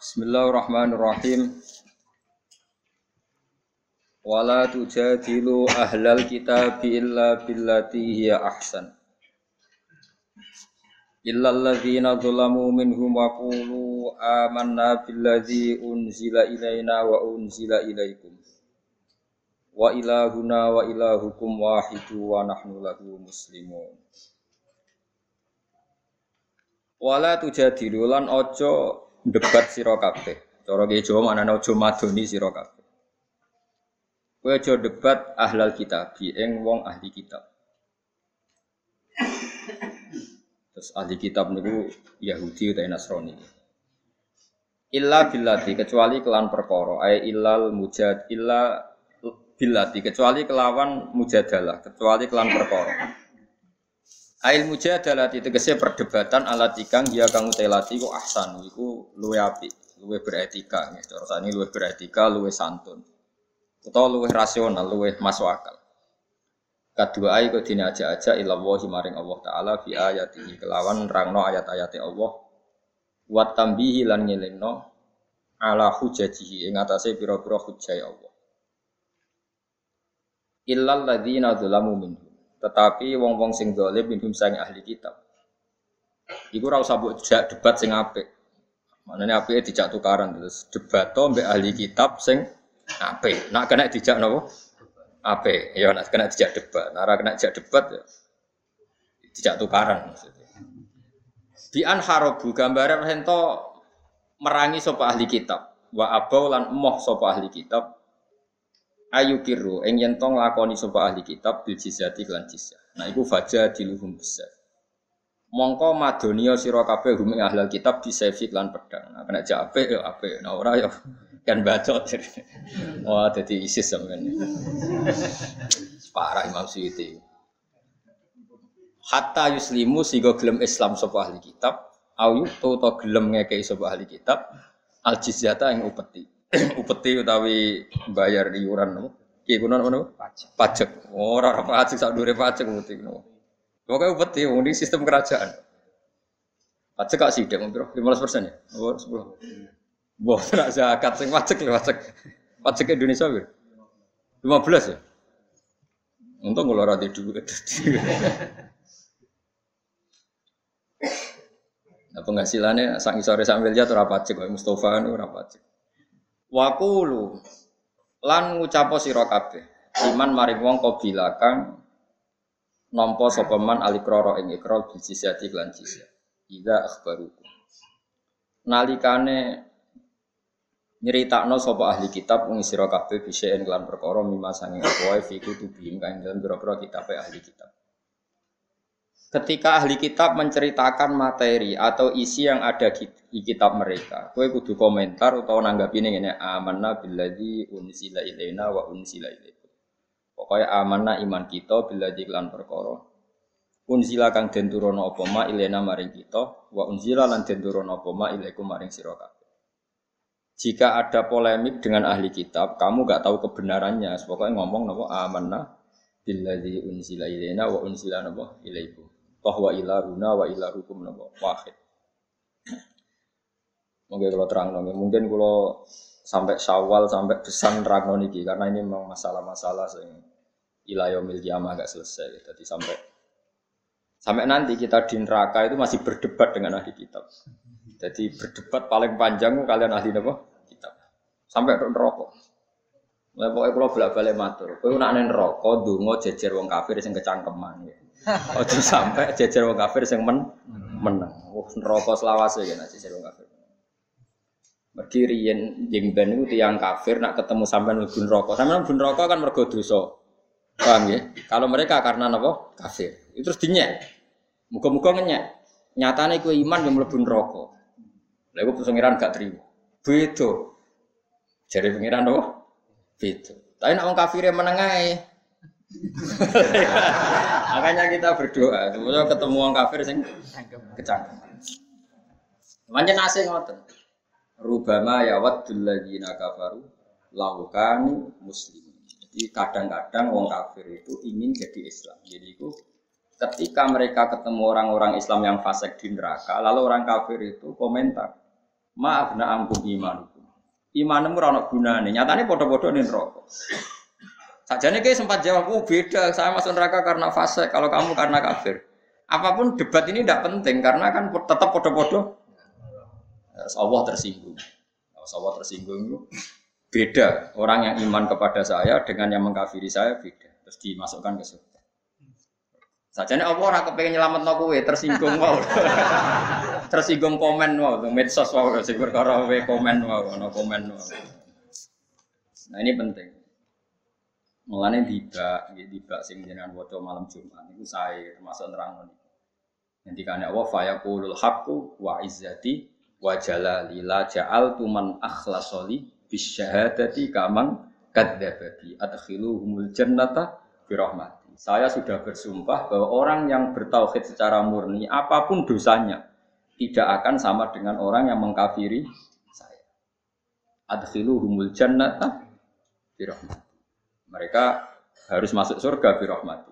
Bismillahirrahmanirrahim. Wala tujadilu ahlal kitab illa billati hiya ahsan. Illa alladhina zalamu minhum wa qulu amanna billadhi unzila ilaina wa unzila ilaikum. Wa ilahuna wa ilahukum wahidu wa nahnu lahu muslimun. Wala tujadilu lan ojo debat sira kabeh. Cara ki Jawa manane aja madoni sira kabeh. Kowe aja debat ahlal kitab ing wong ahli kitab. Terus ahli kitab niku Yahudi utawa Nasrani. Illa billati kecuali kelan perkara ay illal mujad illa billati kecuali kelawan mujadalah kecuali kelan perkara. Ail mujadalah tegese perdebatan alat ikang dia kang utelati ku ahsan iku luwe api, luwe beretika nggih. Cara sani luwe beretika, luwe santun. Utawa luwe rasional, luwe masuk akal. Kedua kau dini aja aja ilawahi maring Allah Taala fi ayatihi kelawan rangno ayat-ayat Allah. Wat tambihi lan ngelingno ala hujajihi ing atase pira-pira hujjah Allah. Illal ladzina dzalamu minhum tetapi wong-wong sing dolim minhum sang ahli kitab. Iku ora usah mbok debat sing apik. Manane apike dijak tukaran terus debat to mbek ahli kitab sing apik. Nak kena dijak napa? Apik. Ya nak kena dijak debat. Nak kena dijak debat ya dijak tukaran maksudnya. Bi an harabu gambare ento merangi sapa ahli kitab. Wa abau lan emoh sapa ahli kitab ayu kiru ing yen tong lakoni sapa ahli kitab bil jizyati lan jizyah. Nah iku faja diluhum besar. Mongko madonia sira kabeh ahli kitab disefik lan pedang. Nah kena jape ya ape, nah ora ya kan bacot. Wah dadi ISIS sampean. Parah Imam Suyuti. Hatta yuslimu sehingga gelem Islam sapa ahli kitab, au to to gelem ngekei ahli kitab al jizyata ing upeti. upeti utawi bayar iuran nopo. Ki kuno nopo? Pajak. Pajak. Ora ora pajak sak dure pajak upeti nopo. Pokoke upeti wong ini sistem kerajaan. Pajak kak sithik mung piro? 15% ya? Oh, 10. Wah, nak zakat sing pajak lho pajak. Pajak Indonesia piro? 15 ya? Untung kalau ora di duit. Nah, penghasilannya sang isore sak miliar ora pajak kok Mustofa ora pajak. Wakulu lan ngucapo sira kabeh iman maring wong qabila kang nampa sapa man alikrara ing ikrar bil jizyati lan akhbarukum. Nalikane nyeritakno sapa ahli kitab wong sira kabeh bisa lan perkara mimma sange apa fi kutubihim kang dalam pira-pira kitabe ahli kitab. Ketika ahli kitab menceritakan materi atau isi yang ada di kitab mereka, kue kudu komentar atau nanggapi ini ini amanah billadzi unsila ilaina wa unsila ilaikum. Pokoknya amanah iman kita billadzi lan perkara. Unsila kang den turono apa ma ilaina maring kita, wa unsila lan den turono apa ma ilaikum maring sira. Jika ada polemik dengan ahli kitab, kamu gak tahu kebenarannya, pokoknya ngomong nopo amanah billadzi unsila ilaina wa unsila nopo ilaikum bahwa ilahuna wa ilahukum nabo wahid. Mungkin kalau terang nongin, mungkin kalau sampai syawal sampai besan terang niki karena ini memang masalah-masalah yang ilayomil kiamah agak selesai. Jadi sampai sampai nanti kita di neraka itu masih berdebat dengan ahli kitab. Jadi berdebat paling panjang kalian ahli apa? Kitab. Sampai neraka. Nah, pokoknya kalau bolak balik matur, kau nak neraka, dungo jejer wong kafir sing kecangkeman. Ojo sampai jejer wong kafir sing men menang. Oh, neraka selawase ya jejer wong kafir. Mergi riyen jeng ben iku tiyang kafir nak ketemu sampean mlebu neraka. Sampean mlebu neraka kan mergo dosa. Paham ya? Kalau mereka karena napa? Kafir. Itu terus dinyek. Muga-muga ngenyek. Nyatane kowe iman yang mlebu neraka. Lha iku pengiran gak terima. Beda. Jare pengiran napa? Beda. Tapi nak wong kafir menengae. Makanya kita berdoa, semoga ketemu orang kafir sing kecangkem. Manjen nasi ngoten. Rubama ya waddul ladzina kafaru laukanu muslim. Jadi kadang-kadang orang kafir itu ingin jadi Islam. Jadi itu ketika mereka ketemu orang-orang Islam yang fasik di neraka, lalu orang kafir itu komentar, Maaf na angkum imanukum. Imanmu ora ono gunane. Nyatane padha-padha ning neraka. Sajane kayak sempat jawab, oh beda, saya masuk neraka karena fase, kalau kamu karena kafir. Apa pun debat ini tidak penting karena kan tetap podo-podo. Allah tersinggung. Allah tersinggung itu beda. Orang yang iman kepada saya dengan yang mengkafiri saya beda. Terus dimasukkan ke surga. Sajane apa ora kepengin nyelametno kowe, tersinggung wow. tersinggung komen wow, medsos wow sing perkara komen ono komen. Nah ini penting. Mulane tiba, nggih tiba sing jenengan waca malam Jumat niku saya termasuk nerang niku. Ngendikane Allah fa yaqulul haqqu wa izzati wa jalali la ja'altu man akhlasoli bisyahadati kamang kadzdzabati adkhiluhumul jannata bi rahmati. Saya sudah bersumpah bahwa orang yang bertauhid secara murni apa pun dosanya tidak akan sama dengan orang yang mengkafiri saya. Adkhiluhumul jannata bi rahmati. Mereka harus masuk surga birahmati.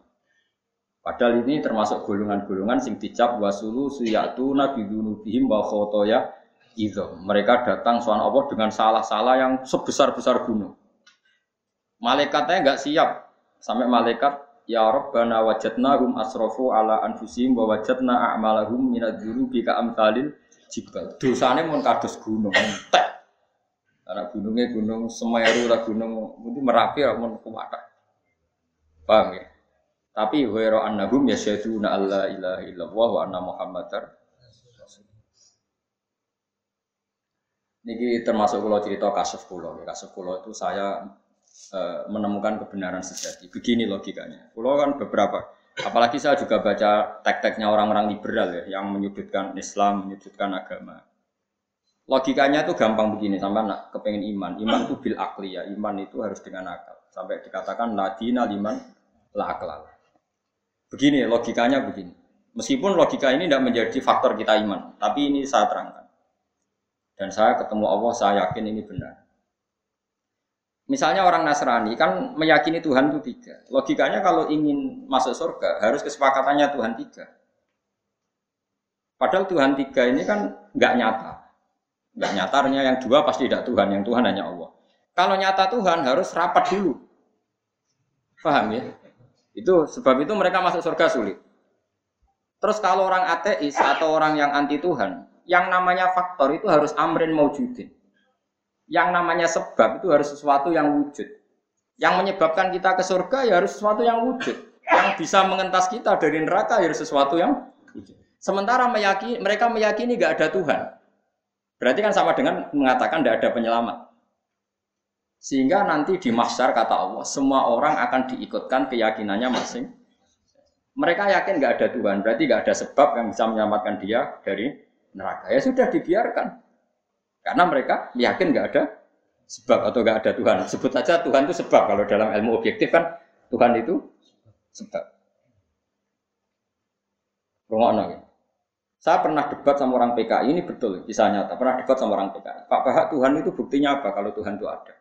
Padahal ini termasuk golongan-golongan sing dicap wasulu suyatu nabi dunubihim wa khotoya itu. Mereka datang soal Allah dengan salah-salah yang sebesar-besar gunung. Malaikatnya nggak siap sampai malaikat ya Rabbana wajadnahum asrofu ala anfusihim wa wajadna a'malahum minad dzunubi ka jibal. Dosane mun kados gunung entek. Karena gunungnya gunung Semeru lah gunung itu Merapi lah mun kuwatah. Paham ya? Tapi wa annahum yasyaduna alla ilaha illallah wa anna muhammadar Niki termasuk kalau cerita kasus pulau. Kasus pulau itu saya e, menemukan kebenaran sejati. Begini logikanya. Pulau kan beberapa. Apalagi saya juga baca tek-teknya orang-orang liberal ya, yang menyudutkan Islam, menyudutkan agama. Logikanya tuh gampang begini, sampai nak kepengen iman. Iman itu bil akli ya, iman itu harus dengan akal. Sampai dikatakan ladina liman la akal. Begini logikanya begini. Meskipun logika ini tidak menjadi faktor kita iman, tapi ini saya terangkan. Dan saya ketemu Allah, saya yakin ini benar. Misalnya orang Nasrani kan meyakini Tuhan itu tiga. Logikanya kalau ingin masuk surga harus kesepakatannya Tuhan tiga. Padahal Tuhan tiga ini kan nggak nyata. Enggak nyatanya yang dua pasti tidak Tuhan, yang Tuhan hanya Allah. Kalau nyata Tuhan harus rapat dulu. Paham ya? Itu sebab itu mereka masuk surga sulit. Terus kalau orang ateis atau orang yang anti Tuhan, yang namanya faktor itu harus amrin maujudin. Yang namanya sebab itu harus sesuatu yang wujud. Yang menyebabkan kita ke surga ya harus sesuatu yang wujud. Yang bisa mengentas kita dari neraka ya harus sesuatu yang wujud. Sementara meyakini, mereka meyakini gak ada Tuhan. Berarti kan sama dengan mengatakan tidak ada penyelamat. Sehingga nanti di mahsyar kata Allah, semua orang akan diikutkan keyakinannya masing. Mereka yakin nggak ada Tuhan, berarti nggak ada sebab yang bisa menyelamatkan dia dari neraka. Ya sudah dibiarkan. Karena mereka yakin nggak ada sebab atau nggak ada Tuhan. Sebut saja Tuhan itu sebab. Kalau dalam ilmu objektif kan Tuhan itu sebab. Rumah saya pernah debat sama orang PKI, ini betul, kisah nyata. Pernah debat sama orang PKI. Pak Bahak, Tuhan itu buktinya apa kalau Tuhan itu ada?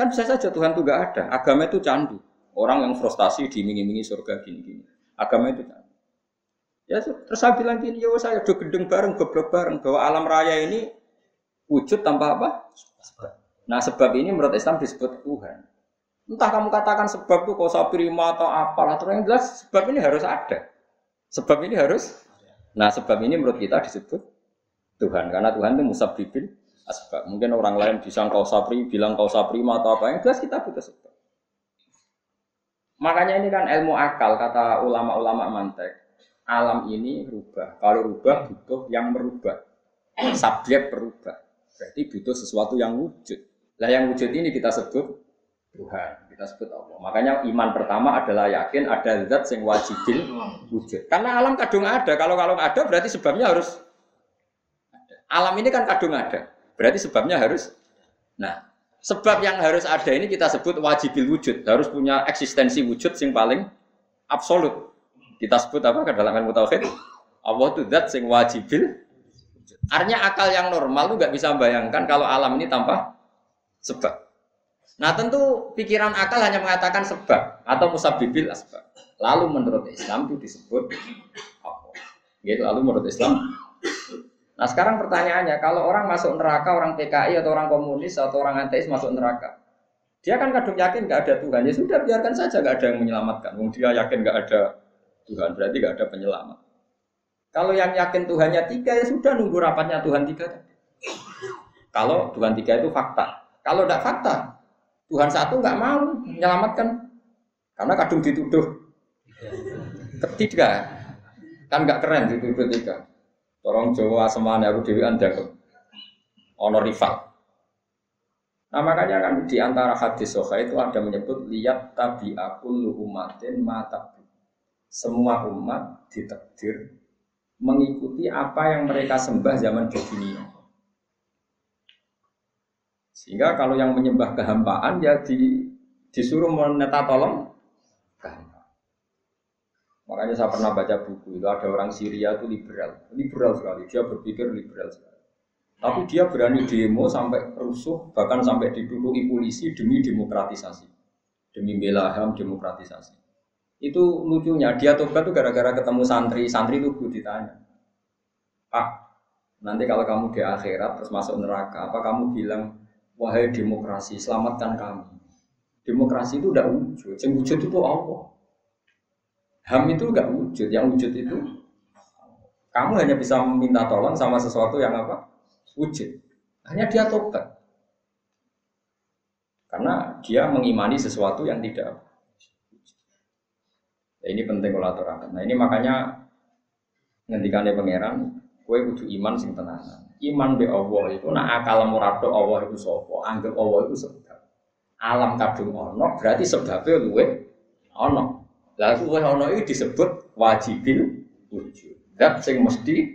Kan bisa saja Tuhan itu gak ada. Agama itu candu. Orang yang frustasi diiming-imingi surga gini-gini. Agama itu candu. Ya terus saya bilang gini, ya saya udah gedeng bareng, goblok bareng. Bahwa alam raya ini wujud tanpa apa? Nah sebab ini menurut Islam disebut Tuhan. Entah kamu katakan sebab itu kau prima atau apa, atau yang jelas sebab ini harus ada. Sebab ini harus Nah sebab ini menurut kita disebut Tuhan karena Tuhan itu musabibil asbab. Mungkin orang lain bisa kau sapri, bilang kau saprima atau apa yang jelas kita butuh sebab. Makanya ini kan ilmu akal kata ulama-ulama mantek. Alam ini rubah. Kalau rubah butuh yang merubah. Subjek berubah. Berarti butuh sesuatu yang wujud. Lah yang wujud ini kita sebut Tuhan kita sebut Allah. Makanya iman pertama adalah yakin ada zat yang wajibil wujud. Karena alam kadung ada. Kalau kalau ada berarti sebabnya harus. Alam ini kan kadung ada. Berarti sebabnya harus. Nah, sebab yang harus ada ini kita sebut wajibil wujud. Harus punya eksistensi wujud yang paling absolut. Kita sebut apa dalam ilmu tauhid? Allah itu zat yang wajibil Artinya akal yang normal tuh nggak bisa membayangkan kalau alam ini tanpa sebab. Nah tentu pikiran akal hanya mengatakan sebab atau musabibil asbab. Lalu menurut Islam itu disebut apa? Gitu, lalu menurut Islam Nah sekarang pertanyaannya, kalau orang masuk neraka, orang PKI atau orang komunis atau orang ateis masuk neraka, dia kan kadung yakin nggak ada Tuhan. Ya sudah biarkan saja nggak ada yang menyelamatkan. Wong dia yakin nggak ada Tuhan, berarti nggak ada penyelamat. Kalau yang yakin Tuhannya tiga ya sudah nunggu rapatnya Tuhan tiga. Kalau Tuhan tiga itu fakta. Kalau tidak fakta, Tuhan satu nggak mau menyelamatkan. Karena kadung dituduh. Ketiga. Kan nggak keren dituduh tiga Orang Jawa semuanya aku dewi anda ono rival. Nah makanya kan di antara hadis soha itu ada menyebut lihat tabi aku umatin mata semua umat ditakdir mengikuti apa yang mereka sembah zaman dunia. Sehingga kalau yang menyembah kehampaan ya di, disuruh meneta tolong Makanya saya pernah baca buku itu ada orang Syria itu liberal, liberal sekali. Dia berpikir liberal sekali. Tapi dia berani demo sampai rusuh, bahkan sampai diduduki polisi demi demokratisasi, demi bela ham demokratisasi. Itu lucunya, dia tobat tuh gara-gara ketemu santri, santri itu ditanya, Pak, nanti kalau kamu di akhirat terus masuk neraka, apa kamu bilang, wahai demokrasi, selamatkan kami. Demokrasi itu udah wujud, yang wujud itu Allah. Ham itu enggak wujud, yang wujud itu kamu hanya bisa meminta tolong sama sesuatu yang apa? Wujud. Hanya dia tobat. Karena dia mengimani sesuatu yang tidak ya, ini penting kalau aturakan. Nah ini makanya ngendikannya pangeran, kue kudu iman sing tenanan. Iman be Allah itu nah akal murado Allah itu sopo, anggap Allah itu sebab. Alam kadung ono berarti sebabnya luwe ono. Lah kuwi ana iki disebut wajibil wujud. Dat sing mesti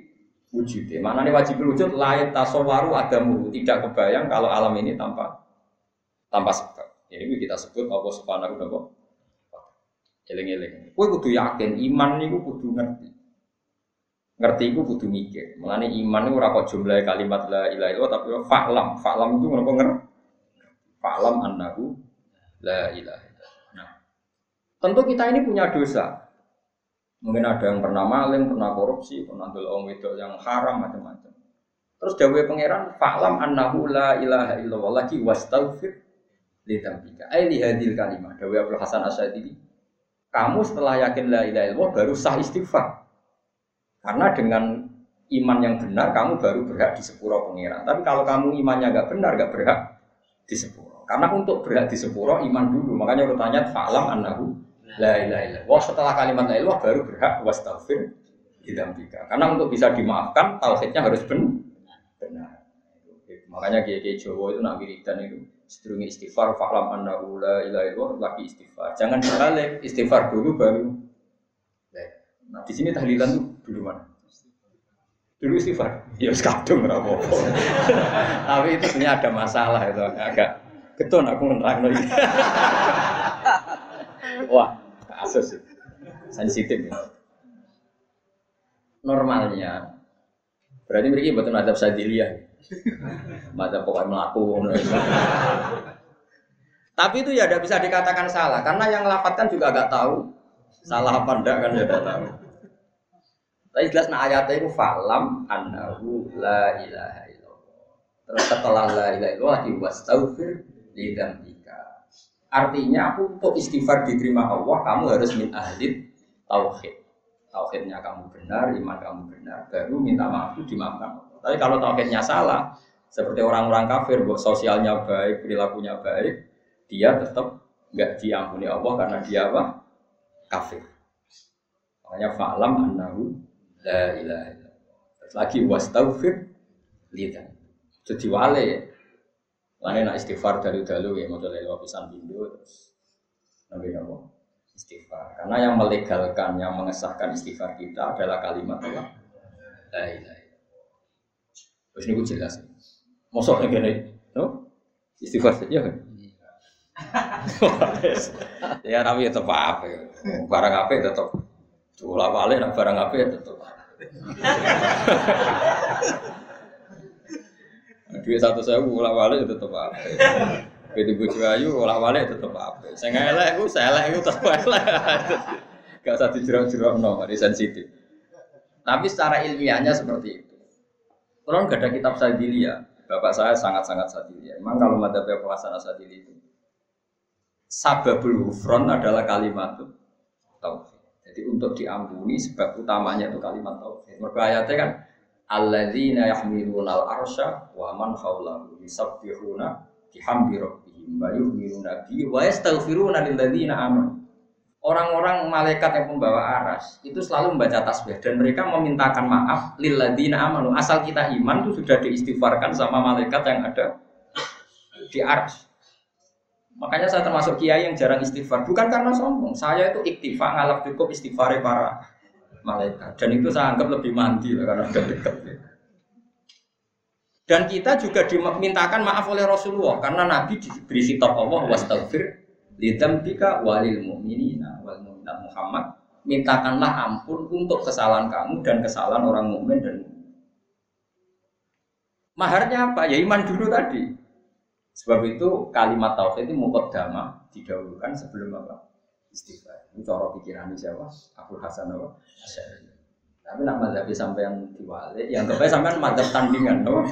wujud. Mana nih wajibil wujud? Lain tasawwaru adamu. Tidak kebayang kalau alam ini tanpa tanpa sebab. Ya, ini kita sebut Allah Subhanahu wa taala. Eling-eling. Kowe kudu yakin iman niku kudu ngerti. Ngerti iku kudu mikir. Mulane iman ora kok jumlah kalimat la ilaha illallah tapi fa'lam. Fa'lam itu ngono ngerti. Fa'lam annahu la ilaha Tentu kita ini punya dosa. Mungkin ada yang pernah maling, pernah korupsi, pernah ambil orang itu yang haram macam-macam. Terus dawuh pangeran, "Fa'lam annahu la ilaha illallah lagi wastaghfir li dzambika." Ai li hadil kalimah. Dawuh Abdul Hasan Asy'ari. Kamu setelah yakin la ilaha illallah baru sah istighfar. Karena dengan iman yang benar kamu baru berhak di sepuro pangeran. Tapi kalau kamu imannya nggak benar, nggak berhak di sepuro. Karena untuk berhak di sepuro iman dulu. Makanya urutannya fa'lam annahu La ilaha setelah kalimat la ilaha baru berhak wastaghfir didambika. Karena untuk bisa dimaafkan tauhidnya harus benar. Makanya kiai kiai Jawa itu nak wiridan itu sedurunge istighfar fa'lam annahu la ilaha illallah lagi istighfar. Jangan dibalik istighfar dulu baru. Nah di sini tahlilan tuh dulu mana? Dulu istighfar. Ya sekadung apa Tapi itu sebenarnya ada masalah itu agak keton aku menerang lagi. Wah, kasus sensitif ya. Normalnya berarti mereka betul ada sadiliyah. Mata pokoknya melaku. Tapi itu ya tidak bisa dikatakan salah karena yang lafatkan juga agak tahu salah apa enggak kan ya tidak tahu. Tapi jelas nah ayatnya itu falam annahu la ilaha illallah. Terus setelah la ilaha illallah diwastaghfir li Artinya aku untuk istighfar diterima Allah, kamu harus min ahli tauhid. Tauhidnya kamu benar, iman kamu benar, baru minta maaf itu dimaafkan. Tapi kalau tauhidnya salah, seperti orang-orang kafir, buat sosialnya baik, perilakunya baik, dia tetap nggak diampuni Allah karena dia apa? Kafir. Makanya fa'lam annahu la ilaha illallah. Terus lagi wastaghfir lidan. Jadi wale Lainnya nak istighfar dari dulu ya mau lewat pisan bindo terus nabi nopo istighfar. Karena yang melegalkan, yang mengesahkan istighfar kita adalah kalimat Allah. La ilaha Terus ini gue jelas. Mosok gini, no? Istighfar saja kan? ya tapi tetap apa ya? Barang apa ya tetap. Tulah balik, barang apa ya tetap. Duit satu saya ulah balik itu tetap apa? Begitu bujuk ayu ulah balik tetap apa? Saya elek, saya elek, aku tetap elek. Gak usah dijerok-jerok no, ini sensitif. Tapi secara ilmiahnya seperti itu. Kalau nggak ada kitab Sadili ya, bapak saya sangat-sangat Sadili ya. Memang kalau mata pelaksana Sadili itu sababul hufron adalah kalimat tauhid. Jadi untuk diampuni sebab utamanya itu kalimat tauhid. Mereka ayatnya kan alladzina yahmiluna al-arsya wa man haulahu yusabbihuna bihamdi rabbihim wa yu'minuna bihi wa yastaghfiruna lil ladzina amanu. Orang-orang malaikat yang pembawa aras itu selalu membaca tasbih dan mereka memintakan maaf lil ladzina amanu. Asal kita iman itu sudah diistighfarkan sama malaikat yang ada di aras. Makanya saya termasuk kiai yang jarang istighfar. Bukan karena sombong. Saya itu iktifa ngalap cukup istighfar para malaikat. Dan itu saya anggap lebih mandi karena sudah dekat. Dan kita juga dimintakan maaf oleh Rasulullah karena Nabi diberi kitab Allah wastaghfir lidambika walil mu'minina wal mu'minat Muhammad mintakanlah ampun untuk kesalahan kamu dan kesalahan orang mukmin dan maharnya apa? Ya iman dulu tadi. Sebab itu kalimat tauhid itu mukaddamah didahulukan sebelum apa? Istighfar. Ini cara pikiran siapa? Abu Hasan apa? Tapi nak madzhab sampean diwali, yang sampai sampean madzhab tandingan, no?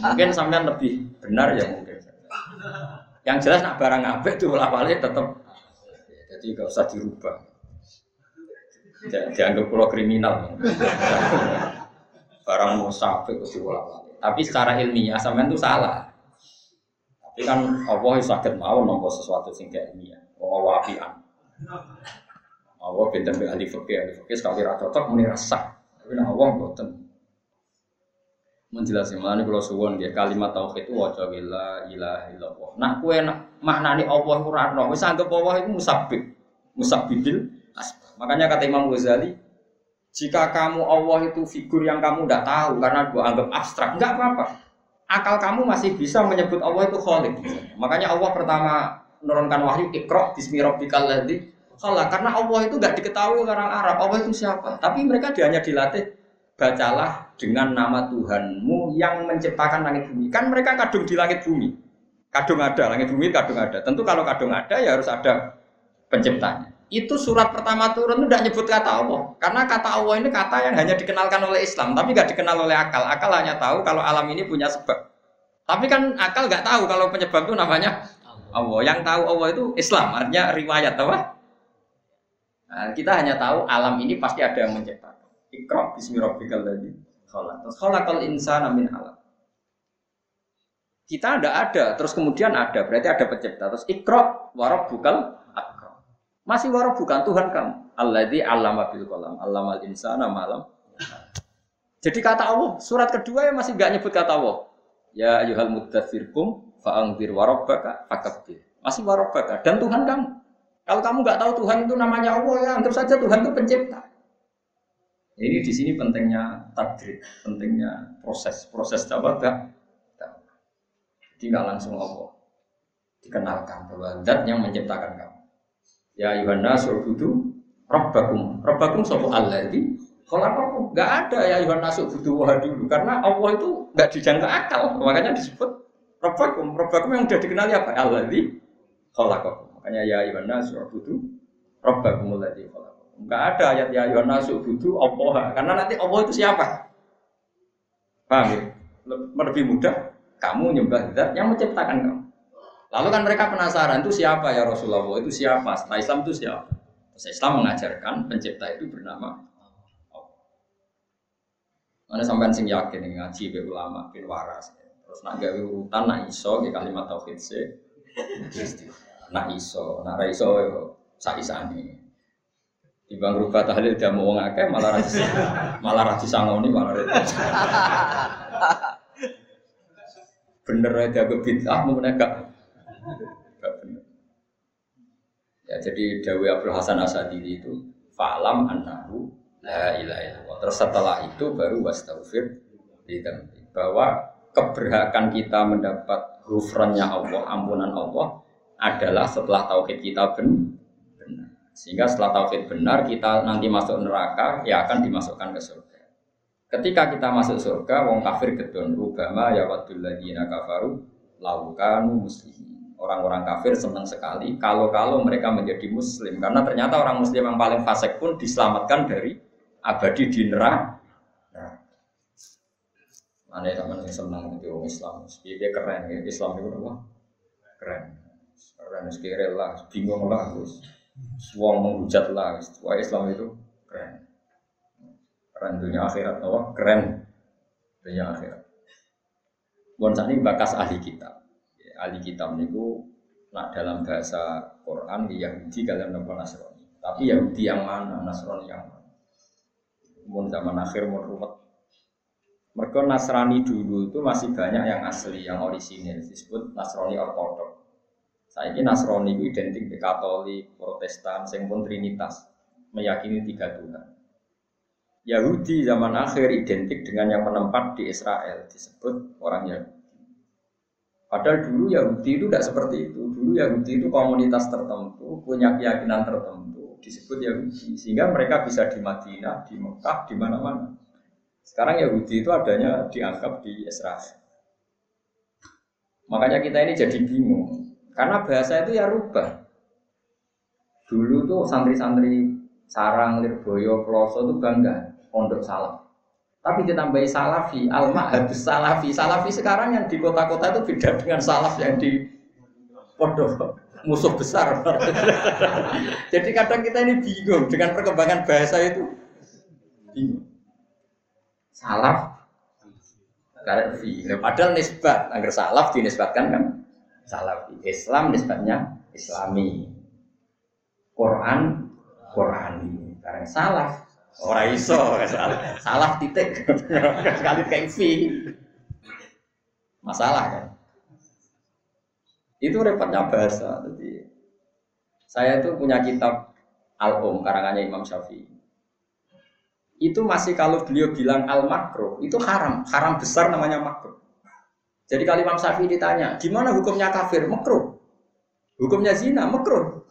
mungkin sampean lebih benar ya mungkin. Yang jelas nak barang apik tuh wali tetap jadi gak usah dirubah. Dianggap pulau kriminal. Barang mau sampai ke Tapi secara ilmiah sampean itu salah. Tapi kan Allah sakit mau nopo sesuatu sing kayak ini ya. Allah wapian. Allah benten be ahli fikih, ahli fikih sekali rata cocok muni rasa. Tapi nah Allah boten. Menjelaskan mana kalau suwon dia kalimat tauhid itu wajah bila ilah illallah. Nah kue nak maknani Allah itu rano, wis anggap Allah itu musabik, musabidil Makanya kata Imam Ghazali, jika kamu Allah itu figur yang kamu tidak tahu karena gua anggap abstrak, enggak apa-apa akal kamu masih bisa menyebut Allah itu Khalik. Makanya Allah pertama menurunkan wahyu ikro bismi rabbikal ladzi karena Allah itu nggak diketahui orang Arab. Allah itu siapa? Tapi mereka hanya dilatih bacalah dengan nama Tuhanmu yang menciptakan langit bumi. Kan mereka kadung di langit bumi. Kadung ada, langit bumi kadung ada. Tentu kalau kadung ada ya harus ada penciptanya. Itu surat pertama turun itu tidak nyebut kata Allah. Karena kata Allah ini kata yang hanya dikenalkan oleh Islam, tapi nggak dikenal oleh akal. Akal hanya tahu kalau alam ini punya sebab. Tapi kan akal nggak tahu kalau penyebab itu namanya Allah. Yang tahu Allah itu Islam, artinya riwayat apa? Nah, kita hanya tahu alam ini pasti ada yang menciptakan. Ikra bismi rabbikal ladzi khalaq. Terus insana min alam. Kita ada ada, terus kemudian ada, berarti ada pencipta. Terus ikra warab bukal. Masih warab bukan Tuhan kamu. Alladzi allama bil qalam, allamal insana malam. Jadi kata Allah, surat kedua ya masih gak nyebut kata Allah. Ya ayuhal muddatsir kum fa'angdir warabbaka fakabbir. Masih warabbaka dan Tuhan kamu. Kalau kamu nggak tahu Tuhan itu namanya Allah ya anggap saja Tuhan itu pencipta. Ini di sini pentingnya takdir, pentingnya proses proses apa gak? Jadi nggak langsung Allah dikenalkan bahwa zat yang menciptakan kamu. Ya Yohana surbudu Rabbakum. Rabbakum sopo di kalau apa nggak ada ya Yohana surbudu wah dulu karena Allah itu nggak dijangka akal. Makanya disebut Rabbakum. Rabbakum yang sudah dikenali apa? Di khalaqakum. Makanya ya ayuhan nasu abudu rabbakum alladzi khalaqakum. Enggak ada ayat ya ayuhan nasu Allah. Karena nanti Allah itu siapa? Paham ya? Lebih mudah kamu nyembah zat yang menciptakan kamu. Lalu kan mereka penasaran itu siapa ya Rasulullah? Itu siapa? Setelah Islam itu siapa? Terus Islam mengajarkan pencipta itu bernama Allah. Mana sampean sing yakin ngaji be ulama bin waras. Terus nak gawe urutan nak iso ke kalimat tauhid se nak iso, nak ra iso yo sak isane. Timbang rubah tahlil dia mau akeh malah ra malah ra disangoni malah repot. bener aja ke bid'ah mau gak Ya jadi Dawi Abdul Hasan Asadili itu falam annahu la ilaha illallah. Terus setelah itu baru wastaghfir bahwa keberhakan kita mendapat gufrannya Allah, ampunan Allah adalah setelah tauhid kita benar. Sehingga setelah tauhid benar kita nanti masuk neraka ya akan dimasukkan ke surga. Ketika kita masuk surga, wong kafir gedon rubama ya wadul ladina kafaru laukanu muslimin. Orang-orang kafir senang sekali kalau-kalau mereka menjadi muslim karena ternyata orang muslim yang paling fasik pun diselamatkan dari abadi di neraka. Aneh sama yang senang itu orang Islam. Dia keren ya. Islam itu apa? Keren. Keren sekiranya lah. Bingung lah. Terus. Suang menghujat lah. Wah Islam itu keren. Keren dunia akhirat. Apa? Keren dunia akhirat. Bon ini bakas ahli kitab. Ahli kitab niku nak dalam bahasa Quran Yahudi kalian nopo Nasrani. Tapi Yahudi yang mana, Nasrani yang mana? Mun zaman akhir mun rumet. Mereka Nasrani dulu itu masih banyak yang asli, yang orisinil disebut Nasrani Ortodok. Saya ini Nasrani itu identik dengan Katolik, Protestan, sing pun Trinitas, meyakini tiga Tuhan. Yahudi zaman akhir identik dengan yang menempat di Israel, disebut orang Yahudi. Padahal dulu Yahudi itu tidak seperti itu. Dulu Yahudi itu komunitas tertentu, punya keyakinan tertentu, disebut Yahudi. Sehingga mereka bisa di Madinah, di Mekah, di mana-mana. Sekarang Yahudi itu adanya dianggap di Israel. Makanya kita ini jadi bingung. Karena bahasa itu ya rubah. Dulu tuh santri-santri Sarang, Lirboyo, Ploso itu bangga pondok salam. Tapi ditambahi salafi, al habis salafi. Salafi sekarang yang di kota-kota itu beda dengan salaf yang di pondok musuh besar. Jadi kadang kita ini bingung dengan perkembangan bahasa itu. Bingung. Salaf Karefi. Padahal nisbat, agar salaf dinisbatkan kan salafi. Islam nisbatnya islami. Quran Qurani. Karena salaf Orang iso, salah, titik. Sekali kayak V. Masalah kan. Itu repotnya bahasa. Jadi saya itu punya kitab Al-Um karangannya Imam Syafi'i. Itu masih kalau beliau bilang al makro itu haram, haram besar namanya makro. Jadi kalau Imam Syafi'i ditanya, gimana hukumnya kafir? Makro. Hukumnya zina, makro.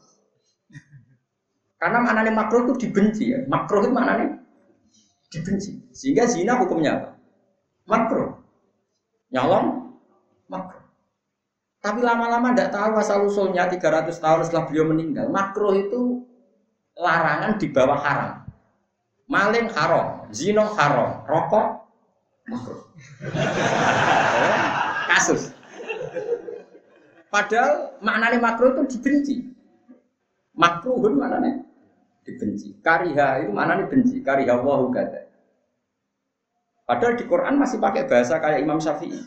Karena maknanya makruh itu dibenci ya. Makruh itu maknanya dibenci. Sehingga zina hukumnya apa? Makruh. Nyolong makruh. Tapi lama-lama tidak tahu asal usulnya 300 tahun setelah beliau meninggal. Makruh itu larangan di bawah haram. Maling haram, zino haram, rokok makruh. Kasus. Padahal maknanya makruh itu dibenci. Makruhun maknanya dibenci. Kariha itu mana nih benci? Kariha wahu kata. Padahal di Quran masih pakai bahasa kayak Imam Syafi'i.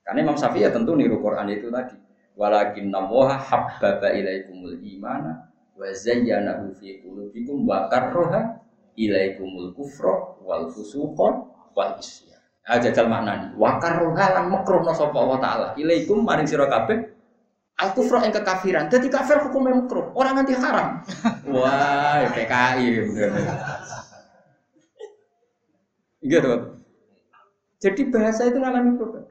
Karena Imam Syafi'i ya tentu niru Quran itu tadi. Walakin namoha habbaba ilaikumul imana wa zayyanahu fi qulubikum wa karroha ilaikumul kufra wal fusuqa wal isyan. Aja jajal maknani. Wa karroha lan makruhna sapa Allah taala. Ilaikum maring sira kabeh Al kufra yang kekafiran. Jadi kafir hukum yang makruh. Orang nanti haram. Wah, PKI. Gitu. Jadi bahasa itu ngalami problem.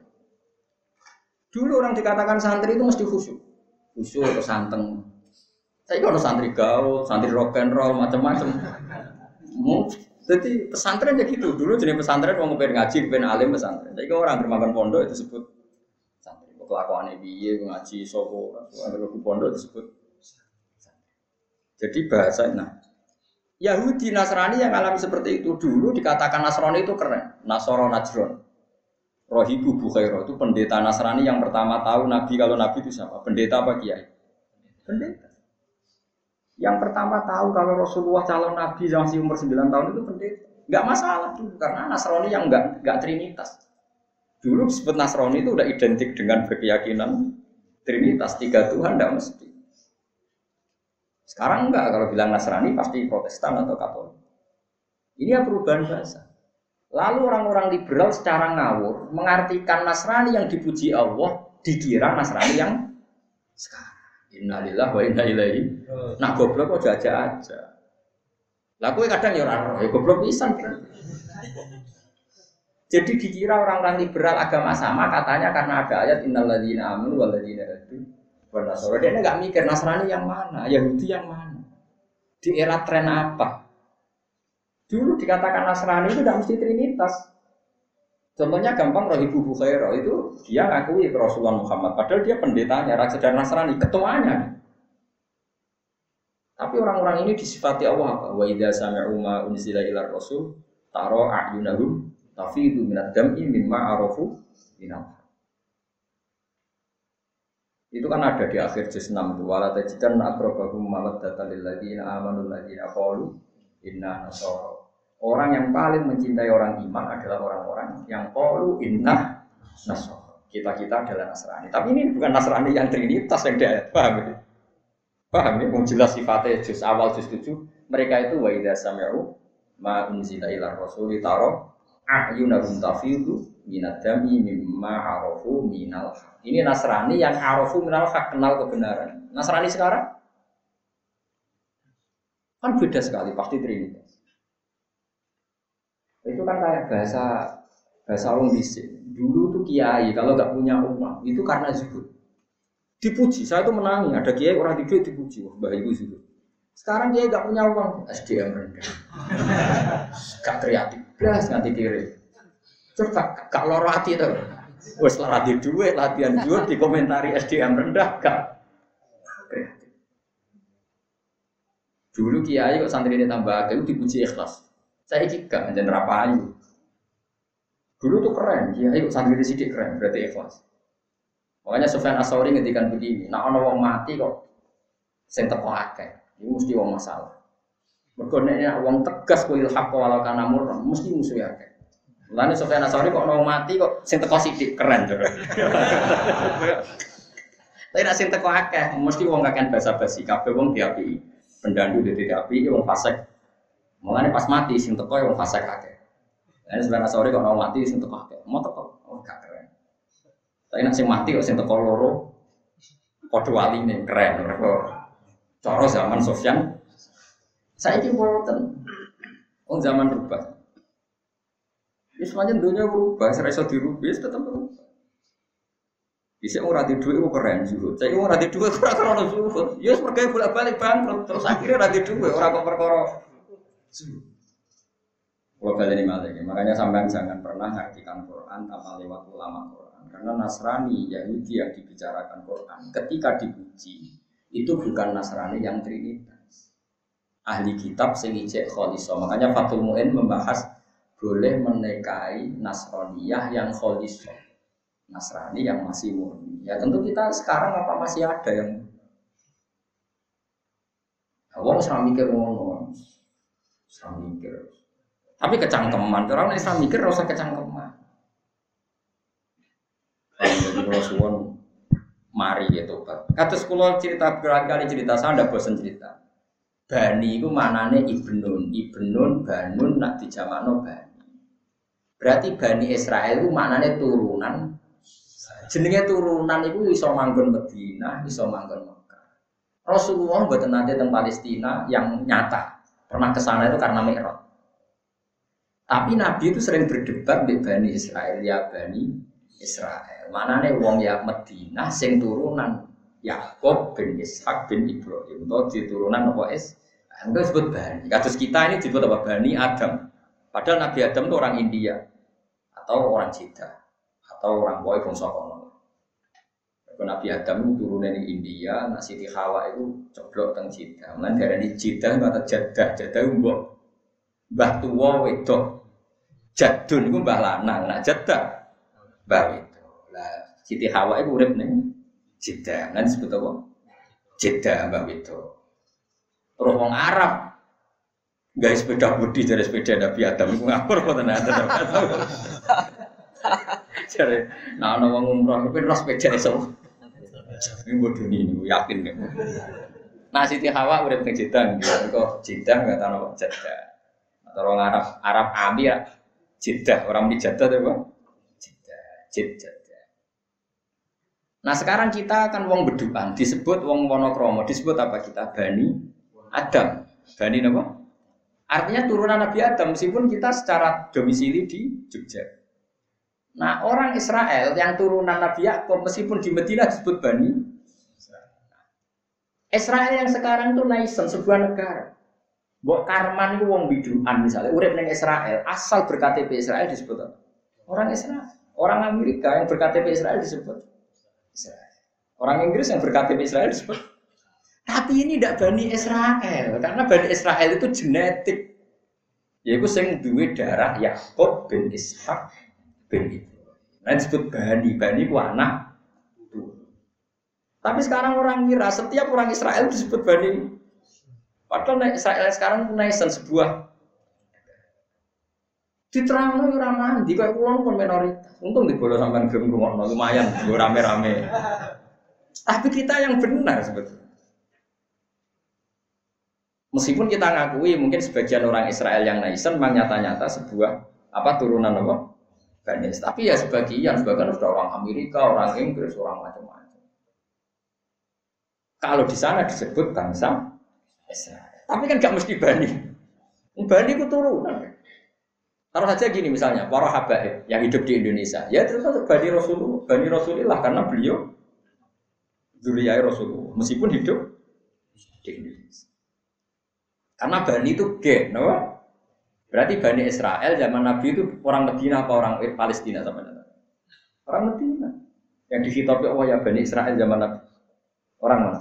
Dulu orang dikatakan santri itu mesti khusyuk. Khusyuk atau santeng. Saya kalau santri gaul, santri rock and roll, macam-macam. Jadi pesantren ya gitu. Dulu jenis pesantren mau pengen ngaji, pengen alim pesantren. Jadi orang bermakan pondok itu sebut kelakuan piye ngaji sopo ke pondok disebut jadi bahasa nah Yahudi Nasrani yang alami seperti itu dulu dikatakan Nasrani itu keren. Nasoro Najron. Rohibu Bukhairo itu pendeta Nasrani yang pertama tahu Nabi kalau Nabi itu siapa? Pendeta apa kiai? Pendeta. Yang pertama tahu kalau Rasulullah calon Nabi yang masih umur 9 tahun itu pendeta. Nggak masalah tuh karena Nasrani yang nggak nggak trinitas Dulu disebut Nasrani itu udah identik dengan berkeyakinan Trinitas tiga Tuhan tidak mesti. Sekarang enggak kalau bilang Nasrani pasti Protestan atau Katolik. Ini ya perubahan bahasa. Lalu orang-orang liberal secara ngawur mengartikan Nasrani yang dipuji Allah dikira Nasrani yang sekarang. Innalillah wa inna ilaihi. Nah goblok kok aja aja. Lah kowe kadang ya ora ya goblok pisan. Jadi dikira orang-orang liberal agama sama katanya karena ada ayat innalladzina amanu walladzina hadu wan nasara. Dia nggak mikir Nasrani yang mana, Yahudi yang mana. Di era tren apa? Dulu dikatakan Nasrani itu tidak mesti Trinitas. Contohnya gampang Rohibu Bukhairo itu dia ngakui Rasulullah Muhammad. Padahal dia pendetanya, dan Nasrani, ketuanya. Tapi orang-orang ini disifati Allah apa? Wa idza sami'u ma unzila ila rasul taro a'yunahum tafidu minad dam'i mimma arafu minal itu kan ada di akhir juz 6 itu wala tajidan aqrabahum mawaddatan lil ladzina amanu ladzina qalu inna nasara. Orang yang paling mencintai orang iman adalah orang-orang yang qalu inna nasara. Kita-kita adalah Nasrani. Tapi ini bukan Nasrani yang trinitas yang dia paham ini. Paham ya? Mau jelas sifatnya juz awal juz 7 mereka itu wa idza sami'u ma unzila ila rasuli taro a'yunahum tafidu minad dami mimma arafu minal haq. Ini Nasrani yang arafu minal haq kenal kebenaran. Nasrani sekarang kan beda sekali pasti trinitas. Itu kan kayak bahasa bahasa orang bisik. Dulu tuh kiai kalau nggak punya uang itu karena zuhud. Dipuji, saya tuh menangi. Ada kiai orang di dipuji, wah baik itu zuhud. Sekarang dia nggak punya uang, SDM rendah. Gak kreatif, belas nganti kiri. Coba gak loro hati tuh. Wes latih duit, latihan duit dikomentari SDM rendah gak. Dulu kiai kok santri ini tambah itu dipuji ikhlas. Saya gak menjadi ayu. Dulu tuh keren, kiai kok santri ini sidik keren, berarti ikhlas. Makanya Sofyan Asori ngedikan begini, nah wong mati kok sing teko akeh. Ini mesti wong masalah. Mergo nek wong tegas kuil haqq walau kana murran, mesti musuh ya. Lalu Sofyan Asori kok mau mati kok sing teko sithik keren tuh. Tapi nek sing teko akeh mesti wong kakek basa-basi kabeh wong diapi. Pendandu di diapi wong fasik. Mulane pas mati sing teko wong fasik akeh. Lalu Sofyan Asori kok mau mati sing teko akeh. Mau teko oh gak keren. Tapi nek sing mati kok sing teko loro padha waline keren. Cara zaman Sofyan saya ini wonten. Oh zaman berubah. Ya semuanya dunia berubah, saya iso dirubah, ya tetap berubah. Bisa orang di dua itu keren juga. Saya orang di dua kurang kurang juga. Ya sebagai bolak balik bangkrut, terus akhirnya orang di dua orang kok perkara. Kalau balik ini malah makanya sampai jangan pernah ngartikan Quran tanpa lewat ulama Quran. Karena Nasrani Yahudi yang dibicarakan Quran ketika dipuji itu bukan Nasrani yang Trinitas. Ahli kitab sing ijek Makanya Fatul Mu'in membahas boleh menikahi Nasraniyah yang kholisah Nasrani yang masih murni ya tentu kita sekarang apa masih ada yang Wong serang mikir ngono, serang mikir. Tapi kecangkeman, orang Islam mikir rasa kecangkeman. Jadi kalau suwon mari ya tobat. Kata sekolah cerita berkali-kali cerita, saya tidak bosan cerita. Bani itu manane ibnun, ibnun, banun, nak dijamakno bani. Berarti Bani Israel itu maknanya turunan. Jenenge turunan itu iso manggon Medina, iso manggon Mekah. Rasulullah buat nanti tentang Palestina yang nyata. Pernah ke sana itu karena Mi'raj. Tapi Nabi itu sering berdebat di Bani Israel, ya Bani Israel. Mana nih wong ya Medina sing turunan Yakob bin Ishak bin Ibrahim. Itu di turunan apa es? Enggak disebut Bani. Kasus kita ini disebut apa? Bani Adam. Padahal Nabi Adam itu orang India atau orang Cina atau orang boy bangsa kono. Nabi Adam itu turunnya di India, nah Siti Hawa itu coblok teng Cina. Mulai dari Cina kata jadah, jadah mbok mbah tua wedok. Jadun itu mbah lanang, nah jadah mbah itu. Lah Siti Hawa itu urip nih Cina, nanti disebut apa? Jeddah mbah itu. Terus orang Arab Gak sepeda budi dari sepeda Nabi Adam itu ngapur kok tenan Adam. Jadi, nah ana wong umroh tapi ora sepeda iso. Ini bodoh ini, yakin kan. Nah Siti Hawa udah teng Jeddah, kok Jeddah nggak tahu Jeddah. Atau orang Arab Arab Abi ya Jeddah, orang di Jeddah tuh bang. Jeddah, Jeddah. Nah sekarang kita kan wong beduan disebut wong monokromo disebut apa kita Bani Adam Bani apa? Artinya turunan Nabi Adam meskipun kita secara domisili di Jogja. Nah orang Israel yang turunan Nabi Yakub meskipun di Medina disebut Bani Israel yang sekarang itu naisen sebuah negara. Buat Karman itu wong biduan misalnya, urip neng Israel, asal berKTP Israel disebut? Orang Israel. Orang Amerika yang berKTP Israel disebut Israel. Orang Inggris yang berKTP Israel disebut tapi ini tidak Bani Israel, karena Bani Israel itu genetik. Yaiku sing duwe darah Yakub bin Ishak bin Ibrahim. Nah disebut Bani, Bani ku anak. Tapi sekarang orang kira setiap orang Israel disebut Bani. Padahal Israel sekarang punya sebuah Diterang no ora mandi kayak pulang pun minoritas. Untung di bola sampai gelem ngono lumayan gue rame-rame. Tapi kita yang benar sebetulnya. Meskipun kita ngakui mungkin sebagian orang Israel yang naisen memang nyata-nyata sebuah apa turunan apa Banis. Tapi ya sebagian, sebagian sudah orang Amerika, orang Inggris, orang macam-macam. Kalau di sana disebut bangsa Israel. Tapi kan gak mesti Bani. Bani itu turunan. Taruh saja gini misalnya, para habaib yang hidup di Indonesia, ya itu Bani Rasulullah, Bani Rasulullah karena beliau Zuriyah Rasulullah, meskipun hidup di Indonesia. Karena Bani itu G, no? Berarti Bani Israel zaman Nabi itu orang Medina apa orang Palestina sama Orang Medina. Yang dihitopi Allah ya Bani Israel zaman Nabi. Orang mana?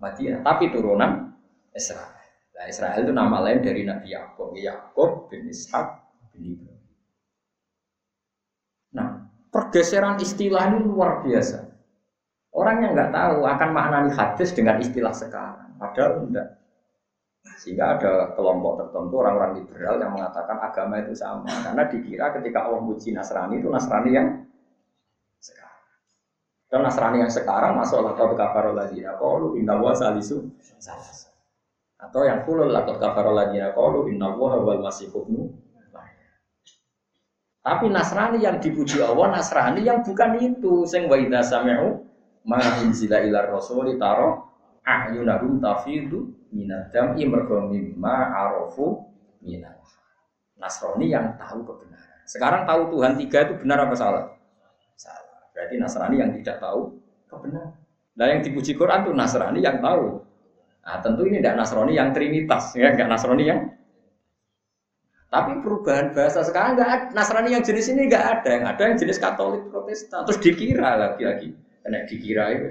Madinah. Tapi turunan Israel. Nah, Israel itu nama lain dari Nabi Yakub. Yakub bin Ishak Nah, pergeseran istilah ini luar biasa. Orang yang nggak tahu akan maknani hadis dengan istilah sekarang. Padahal enggak. Sehingga ada kelompok tertentu orang-orang liberal yang mengatakan agama itu sama. Karena dikira ketika Allah muji Nasrani itu Nasrani yang sekarang. Dan Nasrani yang sekarang masuk lakot kafarul ladina qalu inna wa salisu Atau yang kulul lakot kafarul ladina qalu inna wa wal masih tapi Nasrani yang dipuji Allah, Nasrani yang bukan itu. Sing wa idza sami'u ma unzila ila rasuli taro ahyunahum tafidu minad dam'i mergo mimma arafu minal Nasrani yang tahu kebenaran. Sekarang tahu Tuhan tiga itu benar apa salah? Salah. Berarti Nasrani yang tidak tahu kebenaran. Nah yang dipuji Quran itu Nasrani yang tahu. Nah tentu ini tidak Nasrani yang Trinitas, ya enggak Nasrani yang tapi perubahan bahasa sekarang nggak. Nasrani yang jenis ini nggak ada. Yang ada yang jenis Katolik Protestan. Terus dikira lagi-lagi. Kena dikira itu.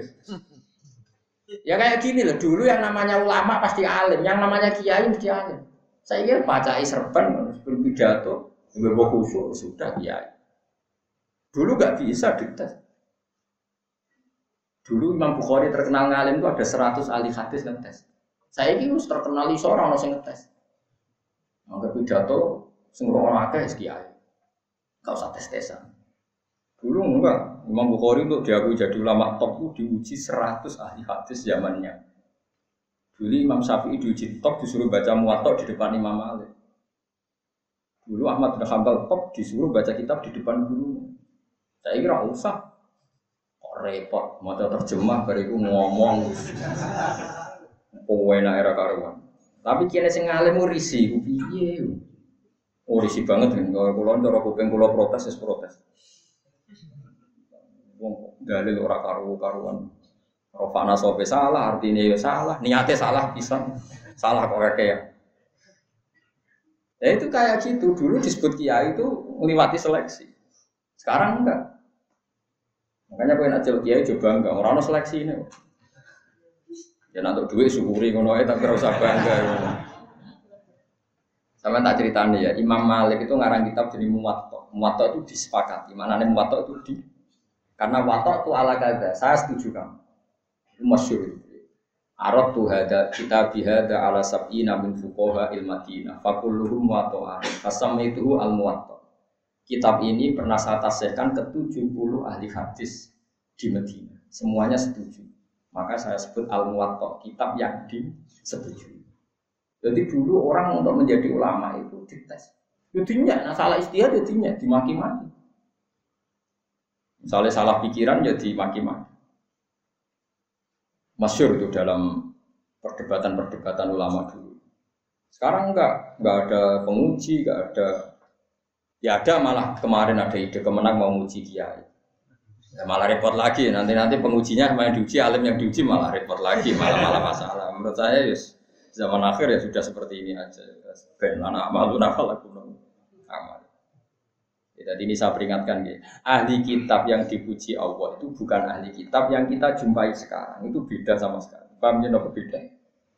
Ya kayak gini loh. Dulu yang namanya ulama pasti alim. Yang namanya kiai mesti alim. Saya kira baca serban, berpidato, berbau khusyuk sudah kiai. Dulu nggak bisa dites. Dulu Imam Bukhari terkenal ngalim itu ada 100 ahli hadis ngetes. Saya ini terkenal seorang orang ngetes. Maka pidato sing ora akeh kiai. Enggak usah tes-tesan. Dulu enggak, Imam Bukhari untuk diakui jadi ulama top itu diuji 100 ahli hadis zamannya. Dulu Imam Syafi'i diuji top disuruh baca muwatta di depan Imam Malik. Dulu Ahmad bin Hanbal top disuruh baca kitab di depan guru. Saya kira usah. Kok repot, mau terjemah bariku ngomong. Kowe era karuan. Tapi kene sing ngalim risi, piye? Oh risi banget kan, kalau kulon cara kuping kulo protes, ya protes. Wong dalil ora karu karuan. Rofana sope salah, artinya ya salah, niatnya salah bisa, salah kok kayak ya. Itu kayak gitu, dulu disebut kiai itu melewati seleksi. Sekarang enggak. Makanya pengen aja kiai coba enggak, orang seleksi ini. Ya nanti duit syukuri ngono ae tapi usah bangga. Sama tak ceritanya ya, Imam Malik itu ngarang kitab jadi Muwatta. Muwatta itu disepakati. Mana nih Muwatta itu di karena Watta itu ala kada. Saya setuju kamu. Masyur. Arab tuh ada kita bihada ala sab'ina min fuqaha il Madinah. Fakulluhum muwatta'an. Fasam itu al muwatta. Kitab ini pernah saya tasihkan ke 70 ahli hadis di Madinah. Semuanya setuju. Maka saya sebut al muwatta kitab yang disetujui. Jadi dulu orang untuk menjadi ulama itu dites. Jadinya, nah salah istihad jadinya dimaki-maki. Misalnya salah pikiran jadi maki-maki. Masyur itu dalam perdebatan-perdebatan ulama dulu. Sekarang enggak, enggak ada penguji, enggak ada Ya ada malah kemarin ada ide kemenang mau uji kiai. Ya, malah repot lagi. Nanti nanti pengujinya main diuji, alim yang diuji malah repot lagi, malah malah masalah. Menurut saya yes, zaman akhir ya sudah seperti ini aja. Ben anak malu nafal aku amal. Ya, jadi ini saya peringatkan ya. Ahli kitab yang dipuji Allah itu bukan ahli kitab yang kita jumpai sekarang. Itu beda sama sekali. Paham ya beda?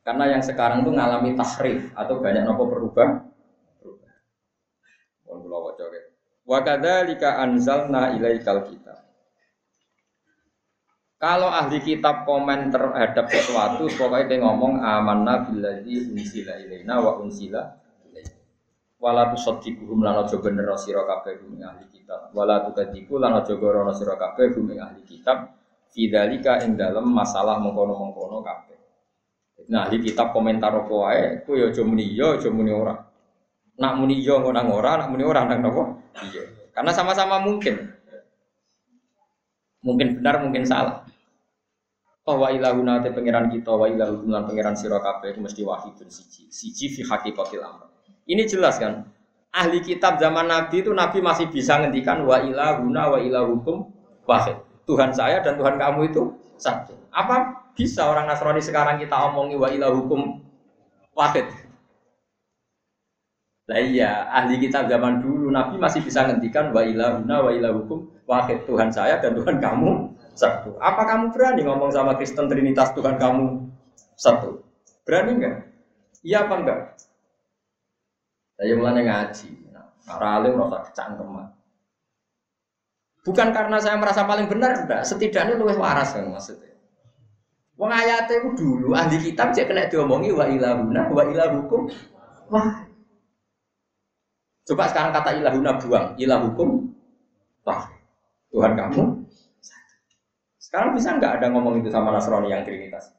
Karena yang sekarang itu ngalami tahrif atau banyak nopo. Pun kula waca ke. Wa kadzalika anzalna ilaikal kitab. Kalau ahli kitab komen terhadap sesuatu, pokoknya dia ngomong amanna billadzi unsila ilaina wa unsila. Wala tusaddiquhum lan aja bener sira kabeh ahli kitab. Wala tukadziku lan aja gorono sira kabeh ing ahli kitab. Fidzalika ing dalem masalah mengkono-mengkono kabeh. Nah, ahli kitab komentar apa wae, ku ya aja muni ya, aja muni ora. Nak muni ya nang ora, nak muni ora nang napa? Iya. Karena sama-sama mungkin. Mungkin benar, mungkin salah. Oh wa ilahuna te pangeran kita wa ilahu lan pangeran sira kabeh itu mesti wahidun siji. Siji fi haqiqatil amr. Ini jelas kan? Ahli kitab zaman Nabi itu Nabi masih bisa ngendikan wa ilahuna wa wahid. Tuhan saya dan Tuhan kamu itu satu. Apa bisa orang Nasrani sekarang kita omongi wa ilahukum wahid? Lah iya, ahli kitab zaman dulu Nabi masih bisa ngendikan wa ilahuna wa wahid. Tuhan saya dan Tuhan kamu satu. Apa kamu berani ngomong sama Kristen Trinitas Tuhan kamu satu? Berani enggak? Iya apa enggak? Saya mulai ngaji. Nah, alim rasa kecangkeman. Bukan karena saya merasa paling benar, enggak. Setidaknya lebih waras kan maksudnya. Wong ayatnya itu dulu ahli kitab cek kena diomongi wa ilahuna wa ilahukum wah. Coba sekarang kata ilahuna buang, ilahukum wah. Tuhan kamu sekarang bisa nggak ada ngomong itu sama Nasrani yang Trinitas?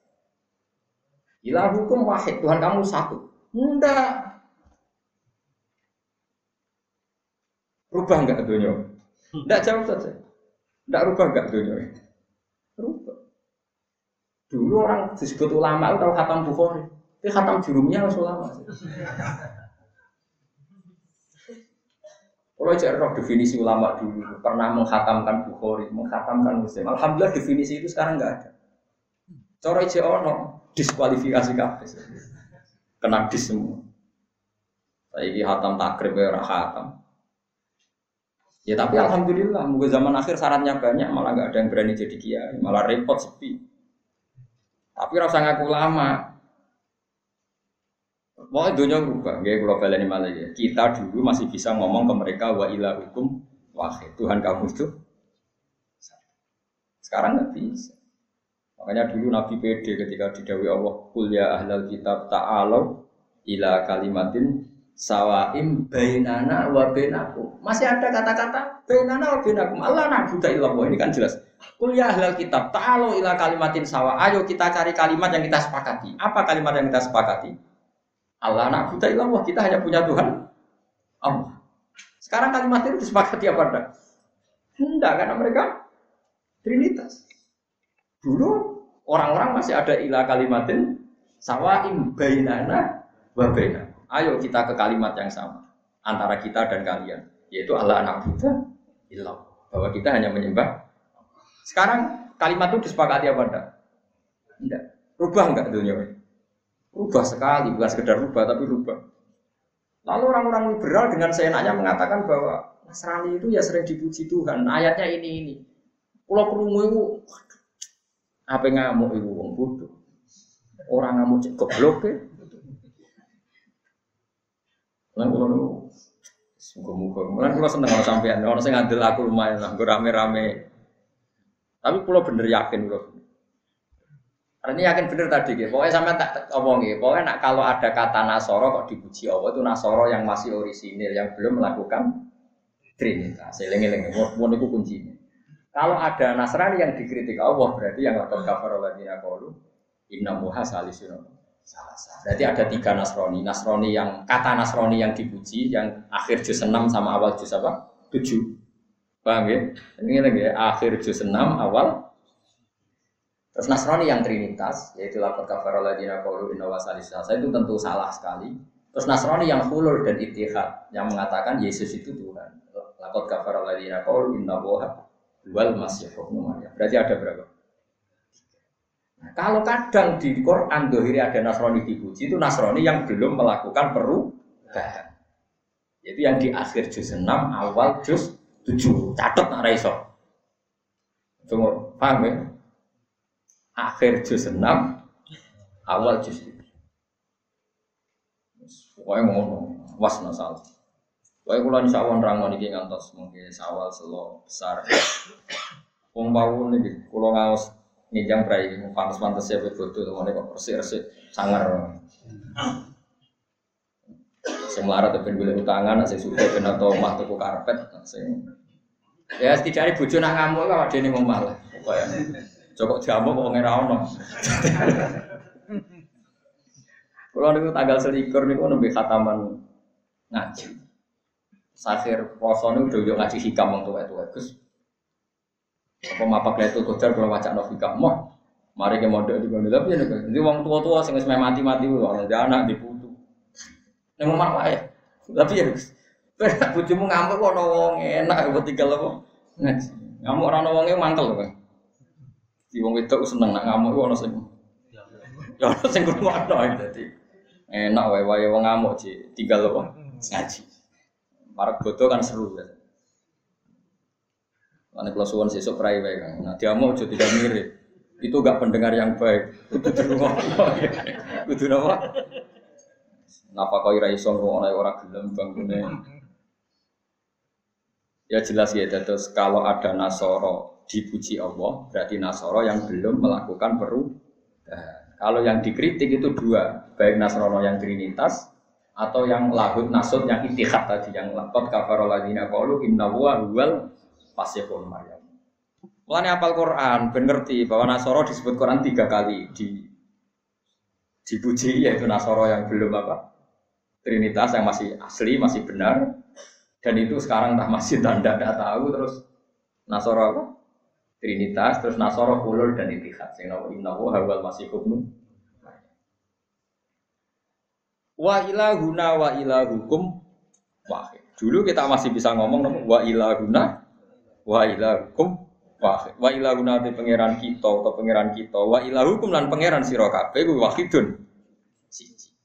Ilah hukum wahid, Tuhan kamu satu. Enggak. Rubah nggak dunia? Enggak jauh saja. Enggak rubah nggak dunia? Rubah. Dulu orang disebut ulama itu tahu khatam Bukhari. Itu khatam jurumnya harus ulama. Kalau cek roh definisi ulama dulu pernah menghatamkan Bukhari, menghatamkan Muslim. Alhamdulillah definisi itu sekarang nggak ada. Coro cek ono diskualifikasi kabeh. Kena dis semua. Saya ini hatam takrib ya hatam. Ya tapi alhamdulillah, mungkin zaman akhir syaratnya banyak, malah nggak ada yang berani jadi kiai, malah repot sepi. Tapi rasa ngaku lama, Mau dunia berubah, gak kalau baleni malah ya. Kita dulu masih bisa ngomong ke mereka wa ilah hukum wahid. Tuhan kamu itu sekarang nggak bisa. Makanya dulu Nabi PD ketika didawi Allah, Kul ya ahlal kitab ta'alau ila kalimatin sawaim bainana wa bainakum. Masih ada kata-kata bainana wa bainakum. Allah na'budu illallah. Ini kan jelas. Kul ya ahlal kitab ta'alau ila kalimatin sawa. Ayo kita cari kalimat yang kita sepakati. Apa kalimat yang kita sepakati? Allah anak buta ilah kita hanya punya Tuhan Allah. Sekarang kalimat itu disepakati apa enggak? Enggak, karena mereka Trinitas. Dulu orang-orang masih ada ilah kalimatin sawaim bainana wa baina. Ayo kita ke kalimat yang sama antara kita dan kalian, yaitu Allah anak buta ilah. Bahwa kita hanya menyembah. Sekarang kalimat itu disepakati apa enggak? Enggak. Rubah enggak dunia ini? Rubah sekali, bukan sekedar rubah tapi rubah. Lalu orang-orang liberal dengan seenaknya mengatakan bahwa Nasrani itu ya sering dipuji Tuhan. Ayatnya ini ini. Pulau kerungu itu, apa ngamuk itu wong bodoh. Orang ngamuk cek goblok ya. Lan kula niku muga-muga. Lan seneng kalau sampean orang sing ngandel aku lumayan lah, rame-rame. Tapi pulau bener yakin kula. Ini yakin bener tadi gitu. Pokoknya sampai tak ngomong gitu. Pokoknya nak kalau ada kata Nasoro kok dipuji Allah itu Nasoro yang masih orisinil yang belum melakukan Trinitas. Selengi-lengi. Mau itu kuncinya. Kalau ada Nasrani yang dikritik Allah berarti yang lakon kafar ladina qalu inna muha salisun Berarti ada tiga Nasrani. Nasrani yang kata Nasrani yang dipuji yang akhir juz 6 sama awal juz apa? 7. Paham ya? Ini lagi ya, akhir juz 6 awal Terus Nasrani yang Trinitas, yaitu lapor kafar ladina qalu inna. Saya itu tentu salah sekali. Terus Nasrani yang hulur dan itihad, yang mengatakan Yesus itu Tuhan. Lapor kafar ladina qalu inna waha wal masih Berarti ada berapa? Nah, kalau kadang di Quran dohiri ada Nasrani dipuji, itu Nasrani yang belum melakukan perubahan. Itu yang di akhir juz 6, awal juz 7. Catat raiso. Tunggu, paham ya? Akhir juz 6 awal juz 7 pokoknya ngono was masalah Wae kula insyaallah nerangno niki ngantos mungkin sawal selo besar. Wong bau niki kula ngaos nginjang prai pantes-pantes ya bodo ngene kok resik-resik sangar. Sing melarat ben golek utangan, sing suka ben atau omah tuku karpet, sing Ya setidaknya bojo nak ngamuk kok dene ngomah lah. Kaya Joko jamu kok ora ono. Kalau niku tanggal selikur niku nembe khataman ngaji. Sakhir poso niku udah yo ngaji hikam wong tuwa-tuwa Gus. Apa mapak itu kocar kalau baca no hikam mau. Mari ke mondok di kono tapi nek jadi wong tua-tua sing wis mati-mati wong ada anak diputu. Ning omah wae. Tapi ya Gus. Bojomu ngamuk kok ono wong enak kok tinggal apa? Ngaji. Ngamuk ora ono wonge mantel kok. Di wong wedok seneng nak ngamuk ono sing. Ya ono sing krungono dadi. Enak wae-wae wong ngamuk sih tinggal apa? Ngaji. Para bodoh kan seru ya. Karena kalau suwon sesuk prai wae kan. Nah dia mau jadi tidak mirip. Itu gak pendengar yang baik. Kudu dirungokno. Kudu napa? Napa kau ira iso ngono ora gelem bangune. Ya jelas ya terus kalau ada nasoro dipuji Allah berarti nasoro yang belum melakukan perubahan. Kalau yang dikritik itu dua, baik nasrono yang trinitas atau yang lahut nasut yang itihad tadi yang lakot kafarol ladina qalu inna huwa huwal pasifun maryam. Mulane apal Quran ben ngerti bahwa Nasoro disebut Quran tiga kali di dipuji yaitu Nasoro yang belum apa Trinitas yang masih asli masih benar dan itu sekarang tak masih tanda tidak tahu terus Nasoro apa Trinitas terus Nasoro ulul dan itihad sing inna huwa huwal masih Wa ilahuna wa ilahukum wahid. Dulu kita masih bisa ngomong wa ilahuna wa ilahukum wahid. Wa ilahuna te pangeran kita atau pangeran kita. Wa ilahukum lan pangeran sira kabeh kuwi wahidun. Siji.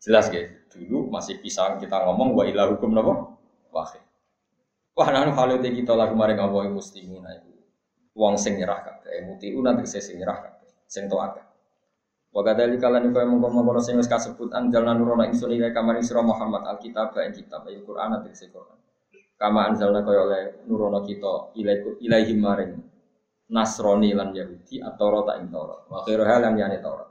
Jelas guys. Dulu masih bisa kita ngomong wa ilahukum napa? Wahid. Wah nanu kalau kita lagu maring Allah muslimin iku. Wong sing nyerah kabeh, mutiun nanti sing nyerah kabeh, sing taat. Wa kadzalika kalan iku mengkono-mengkono sing wis kasebut anjalna nurona ingsun ila kamari sira Muhammad alkitab ing kitab ayat Quran ati Quran. Kama anzalna kaya oleh nurono kita ilaihi maring Nasrani lan Yahudi atau rota ing Taurat. Wa khairu hal yang yani Taurat.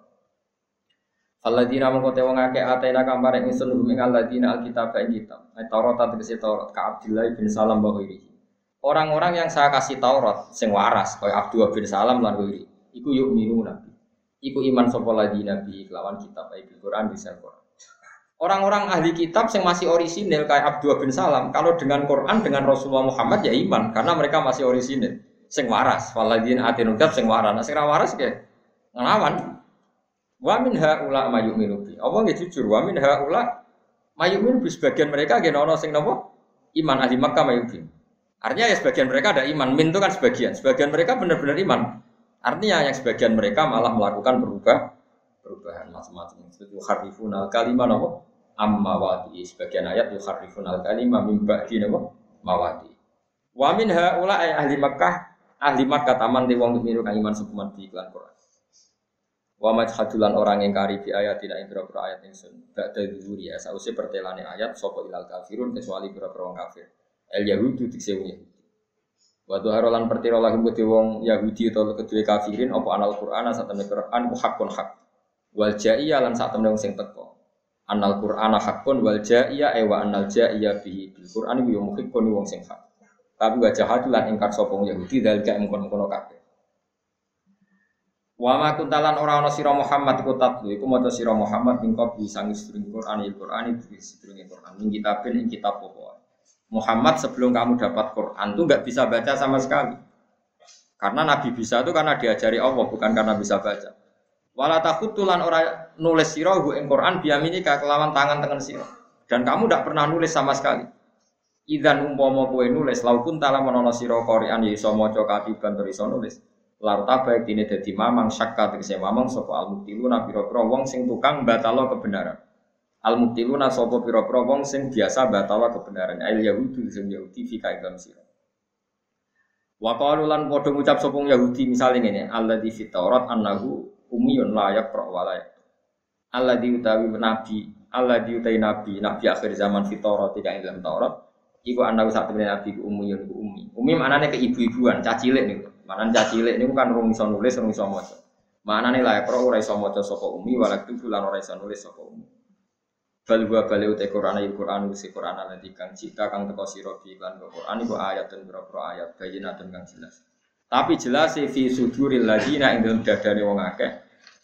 Alladzina mengko te wong akeh atena kamare ingsun hum ing alladzina alkitab ing kitab. Taurat tegese Taurat ka Abdullah bin Salam wa Orang-orang yang saya kasih Taurat sing waras kaya Abdullah bin Salam lan wiri. Iku yuk minuna. Iku iman sapa nabi kelawan kitab ayat Quran bisa Quran. Orang-orang ahli kitab yang masih orisinil kayak Abdul bin Salam, kalau dengan Quran dengan Rasulullah Muhammad ya iman karena mereka masih orisinil. Sing waras, waladin atin ucap sing waras. Nah, sing waras ke ngelawan. Wa min haula mayu'minu bi. Allah nggih jujur, wa min haula mayu'minu bi sebagian mereka nggih ono sing napa? Iman ahli Makkah mayu'min. Artinya ya sebagian mereka ada iman, min itu kan sebagian. Sebagian mereka benar-benar iman. Artinya yang sebagian mereka malah melakukan berubah perubahan macam-macam. Itu harifun al kalimah nopo amma wadi. Sebagian ayat harifun al kalimah mimba di nopo mawadi. Wa min haula ahli Makkah ahli Makkah taman di wong miru iman sukuman di iklan Quran. Wa majhadulan orang yang kari di ayat tidak berapa ayat yang sun. Ba'da dhuhuri ya sausi pertelane ayat sopo ilal kafirun kecuali berapa orang kafir. El Yahudu dikse Yahudi. Wa harolan pertiro lahum kudu wong Yahudi atau kedua kafirin apa anal Qur'an saat temen Qur'an ku hakun hak. Wal ja'iyah lan saat temen sing teko. Anal Qur'an hakun wal ja'iyah ewa anal ja'iyah bihi bil Qur'an ku yo muhibun wong sing hak. Tapi wa jahatu lan ingkar sapa Yahudi dal gak mengkon-kono kabeh. Wa ma kuntalan ora ana sira Muhammad ku tatlu iku maca sira Muhammad ing kopi sang istring Qur'an il Qur'an iki istring Qur'an ing kitabin ing kitab pokok. Muhammad sebelum kamu dapat Quran tuh nggak bisa baca sama sekali. Karena Nabi bisa itu karena diajari Allah, bukan karena bisa baca. Wala tulan ora nulis sira ing Quran biaminika kelawan tangan tangan sira. Dan kamu tidak pernah nulis sama sekali. Idan umpama kowe nulis laukun tala menono sira Quran ya iso maca katiban tur iso nulis. Larta baik dini dadi mamang syakka tegese mamang sapa al-muktiluna wong sing tukang batalo kebenaran. Al muktiluna sapa pira-pira wong sing biasa batawa kebenaran. Al yahudu sing Yahudi fi kaidam sira. Wa qalu lan padha ngucap sapa Yahudi misale ngene, alladzi fi Taurat annahu umiyun la yaqra wa la Alladzi utawi nabi Allah diutai nabi, nabi akhir zaman fitorat tidak dalam Taurat. Iku anak saat ini nabi ku umi ku umi. Umi mana nih ke ibu-ibuan, cacilik nih. Mana cacilik nih kan rung iso nulis, rung iso. Mana nih lah pro ora iso moco sopo umi, walak tu ora iso nulis sopo umi. Bal gua bali utai Quran ayat Quran usi Quran nanti kang cita kang teko siro bi lan Quran iku ayat dan berapa ayat bayinatun kang jelas. Tapi jelas fi suduril ladina ing dalem dadane wong akeh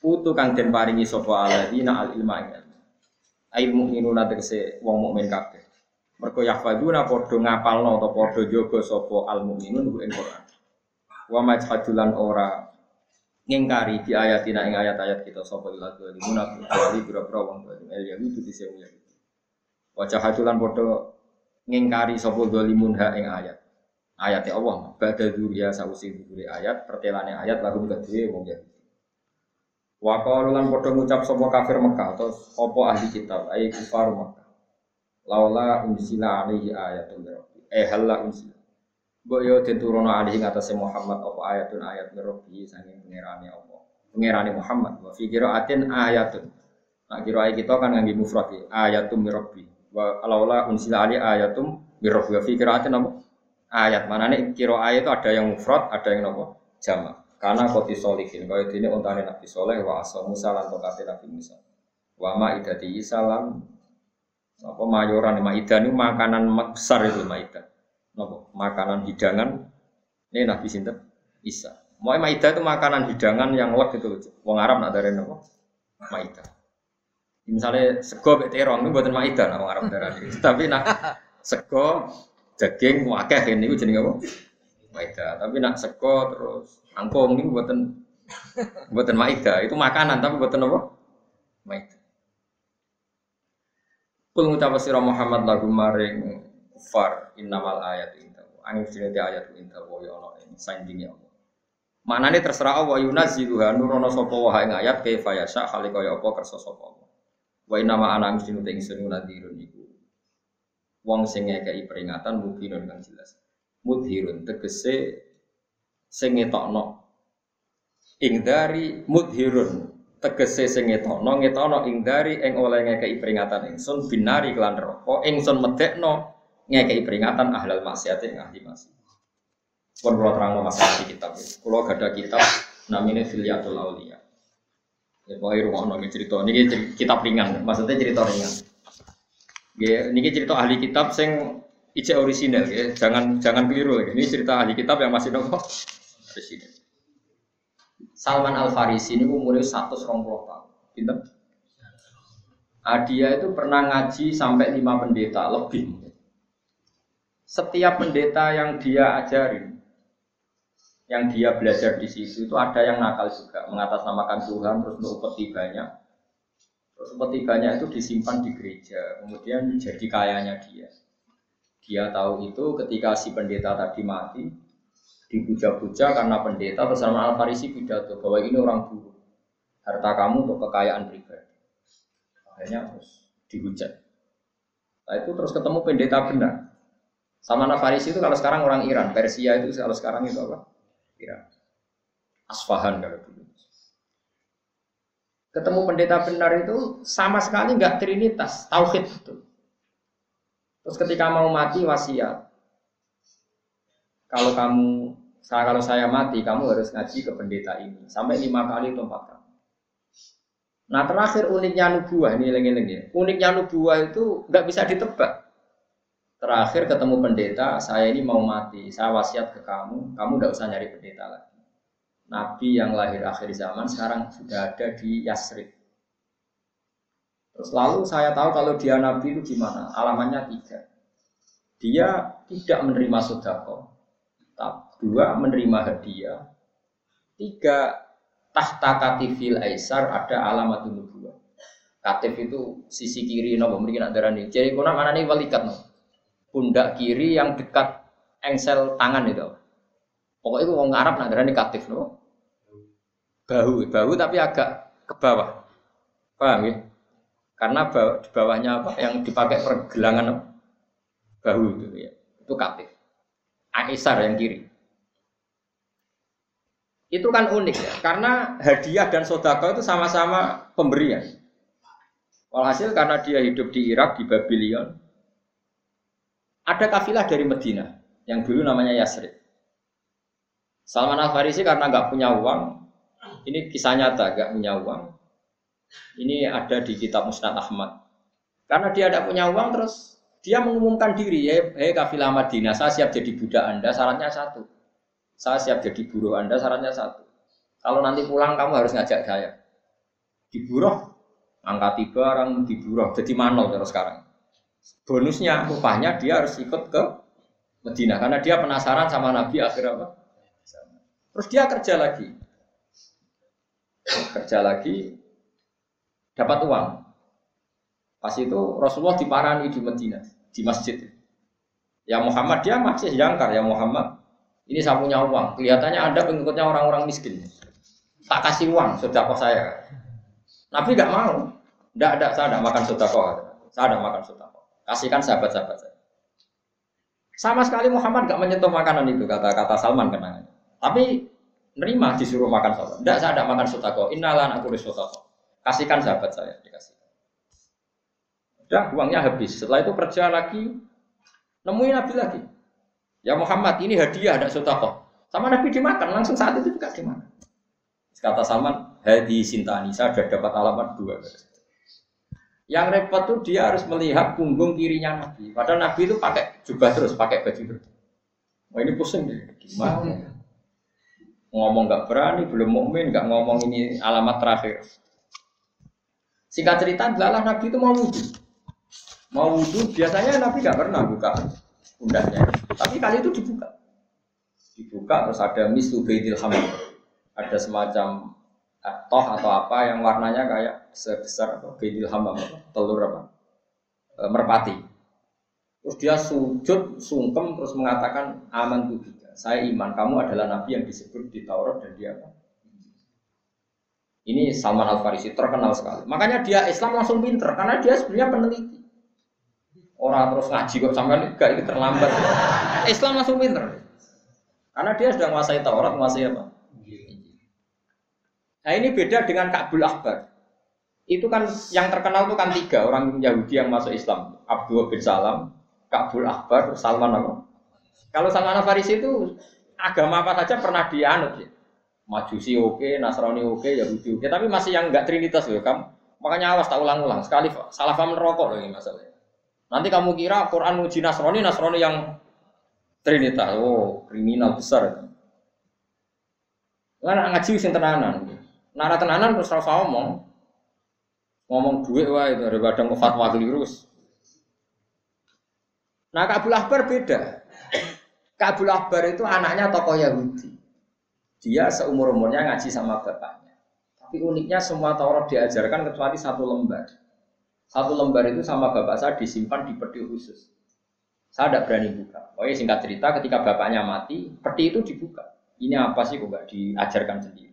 putu kang den paringi sapa aladina al ilma ing ilmu. Ail mukminuna tegese wong mukmin kabeh. Mergo yahfadzuna padha ngapalno atau padha jaga sapa al mukminun ing Quran. Wa majhadulan ora ngingkari di ayatina ing ayat-ayat kita sapa ila dzalimun kecuali pira-pira wong zalim el yahudi di sing yahudi wajah hatulan padha ngingkari sapa dzalimun ha ing ayat. Ayat Allah badha dzuriya sausi dzuri ayat pertelane ayat lagu kedue wong yahudi wa qalu lan padha ngucap sapa kafir Mekah atau apa ahli kitab ai kufar Mekah laula unsila alaihi ayatun rabbi eh halla unsila Mbok yo diturono alih ing atase Muhammad apa ayatun ayat mirrobi saking pangerane apa. Pangerane Muhammad wa fi qiraatin ayatun. Nah kira kita kan ngangge mufrad ya, ayatum mirrobi. Wa alaula unsila ali ayatum mirrobi wa fi qiraatin apa? Ayat mana nih kira ayat itu ada yang mufrad, ada yang apa? Jamak. Karena koti solihin, kau ini untane Nabi Soleh wa asal Musa lan tokate Nabi Musa. Wa ma idati salam apa mayoran maidah ini makanan besar itu maidah nopo makanan hidangan ini Nabi Sinten Isa. Mau maida itu makanan hidangan yang lek itu Wong Arab nak dari nopo maida. Misalnya sego bek terong itu buatan maida nak Wong Arab dari. Tapi nak sego daging wakeh ini itu jadi apa? Maida. Tapi nak sego terus angkong ini buatan buatan maida. Itu makanan tapi buatan apa? Maida. Kul ngucap Muhammad lagu maring kufar innamal ayat inta angin sini ayat inta wa ya Allah ini sanding ya Allah. Ini terserah Allah yunazziluha nurono sopo wa ing ayat kaifa yasha kali kaya apa kersa sapa Allah. Wa innama ana mesti te ingsun nadirun iku. Wong sing ngekeki peringatan mubinun kang jelas. Mudhirun tegese sing ngetokno. Ing dari mudhirun tegese sing ngetokno ngetokno ing dari ing oleh ngekeki peringatan ingsun binari kelan neraka ingsun medekno ngekei peringatan ahlal maksiat yang ahli maksiat. Pun kalau terang masalah di kitab, kalau gak ada kitab namanya Filiatul Aulia. Ya, pokoknya rumah nongin cerita, ini kitab ringan, maksudnya cerita ringan. Ya, ini cerita ahli kitab sing ijek orisinal, ya. jangan jangan keliru. Ini cerita ahli kitab yang masih nopo orisinal. Salman Al Farisi ini umurnya satu puluh tahun, pinter. Adia itu pernah ngaji sampai lima pendeta lebih setiap pendeta yang dia ajarin, yang dia belajar di situ itu ada yang nakal juga, mengatasnamakan Tuhan, terus untuk upeti banyak. Terus upeti banyak itu disimpan di gereja, kemudian jadi kayanya dia. Dia tahu itu ketika si pendeta tadi mati, dipuja-puja karena pendeta bersama Al-Farisi pidato bahwa ini orang buruk. Harta kamu untuk kekayaan pribadi. Akhirnya terus dihujat. Nah itu terus ketemu pendeta benar. Sama Farisi itu kalau sekarang orang Iran, Persia itu kalau sekarang itu apa? Iran. Asfahan kalau dulu. Ketemu pendeta benar itu sama sekali nggak trinitas, tauhid itu. Terus ketika mau mati wasiat, kalau kamu saya kalau saya mati, kamu harus ngaji ke pendeta ini sampai lima kali atau empat kali. Nah terakhir uniknya nubuah ini lengi ya. Uniknya nubuah itu nggak bisa ditebak. Terakhir ketemu pendeta, saya ini mau mati, saya wasiat ke kamu, kamu tidak usah nyari pendeta lagi. Nabi yang lahir akhir zaman sekarang sudah ada di Yasrib. Terus lalu saya tahu kalau dia Nabi itu gimana, alamannya tiga. Dia tidak menerima sodako, dua menerima hadiah, tiga tahta katifil aisar ada alamat nubuah. Katif itu sisi kiri nopo mungkin ada darani. Jadi kuna mana nih walikat nopo pundak kiri yang dekat engsel tangan itu. Pokoknya itu orang Arab nak negatif loh. Bahu, bahu tapi agak ke bawah. Paham ya? Karena bawah, di bawahnya apa? Yang dipakai pergelangan apa? bahu itu ya. Itu katif. Aisar yang kiri. Itu kan unik ya, karena hadiah dan sodako itu sama-sama pemberian. Walhasil karena dia hidup di Irak di Babylon, ada kafilah dari Medina yang dulu namanya Yasrib. Salman Al Farisi karena nggak punya uang, ini kisah nyata, nggak punya uang. Ini ada di kitab Musnad Ahmad. Karena dia tidak punya uang, terus dia mengumumkan diri, hei, hey, kafilah Madinah, saya siap jadi budak Anda, syaratnya satu. Saya siap jadi buruh Anda, syaratnya satu. Kalau nanti pulang kamu harus ngajak saya. Di buruh, angkati barang di buruh, jadi manol terus sekarang. Bonusnya, upahnya dia harus ikut ke Medina karena dia penasaran sama Nabi akhir apa? Terus dia kerja lagi, kerja lagi, dapat uang. Pas itu Rasulullah diparani di Medina, di masjid. Ya Muhammad dia masih jangkar ya Muhammad. Ini saya punya uang. Kelihatannya ada pengikutnya orang-orang miskin. Tak kasih uang, kok saya. Nabi nggak mau. Tidak ada, saya tidak makan sodako. Saya tidak makan sodako. Kasihkan sahabat-sahabat saya. Sama sekali Muhammad nggak menyentuh makanan itu, kata-kata Salman kenangan. Tapi nerima disuruh makan sodako. Tidak, saya tidak makan sodako. Innalan aku sodako. Kasihkan sahabat saya, dikasih. Udah, uangnya habis. Setelah itu kerja lagi, nemuin Nabi lagi. Ya Muhammad, ini hadiah, ada sodako. Sama Nabi dimakan, langsung saat itu juga dimakan. Kata Salman, Hadi Sintani, saya sudah dapat alamat dua. Yang repot tuh dia harus melihat punggung kirinya Nabi. Padahal Nabi itu pakai jubah terus, pakai baju terus. Wah ini pusing deh, gimana? Ngomong nggak berani, belum mukmin, nggak ngomong ini alamat terakhir. Singkat cerita, adalah Nabi itu mau wudhu. Mau wudhu, biasanya Nabi nggak pernah buka pundaknya. Tapi kali itu dibuka. Dibuka terus ada mislu baidil hamil. Ada semacam toh atau apa yang warnanya kayak sebesar bedil hamba telur apa e, merpati. Terus dia sujud sungkem terus mengatakan aman tuh Saya iman kamu adalah nabi yang disebut di Taurat dan dia apa? Ini Salman Al Farisi terkenal sekali. Makanya dia Islam langsung pinter karena dia sebenarnya peneliti. Orang terus ngaji kok sampai enggak itu terlambat. Islam langsung pinter. Karena dia sudah menguasai Taurat, menguasai apa? Nah ini beda dengan Ka'bul Akbar. Itu kan yang terkenal itu kan tiga orang Yahudi yang masuk Islam. Abdul bin Salam, Ka'bul Akbar, Salman apa? Kalau Salman Farisi itu agama apa saja pernah dianut ya. Majusi oke, Nasrani oke, Yahudi oke, tapi masih yang enggak trinitas loh kamu. Makanya awas tak ulang-ulang. Sekali salah paham rokok loh ini masalahnya. Nanti kamu kira Quran uji Nasrani, Nasrani yang trinitas. Oh, kriminal besar. Kan ngaji sing tenanan. Nara tenanan terus rasa ngomong. Ngomong duit wah itu daripada fatwa keliru. Nah Kabul Akbar beda. Kabul Akbar itu anaknya tokoh Yahudi. Dia seumur umurnya ngaji sama bapaknya. Tapi uniknya semua Taurat diajarkan kecuali satu lembar. Satu lembar itu sama bapak saya disimpan di peti khusus. Saya tidak berani buka. Pokoknya singkat cerita ketika bapaknya mati, peti itu dibuka. Ini apa sih kok nggak diajarkan sendiri?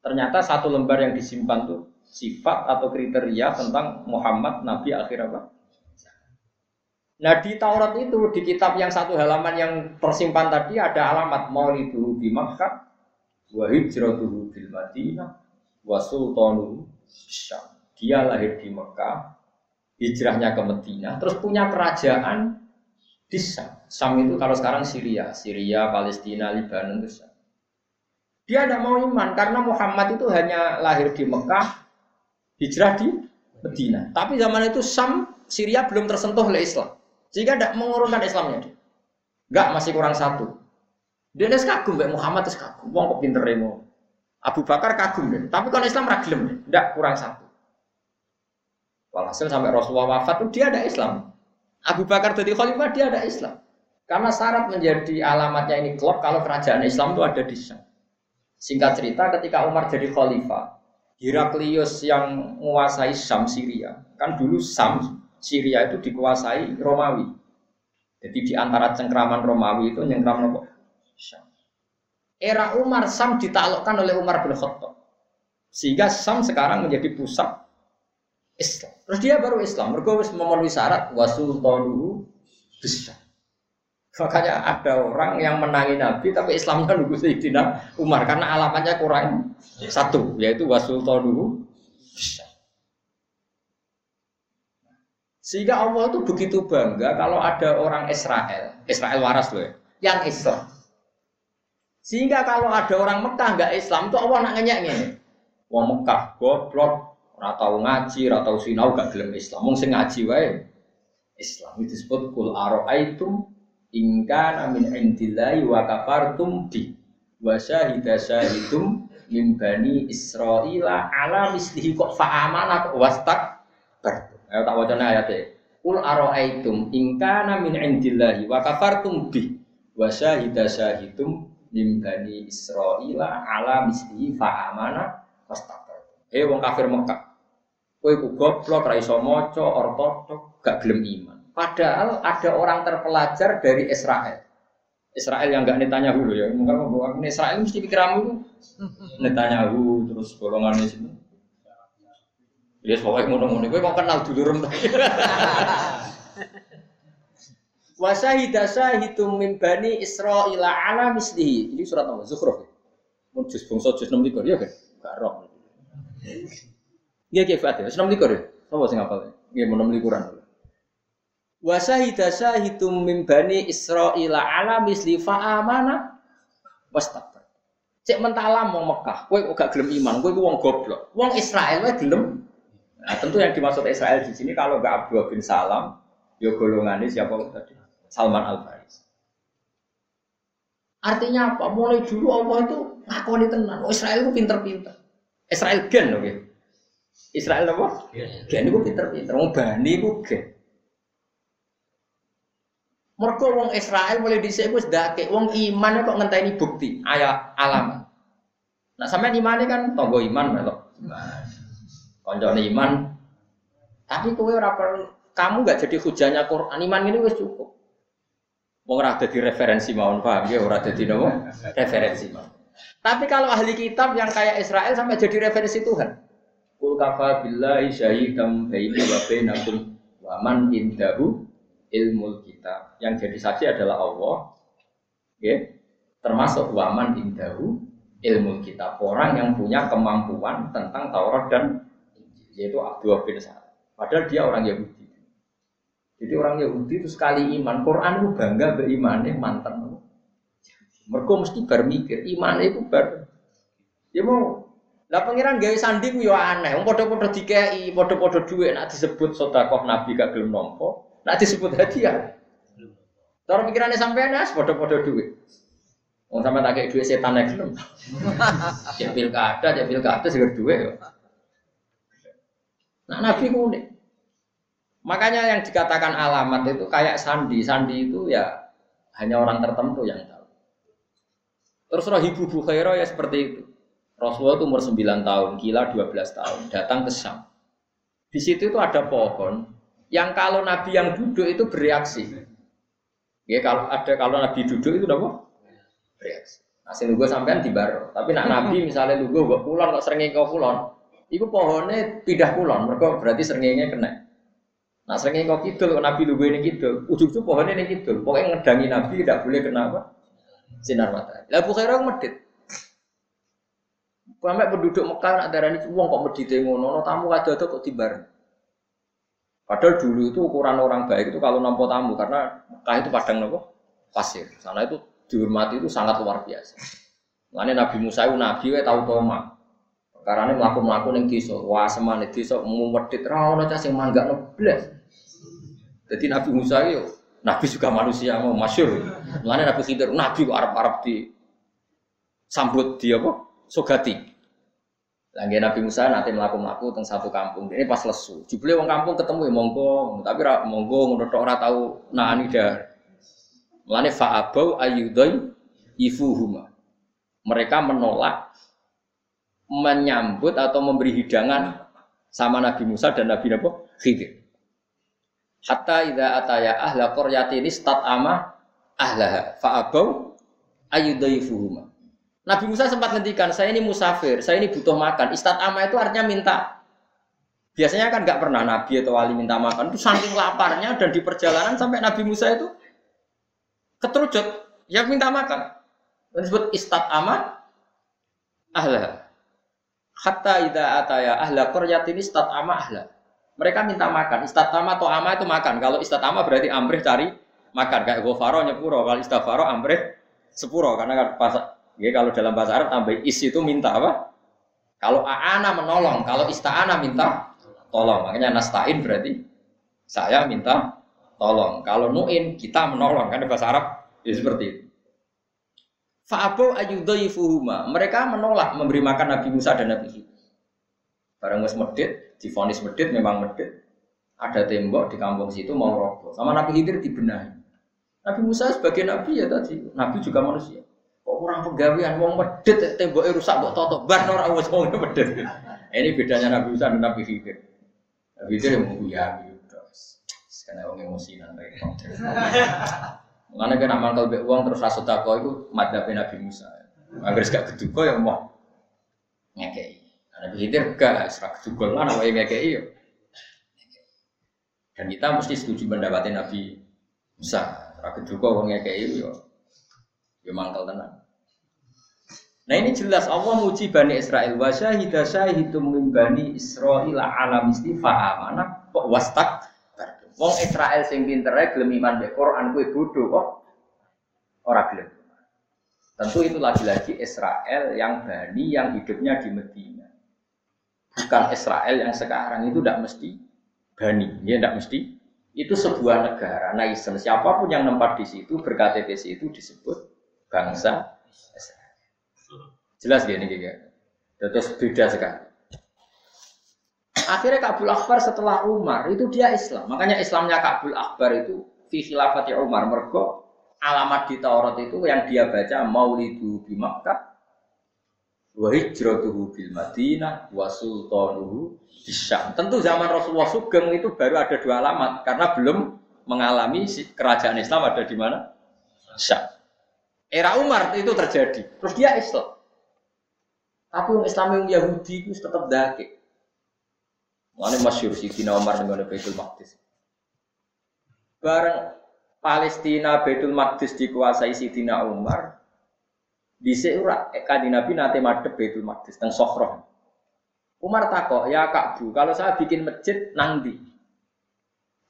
Ternyata satu lembar yang disimpan tuh sifat atau kriteria tentang Muhammad Nabi akhir apa? Nah di Taurat itu di kitab yang satu halaman yang tersimpan tadi ada alamat Maulidu di Makkah, wa hijratuhu bil Madinah, wa sultanuhu Syam. Dia lahir di Mekah, hijrahnya ke Madinah, terus punya kerajaan di Syam. Syam itu kalau sekarang Syria, Syria, Palestina, Lebanon itu. Dia tidak mau iman karena Muhammad itu hanya lahir di Mekah, hijrah di Medina. Tapi zaman itu Sam, Syria belum tersentuh oleh Islam. Sehingga tidak mengurungkan Islamnya dia. Enggak, masih kurang satu. Dia nes kagum, Mbak Muhammad itu kagum. Wong kok pinter remo. Abu Bakar kagum deh. Tapi kalau Islam ragilem deh. Tidak, kurang satu. Walhasil sampai Rasulullah wafat itu dia ada Islam. Abu Bakar jadi khalifah dia ada Islam. Karena syarat menjadi alamatnya ini klub kalau kerajaan Islam itu ada di Syam. Singkat cerita ketika Umar jadi khalifah, Heraklius yang menguasai Sam Syria. Kan dulu Sam Syria itu dikuasai Romawi. Jadi di antara cengkraman Romawi itu nyengkram nopo Sam. Era Umar Sam ditaklukkan oleh Umar bin Khattab. Sehingga Sam sekarang menjadi pusat Islam. Terus dia baru Islam. Mereka memenuhi syarat wasultanu besar. Makanya ada orang yang menangi Nabi tapi Islamnya nunggu Sayyidina Umar karena alamatnya kurang satu yaitu wasultanuhu Sehingga Allah itu begitu bangga kalau ada orang Israel, Israel waras loh ya, yang Islam. Sehingga kalau ada orang Mekah nggak Islam tuh Allah nak ngenyek ini. Wong Mekah goblok, ora tau ngaji, ora tau sinau gak gelem Islam. Wong sing ngaji wae Islam itu disebut kul ara'aitum in kana min indillahi wa kafartum bi wa syahida syahidum min bani ala mislihi kok fa'amana kok wastak ber. Ayo tak wacana ayatnya. Kul ara'aitum in kana min indillahi wa kafartum bi wa syahida syahidum min bani Israila ala mislihi fa'amana wastak ber. Hei wong kafir Mekah. Kowe ku goblok ra iso maca gak gelem iman. Padahal ada orang terpelajar dari Israel. Israel yang gak Netanyahu loh ya. Mungkin ini Israel mesti pikiramu itu Netanyahu terus golongan di sini. Ya pokoknya ngono-ngono. Kowe mau kenal dulu rem. Wa syahida syahidum min bani ala mislihi. Ini surat apa? Zukhruf. Mun juz bangsa juz 6 ya kan? Gak roh. Iya kayak Fatih, senam likur ya? Apa sih ngapal? Iya mau enam likuran. Wa syahida syahidum min bani Israil ala misli fa'amana wastakbar. Cek mentalam wong Mekah, kowe kok gak gelem iman, kowe ku wong goblok. Wong Israel wae gelem. Nah, tentu yang dimaksud Israel di sini kalau nggak Abdullah bin Salam, ya golongannya siapa tadi? Salman Al Faris. Artinya apa? Mulai dulu Allah itu ngakoni tenan. Oh, Israel itu pinter-pinter. Israel gen oke. Okay? Israel apa? Gen itu pinter-pinter. Wong Bani itu gen. Mereka wong Israel mulai dhisik wis ndake wong iman kok ngenteni bukti, ayat alamat. Nah, sampean imane kan tonggo iman melok. Koncone iman. Tapi kowe ora kamu nggak jadi hujannya Quran iman ini wis cukup. Wong ora dadi referensi mawon paham ya ora dadi nopo? Referensi mawon. Tapi kalau ahli kitab yang kayak Israel sampai jadi referensi Tuhan. Kul kafa billahi syahidam baini wa bainakum wa man indahu ilmu kitab. Yang jadi saksi adalah Allah. Ya. Termasuk waman indahu ilmu kitab. Orang yang punya kemampuan tentang Taurat dan yaitu Abdullah bin Salam. Padahal dia orang Yahudi. Jadi orang Yahudi itu sekali iman, Quran itu bangga berimannya mantan. Mereka mesti bermikir, iman itu ber. Ya mau lah pangeran gawe sandi ku yo aneh. Wong padha-padha dikeki, padha-padha dhuwit disebut sedekah nabi gak gelem nek disebut hadiah. Cara pikirannya sampean as padha-padha dhuwit. Wong sampean tak kei dhuwit setan nek gelem. Ya pilkada, ya pilkada seger dhuwit yo. Nah nabi unik. Makanya yang dikatakan alamat itu kayak sandi. Sandi itu ya hanya orang tertentu yang tahu. Terus Rahibu Bukhairah ya seperti itu. Rasulullah itu umur 9 tahun, gila 12 tahun, datang ke Syam. Di situ itu ada pohon yang kalau Nabi yang duduk itu bereaksi. Ya kalau ada kalau Nabi duduk itu apa? Bereaksi. Nah, sing gue sampean di baro. Tapi nak Nabi misalnya lu gue kulon kok sering kau kulon, itu pohonnya pindah kulon, mereka berarti seringnya kena. Nah seringnya kau kidul, kok Nabi lu ini kidul, ujung-ujung pohonnya ini kidul. Pokoknya ngedangi Nabi tidak boleh kena apa? Sinar matahari. Lah Bukhairah medit. Sampai penduduk Mekah nak darah ini uang kok medite ngono, no, tamu ada tuh kok tibar. Padahal dulu itu ukuran orang baik itu kalau nampo tamu karena Mekah itu padang nopo pasir. Sana itu dihormati itu sangat luar biasa. Makanya Nabi Musa itu Nabi we tahu toma. Karena ini melakukan melakukan yang desa, wah semane desa mau medit rawon aja sing mangga neblas. Jadi Nabi Musa itu Nabi juga manusia mau masyur. Makanya Nabi Khidir, Nabi kok Arab-Arab di sambut dia apa? Sogati. Lagi Nabi Musa nanti melakukan melaku tentang satu kampung. Ini pas lesu. Jubli wong kampung ketemu ya monggo, tapi ra, monggo ngono ora tahu nani dah. Mulane fa'abau ayyudai ifuhuma. Mereka menolak menyambut atau memberi hidangan sama Nabi Musa dan Nabi Nabi Khidir. Hatta idza ataya ahla qaryatin istat'ama ahlaha fa'abau ayyudaifuhuma. Nabi Musa sempat ngendikan, saya ini musafir, saya ini butuh makan. Istat'ama itu artinya minta. Biasanya kan nggak pernah Nabi atau wali minta makan. Itu saking laparnya dan di perjalanan sampai Nabi Musa itu keterucut, ya minta makan. Dan disebut istat'ama ahla. Hatta idza ataya ahla qaryatin istat'ama ahla. Mereka minta makan. Istatama atau ama itu makan. Kalau istatama berarti amrih cari makan. Kayak gofaro nyepuro. Kalau istafaro amrih sepuro. Karena kan pas, ya, kalau dalam bahasa Arab tambah is itu minta apa? Kalau aana menolong. Kalau ista'ana minta tolong. Makanya nastain berarti saya minta tolong. Kalau nuin kita menolong. Kan bahasa Arab ya seperti itu. Fa'abu ayudhaifuhuma. Mereka menolak memberi makan Nabi Musa dan Nabi Khidir. Barang wis medit, difonis medit memang medit. Ada tembok di kampung situ mau roboh. Sama Nabi Khidir dibenahi. Nabi Musa sebagai nabi ya tadi, nabi juga manusia. Kok kurang pegawaian wong medit temboknya rusak kok toto bar ora wis wong. Ini bedanya Nabi Musa dan Nabi Khidir. Nabi Khidir yang menguyahi terus. Karena wong emosi nanti. Mengenai kan amal kalbe uang terus rasa takwa itu madhabnya Nabi Musa. Agar gak keduko ya mau ngekei. Nabi Khidir gak serak keduko lah namanya ngekei ya. Dan kita mesti setuju pendapatnya Nabi Musa. Serak keduko wong ngekei ya. Ya mangkal tenang. Nah ini jelas Allah muji Bani Israel wa syahida syahidum min Bani Israel alam istifa amanah kok wastak Wong Israel sing pinter ae gelem iman mbek Quran kuwi bodoh kok ora gelem. Tentu itu lagi-lagi Israel yang Bani yang hidupnya di Medina. Bukan Israel yang sekarang itu tidak mesti Bani, ya tidak mesti. Itu sebuah negara nation. Siapa pun yang nempat di situ berKTP situ disebut bangsa Israel. Jelas gini gitu. Terus beda sekali. Akhirnya Kabul Akbar setelah Umar itu dia Islam. Makanya Islamnya Kabul Akbar itu fi khilafati Umar mergo alamat di Taurat itu yang dia baca Maulidu di Makkah wa hijratuhu bil Madinah wa sultanuhu di Syam. Tentu zaman Rasulullah Sugeng itu baru ada dua alamat karena belum mengalami kerajaan Islam ada di mana? Syam. Era Umar itu terjadi. Terus dia Islam. Tapi yang Islam yang Yahudi itu tetap dakik. Mana masyur Sidina Umar dengan Baitul Maqdis. Bareng Palestina Baitul Maqdis dikuasai Sidina Umar, di seura kadi Nabi nate madep Baitul Maqdis teng Sokhroh. Umar takok, ya Kak Bu, kalau saya bikin masjid nang di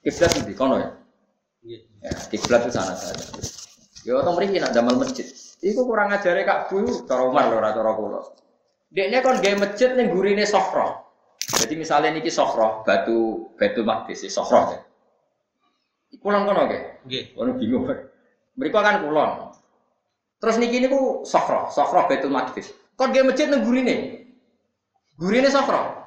kiblat di kono ya. Ya, kiblat itu sana saja. Ya otong mriki nak damel masjid. Iku kurang ajare Kak Bu, cara Umar lho ora cara kula. Dekne kon gawe masjid ning gurine Sokhroh. Jadi misalnya niki sokro batu batu magdis sokro ya. Kulon kono ke? Nggih. Kono bingung. Mereka kan kulon. Terus niki niku sokro, sokro batu magdis. Kon dia masjid nang gurine. Gurine sokro.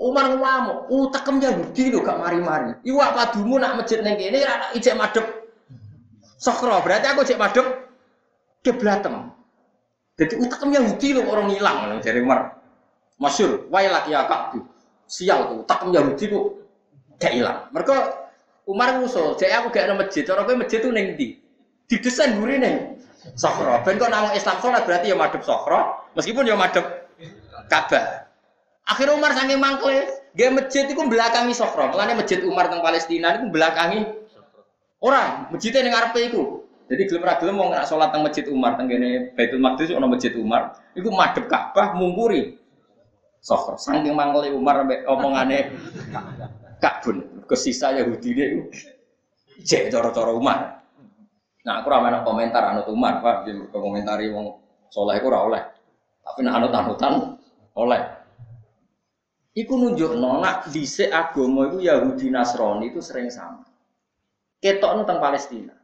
Umar ngamuk, utekem Yahudi lho gak mari-mari. Iwak padumu nak masjid nang kene ora ijek madhep sokro. Berarti aku cek madhep keblatem. Jadi utekem Yahudi lho orang hilang dari Umar. Masyur, wailak ya Ka'bu. Sial tuh, tak Yahudi tuh gak hilang. Mereka Umar ngusul, jadi aku gak ada masjid. Orang gue masjid tuh neng di, didesain gurih neng. Sokro, ben kok nama Islam sholat berarti ya madep sokro, meskipun ya madep Ka'bah. Akhirnya Umar saking mangkle, gak masjid itu belakangi sokro. Makanya masjid Umar teng Palestina itu belakangi orang, masjidnya neng Arab itu. Jadi gelem ra gelem nggak sholat teng masjid Umar teng kene Baitul Maqdis ono masjid Umar, itu madep Ka'bah mungkuri Sokhor. Saking mangkle Umar ambek omongane Kabun. Kesisa Yahudi dia itu cek cara-cara Umar. Nah, aku ramai komentar anut Umar, Pak. Dia komentari wong soleh aku oleh. Tapi nak anut-anutan oleh. Iku nunjuk nona dhisik agama itu Yahudi Nasrani itu sering sama. Ketok tentang Palestina.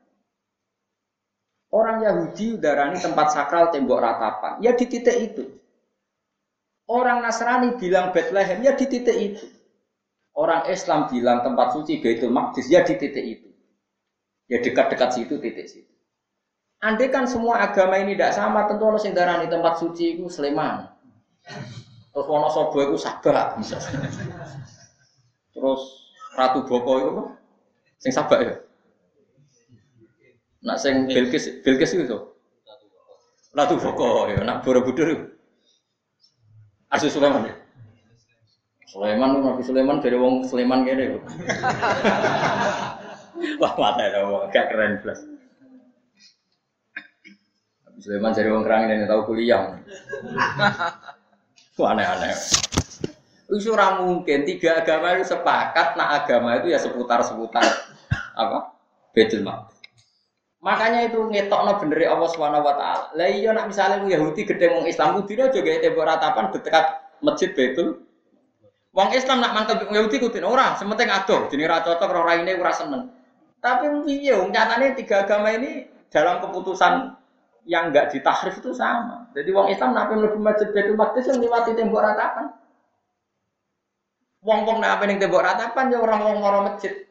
Orang Yahudi udarani tempat sakral tembok ratapan. Ya di titik itu. Orang Nasrani bilang Bethlehem ya di titik itu. Orang Islam bilang tempat suci Baitul Maqdis ya di titik itu. Ya dekat-dekat situ titik situ. Andai kan semua agama ini tidak sama, tentu orang sing darani tempat suci itu Sleman. Terus Wonosobo itu Sabak bisa. Terus Ratu Boko itu? Sing Sabak ya. Nak sing Bilqis, Bilqis itu. Ratu Boko ya, nak Borobudur itu. Asu Sulaiman ya. Sulaiman Nabi Sulaiman dari wong Sulaiman kene. Wah, mata ya, wong gak keren plus. Nabi Sulaiman dari wong kerang dan tahu kuliah. Wah, aneh-aneh. Itu mungkin tiga agama itu sepakat nah agama itu ya seputar-seputar apa? Betul Maqdis. Makanya itu ngetokno bener Allah Subhanahu wa taala. Lah iya nak misalnya Yahudi gede wong Islam kudune aja gawe tembok ratapan dekat masjid Betul. Wong Islam nak mangkel Yahudi kudu ora, sementing adoh, jenenge ra cocok ora raine ora seneng. Tapi piye wong nyatane tiga agama ini dalam keputusan yang enggak ditahrif itu sama. Jadi wong Islam nape mlebu masjid Baitul Maqdis yang liwati tembok ratapan. Wong-wong nak ning tembok ratapan ya orang wong moro masjid.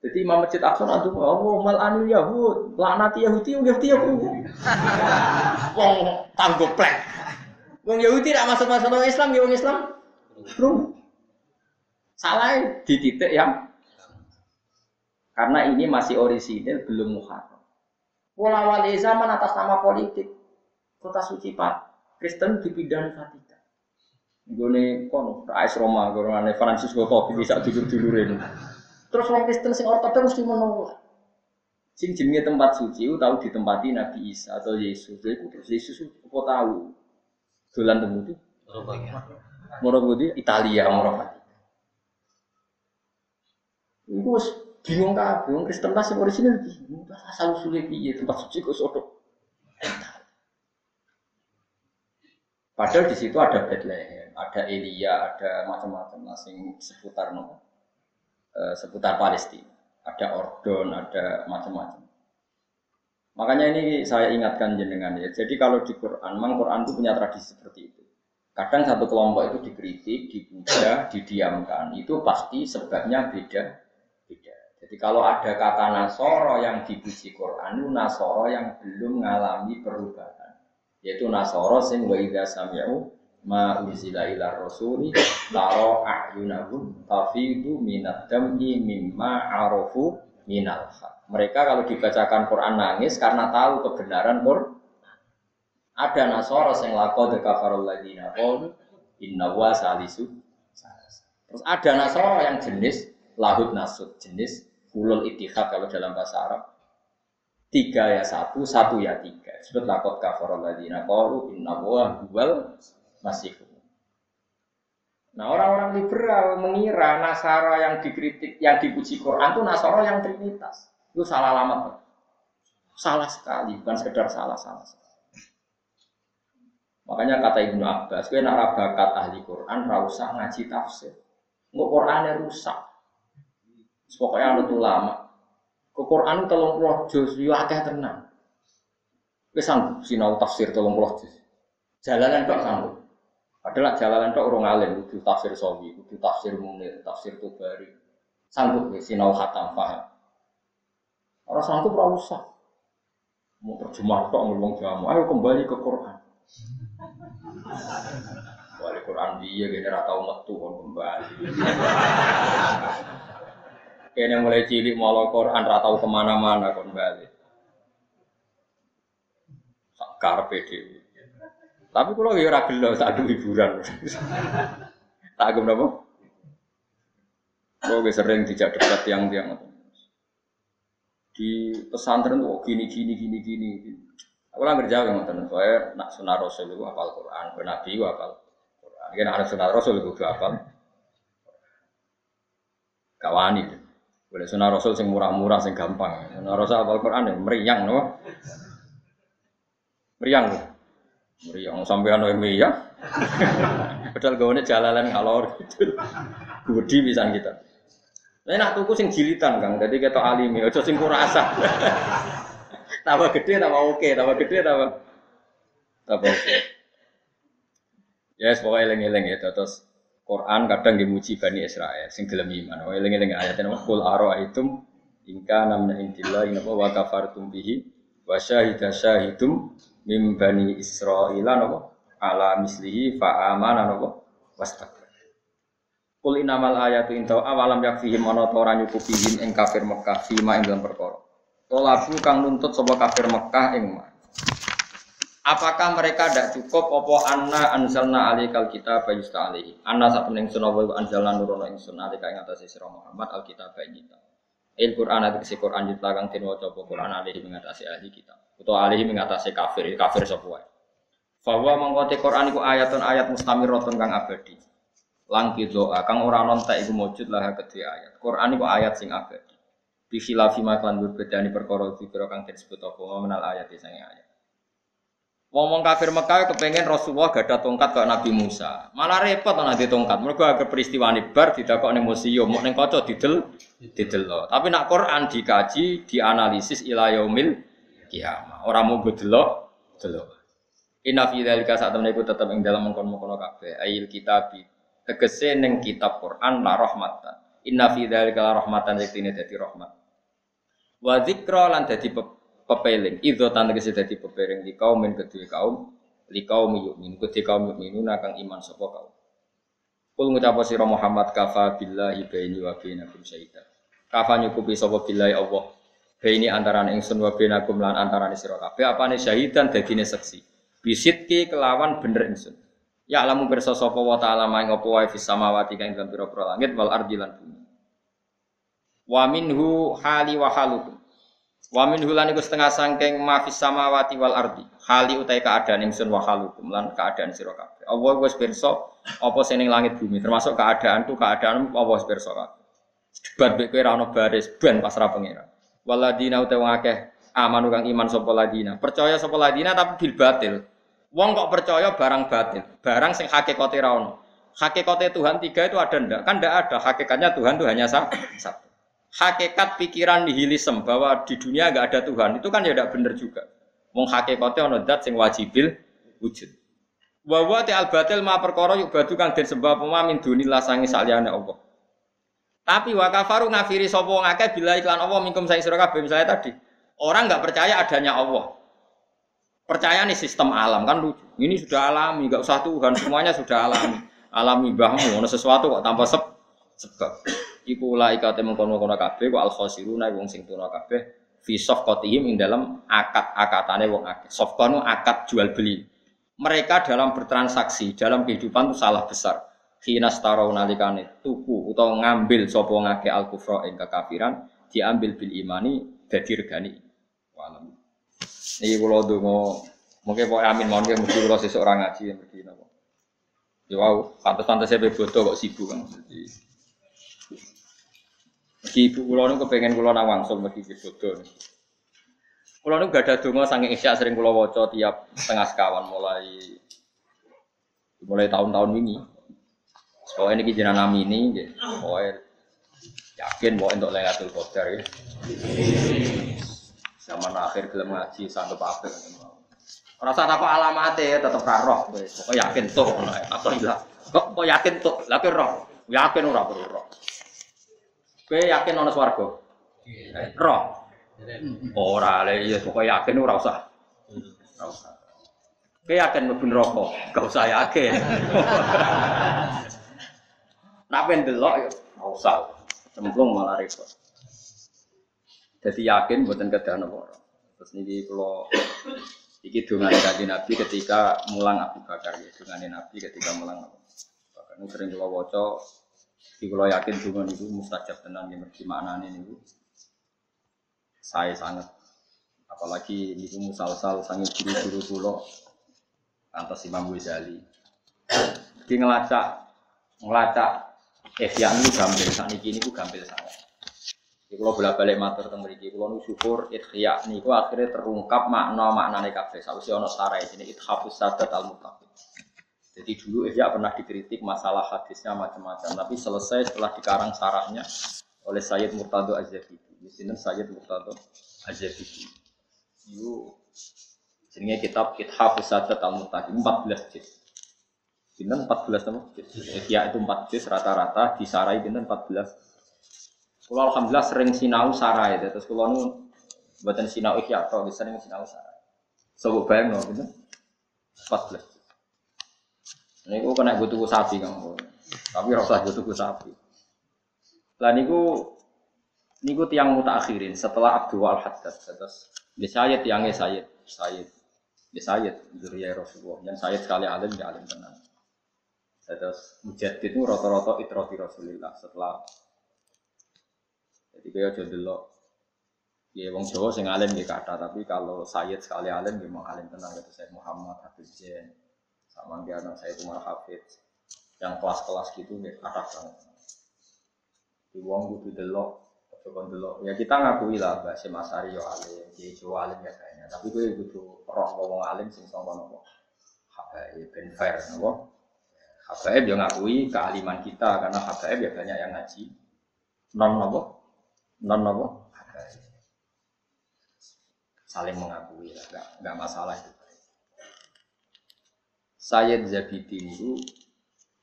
Jadi Imam Masjid Aqsa nanti oh mal anil Yahud, laknati Yahudi, Yahudi ya Wong tanggo plek. Wong Yahudi tidak masuk masuk orang Islam, ya wong Islam. Belum. Salah di titik yang karena ini masih orisinil belum muharram. Pola wali zaman atas nama politik. Kota suci Pak Kristen dipindah Vatikan. Gue kono, Rais Roma, gue Francisco Topi bisa dulur dulurin. Terus orang Kristen sing ortodoks mesti menolak. Sing jenenge tempat suci tahu ditempati Nabi Isa atau Yesus. Jadi terus Yesus kok tahu dolan temu itu. Moro budi Italia moro Iku bingung kabeh wong Kristen tas sing orisinal iki. Asal usule piye tempat suci kok sodok. Padahal di situ ada Bethlehem, ada Elia, ada macam-macam sing seputar nopo Eh, seputar Palestina. Ada Ordon, ada macam-macam. Makanya ini saya ingatkan jenengan ya. Jadi kalau di Quran, memang Quran itu punya tradisi seperti itu. Kadang satu kelompok itu dikritik, dipuja, didiamkan. Itu pasti sebabnya beda. Beda. Jadi kalau ada kata Nasoro yang dipuji Quran, itu Nasoro yang belum mengalami perubahan. Yaitu Nasoro sing wa idza sami'u ma unzila ila rasuli taro a'yunahum tafidu minad dam'i mimma arafu minal. Mereka kalau dibacakan Quran nangis karena tahu kebenaran Quran. Ada Nasara yang laqad kafarul ladina qalu inna wa salisu Terus ada Nasara yang jenis lahud nasud, jenis fulul itihad kalau dalam bahasa Arab. Tiga ya satu, satu ya tiga. Sebut lakot kafarul ladina qalu inna wa huwal masih Nah orang-orang liberal mengira Nasara yang dikritik, yang dipuji Quran itu Nasara yang Trinitas. Itu salah lama Salah sekali, bukan sekedar salah, salah. Makanya kata Ibnu Abbas, gue nak bakat ahli Quran, usah ngaji tafsir. Nggak Qurannya rusak. Pokoknya ada lama. Ke Quran tolong puluh juz, yo akeh tenang. Gue sanggup sinau tafsir tolong puluh juz. Jalanan kok sanggup. Adalah jalanan tok orang alim, kudu tafsir sawi, kudu tafsir munir, tafsir tubari. Sanggup ya, sinau khatam paham. Orang sanggup ora usah. Mau terjemah tok ngomong jamu, ayo kembali ke Quran. Wali Quran dia gini rata metu kon kembali. Kene mulai cilik mau Quran rata ke mana-mana kembali. Sakar. Tapi kalau ya ora gelo sak hiburan. tak agem napa? Kalau sering tidak debat tiang-tiang di pesantren tuh gini gini gini gini. Aku lah kerja yang ngoten, saya nak sunah rasul itu apal Quran, ke Nabi itu apal Quran. Kan ada sunah rasul itu apal. Kawani. Boleh sunah rasul sing murah-murah sing gampang. Sunah rasul apal Quran yang meriang, no? Meriang. Meriang sampai anu ya. Padahal gawane jalalan ngalor gitu. Gudi bisa kita. Nah, nak tuku sing jilitan Kang. Jadi kita alimi, aja sing kurasa. tambah gede tambah oke, tambah gede tambah tambah oke. Ya, yes, pokoknya eling-eling ya terus Quran kadang dimuji Bani Israel sing gelem iman. Oh, eling-eling ayat kul ara'aitum ingka namna intillah inapa wa kafartum bihi wa syahida syahidum mim bani Israil napa ala mislihi fa amana napa wastakbar. Kul inamal ayatu inta awalam yakfihim ana ta ora nyukupihim ing kafir Mekah fima ing dalam perkara. Tolabu kang nuntut sapa kafir Mekah ing Apakah mereka tidak cukup opo anna anzalna alikal kita bayusta alihi Anna sak pening sunawa anzalna nurono ingsun alika ing atase sira Muhammad alkitab kita. Il Quran ati kesi Quran kang den waca Quran alihi mengatasi ahli kita utawa alihi mengatasi kafir, kafir sapa. Bahwa mengkoti Quran iku ayatun ayat mustamiratun kang abadi. Langki doa kang ora nontek iku mujud lah kedhe ayat. Quran iku ayat sing abadi. Bi khilafi ma kan berbedani perkara dikira kang disebut apa menal ayat sing ayat. Wong kafir Mekah kepengen Rasulullah gak ada tongkat kayak Nabi Musa. Malah repot ana di tongkat. Mergo agak peristiwa ini bar didakok ning museum, mau ning kaca didel didel. Tapi nak Quran dikaji, dianalisis ila yaumil kiamah. Ora mau delok delok. Inna fi dzalika saat temen iku tetep ing dalam mengkon-mengkon kabeh. Ayil kitabi. Tegese ning kitab Quran la rahmatan. Inna fi dzalika la rahmatan yektine dadi rahmat. Wa dzikra lan dadi pepeling. Idho tan tegese dadi pepeling di kaum min kedue kaum li kaum yu'min kedue kaum yu'minun kang iman sapa kaum. Kul ngucap sira Muhammad kafa billahi baini wa bainakum syaitan. Kafa nyukupi sapa billahi Allah. Baini antarané ingsun wa bainakum lan antarané sira kabeh apane syahidan dadine saksi. Bisitki kelawan bener ingsun. Ya alamu pirsa sapa wa ta'ala maing apa wae fis samawati kang dalam pira-pira langit wal ardi lan bumi. Wa minhu hali wa halukum. Wa min hulan iku setengah sangking mafis samawati wal ardi. Hali utai keadaan ingsun wa halukum lan keadaan sira kabeh. Allah wis pirsa apa sing langit bumi termasuk keadaan tu keadaan Allah wis pirsa kabeh. Debat kowe ra ono baris ben pasrah pangeran. Waladina utai wong akeh amanu kang iman sapa ladina. Percaya sapa ladina tapi bil batil. Wong kok percaya barang batil, barang sing hakikate ra ono. Hakikate Tuhan tiga itu ada ndak? Kan ndak ada. Hakikatnya Tuhan itu hanya satu hakikat pikiran nihilisme bahwa di dunia nggak ada Tuhan itu kan ya tidak benar juga. Wong hakikatnya ono dat sing wajibil wujud. Wa wa al batil ma perkara yuk batu kang den sembah apa min dunillah sangi saliyane Allah. Tapi wa kafaru ngafiri sapa wong akeh bila iklan Allah minkum saya sira kabeh misalnya tadi. Orang nggak percaya adanya Allah. Percaya nih sistem alam kan lucu. Ini sudah alami, nggak usah Tuhan, semuanya sudah alami. Alami bahmu, ono sesuatu kok tanpa sebab iku ulaika te mengkono-kono kabeh wa al khosiruna wong sing tuna kabeh fi safqatihim ing dalam akad-akatane wong akeh. Safqa akad jual beli. Mereka dalam bertransaksi, dalam kehidupan itu salah besar. Khina starau nalikane tuku utawa ngambil sapa ngake al kufra ing kekafiran diambil bil imani dadi regani. Walam. Niki kula donga mungkin pokoke amin mawon mesti kula sesuk ora ngaji mesti napa. Ya wow, pantes-pantes saya bodoh kok sibuk kan. Jadi, Meski ibu kula niku kepengen kula nang wangsul mergi bodoh. Kula niku gak ada donga saking isya sering kula waca tiap setengah sekawan mulai mulai tahun-tahun ini. Soalnya ini jenengan nami ini, pokoknya yakin bahwa untuk Lailatul Qadar ya. Zaman akhir gelem ngaji sanggup apa Rasa tak alamatnya tetap roh, pokoknya yakin tuh, atau ilah. Kok yakin tuh, lagi roh, yakin ora perlu roh. Kowe yakin ana swarga? Iya. Roh. Ora le iya pokoke yakin ora usah. Ora usah. Kowe yakin mlebu neraka? Gak usah yakin. Nak ben delok ya ora usah. Cemplung malah repot. Jadi yakin buatan kedah napa. Terus niki kula iki dongane kanjeng Nabi ketika mulang Abu Bakar ya, dongane Nabi ketika mulang Abu Bakar. Sering kula waca di kalau yakin juga itu mustajab tenang yang mergi maknanya itu saya sangat apalagi itu musal-sal sangat guru-guru kulo atas Imam Ghazali. Di ngelacak ngelacak Ihya ini gampil ini ini gampil sangat. Di kalau bolak balik matur tentang mriki kalau nu syukur Ihya niku akhirnya terungkap makna maknane kabeh. Sausé ana sarai ini ithafus sadat al muttaqin. Jadi dulu Ihya pernah dikritik masalah hadisnya macam-macam, tapi selesai setelah dikarang sarahnya oleh Sayyid Murtado Az-Zabidi. Di sini Sayyid Murtado Az-Zabidi. Itu jenenge kitab Kitab Sadat Al-Mutaqin 14 juz. Pinten 14 nama? Ihya itu 4 juz rata-rata disarai pinten 14. Kalau alhamdulillah sering sinau sarai, terus kalau nu buatan sinau atau sering sinau sarai. Sobo bayang no, pinten 14. Ini gue kena gue tuku sapi kamu, tapi rasa gue tuku sapi. Lah niku niku tiang muta akhirin setelah Abdul Al Haddad terus di Sayyid tiangnya Sayyid Sayyid di Sayyid Zuriyah Rasulullah yang Sayyid sekali alim di alim tenang. Terus Mujaddid itu rata-rata itroti Rasulullah setelah jadi kayak jadi lo Ya wong Jawa sing alim di kata, tapi kalau Sayyid sekali alim memang alim tenang itu saya Muhammad Habib Zain sama dia anak saya itu malah hafid yang kelas-kelas gitu nih kata banget. Di wong kudu delok, coba delok. Ya kita ngakui lah bahasa Masari yo alim, di Jawa alim ya kayaknya. Tapi gue butuh roh ngomong alim sing sangka nopo. Habaib ben fair nopo. Habaib yo ngakui kealiman kita karena habaib ya banyak yang ngaji. Non nopo? Non? Habaib. Saling mengakui lah, nggak nggak masalah itu. Sayyid Zabidi itu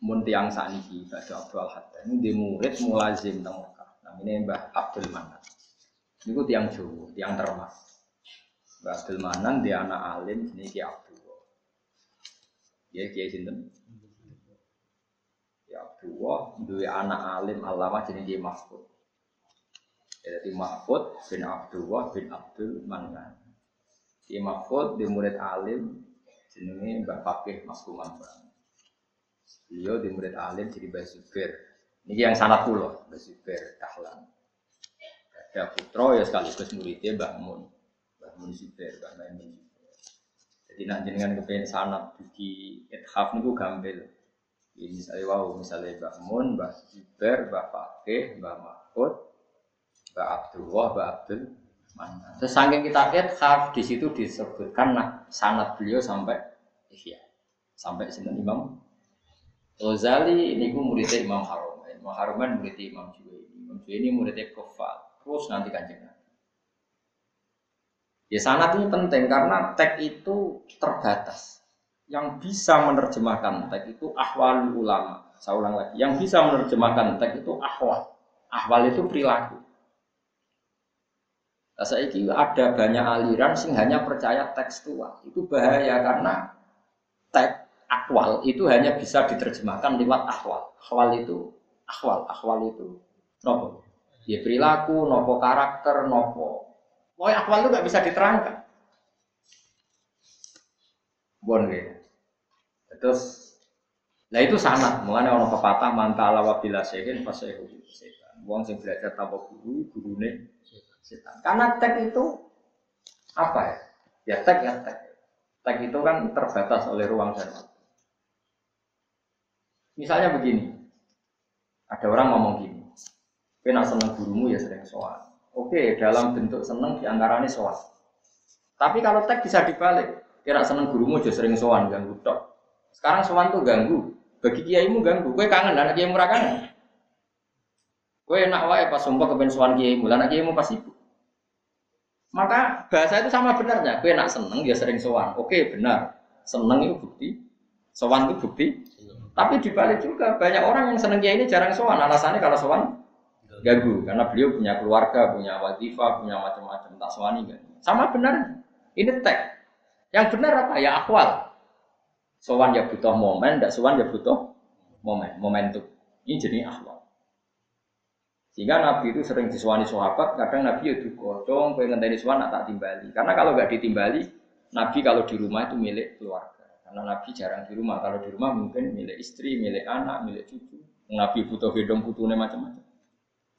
mun tiang saniki baca Abdul Hatta ini di murid mulazim teng Mekah. Namanya Mbah Abdul Manan. Ini tiang Jawa, tiang termas. Mbah Abdul Manan dia anak alim ini Ki Abdul. Ya Kiai sinten? Ya Abdullah dua anak alim alama jadi Kiai Mahfud. Ya, jadi Mahfud bin Abdullah bin Abdul Manan. Kiai Mahfud di murid alim jenenge Mbak Fakih Mas Kuman Beliau di murid alim jadi Mbak Zubair. Ini yang sangat pulau, Mbak Zubair Dahlan. Ada putra ya sekaligus muridnya Mbak Mun. Mbak Mun Zubair, Mbak Maimun Jadi nak jenengan kepengen sanat di ithaf niku gampil. Ini misalnya wow, misalnya Mbak Mun, Mbak Zubair, Mbak Fakih, Mbak Mahfud, Mbak Abdullah, Mbak Abdul Mana. Terus saking kita ithaf di situ disebutkan nah sanat beliau sampai ihya. Sampai sinten Imam Ghazali ini gue muridnya Imam Haruman. Imam Haruman muridnya Imam Juwaini. Imam Juwaini muridnya Kofal. Terus nanti kanjeng. Ya sanat ini penting karena teks itu terbatas. Yang bisa menerjemahkan teks itu ahwal ulama. Saya ulang lagi. Yang bisa menerjemahkan teks itu ahwal. Ahwal itu perilaku. Nah, saya ada banyak aliran sing hanya percaya tekstual. Itu bahaya karena teks akwal itu hanya bisa diterjemahkan lewat akwal. Akwal itu akwal, akwal itu nopo. Ya perilaku, nopo karakter, nopo. Pokoknya akwal itu nggak bisa diterangkan. Bon gitu. Terus, nah itu sanat. Mulanya orang pepatah mantala wabila sehin pas setan. Wong sing belajar tanpa guru, gurune setan. Karena tek itu apa ya? Ya tek ya tek. Tek itu kan terbatas oleh ruang dan waktu. Misalnya begini, ada orang ngomong gini, kena seneng gurumu ya sering soal. Oke, dalam bentuk seneng di antaranya soal. Tapi kalau tag bisa dibalik, kira seneng gurumu aja sering soal ganggu tok. Sekarang soal tuh ganggu, bagi kiaimu ganggu, gue kangen anak kiaimu kangen. Gue enak wae pas sumpah kepen soal kiaimu, anak kiaimu pas ibu. Maka bahasa itu sama benarnya, gue enak seneng dia sering soal. Oke benar, seneng itu bukti, soal itu bukti, tapi dibalik juga banyak orang yang seneng ini jarang sowan. Alasannya kalau sowan ganggu karena beliau punya keluarga, punya wadifa, punya macam-macam tak sowani kan. Sama benar. Ini tek. Yang benar apa? Ya akwal. Sowan ya butuh momen, tidak sowan ya butuh momen, momentum. Ini jadi akwal. Sehingga Nabi itu sering disuani sahabat, kadang Nabi itu kocong, pengen ngenteni suan tak timbali. Karena kalau nggak ditimbali, Nabi kalau di rumah itu milik keluarga. Karena Nabi jarang di rumah. Kalau di rumah mungkin milik istri, milik anak, milik cucu. Nabi butuh gedong putune macam-macam.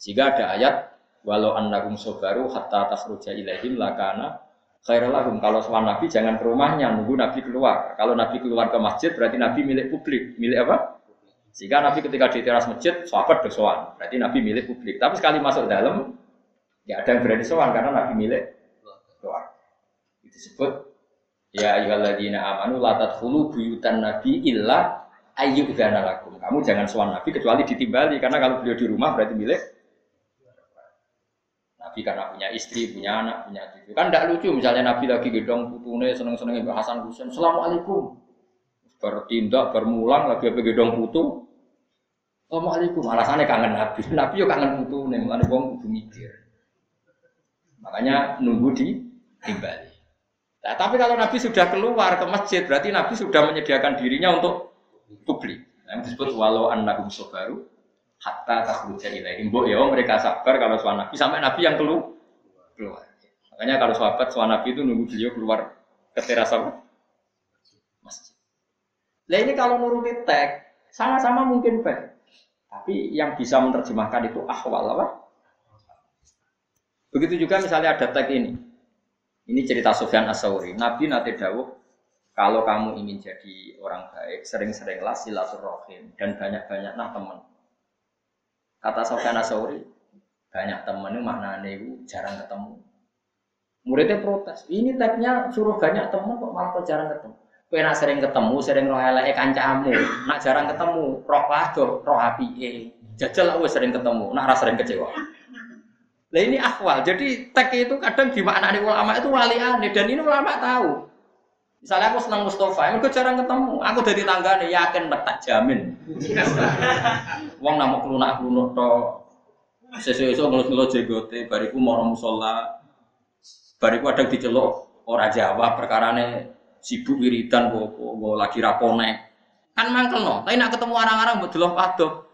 Jika ada ayat walau annakum sobaru hatta takhruja ilaihim lakana khairalahum. Kalau soal Nabi jangan ke rumahnya, nunggu Nabi keluar. Kalau Nabi keluar ke masjid berarti Nabi milik publik. Milik apa? Jika Nabi ketika di teras masjid, sahabat bersoal. Berarti Nabi milik publik. Tapi sekali masuk dalam, ya ada yang berani soal karena Nabi milik keluar. Itu disebut Ya ayyuhalladzina amanu la tadkhulu buyutan nabi illa ayyudzana lakum. Kamu jangan suan nabi kecuali ditimbali karena kalau beliau di rumah berarti milik Nabi karena punya istri, punya anak, punya cucu. Kan tidak lucu misalnya Nabi lagi gedong putune seneng-seneng Mbak Hasan Husain. Assalamualaikum. Bertindak, bermulang lagi apa gedong putu. Assalamualaikum. Alasannya kangen Nabi. Nabi yo kangen putu nih, mulane wong kudu mikir. Makanya nunggu di timbali. Nah, tapi kalau Nabi sudah keluar ke masjid, berarti Nabi sudah menyediakan dirinya untuk publik. Yang disebut walau annahum sobaru hatta takhruja ilaihim. Mbok ya mereka sabar kalau suami Nabi sampai Nabi yang keluar. keluar. Makanya kalau sahabat suami Nabi itu nunggu beliau keluar ke teras apa? Masjid. Nah ini kalau nuruti tag sama-sama mungkin baik. Tapi yang bisa menerjemahkan itu ahwal apa? Begitu juga misalnya ada tag ini. Ini cerita Sofyan Asauri. Nabi nate dawuh Kalau kamu ingin jadi orang baik, sering-seringlah silaturahim dan banyak-banyaklah teman. Kata Sofyan Asauri, banyak teman itu maknanya itu jarang ketemu. Muridnya protes, ini tagnya suruh banyak teman kok malah kok jarang ketemu. Kue nak sering ketemu, sering roh elek kancamu, nak jarang ketemu, roh pado, roh api Jajal aku sering ketemu, nak rasa sering kecewa. Nah ini akwal, jadi tag itu kadang di makna ulama itu wali aneh dan ini ulama tahu. Misalnya aku senang Mustafa, aku jarang ketemu. Aku dari tangga nih yakin tak jamin. Wong nama kelunak kelunak to. Sesuatu ngelus ngelus jegote, bariku mau musola, bariku ada diceluk orang Jawa perkara nih sibuk wiridan gue gue lagi rapone. Kan mangkel no, tapi nak ketemu orang-orang betul padok.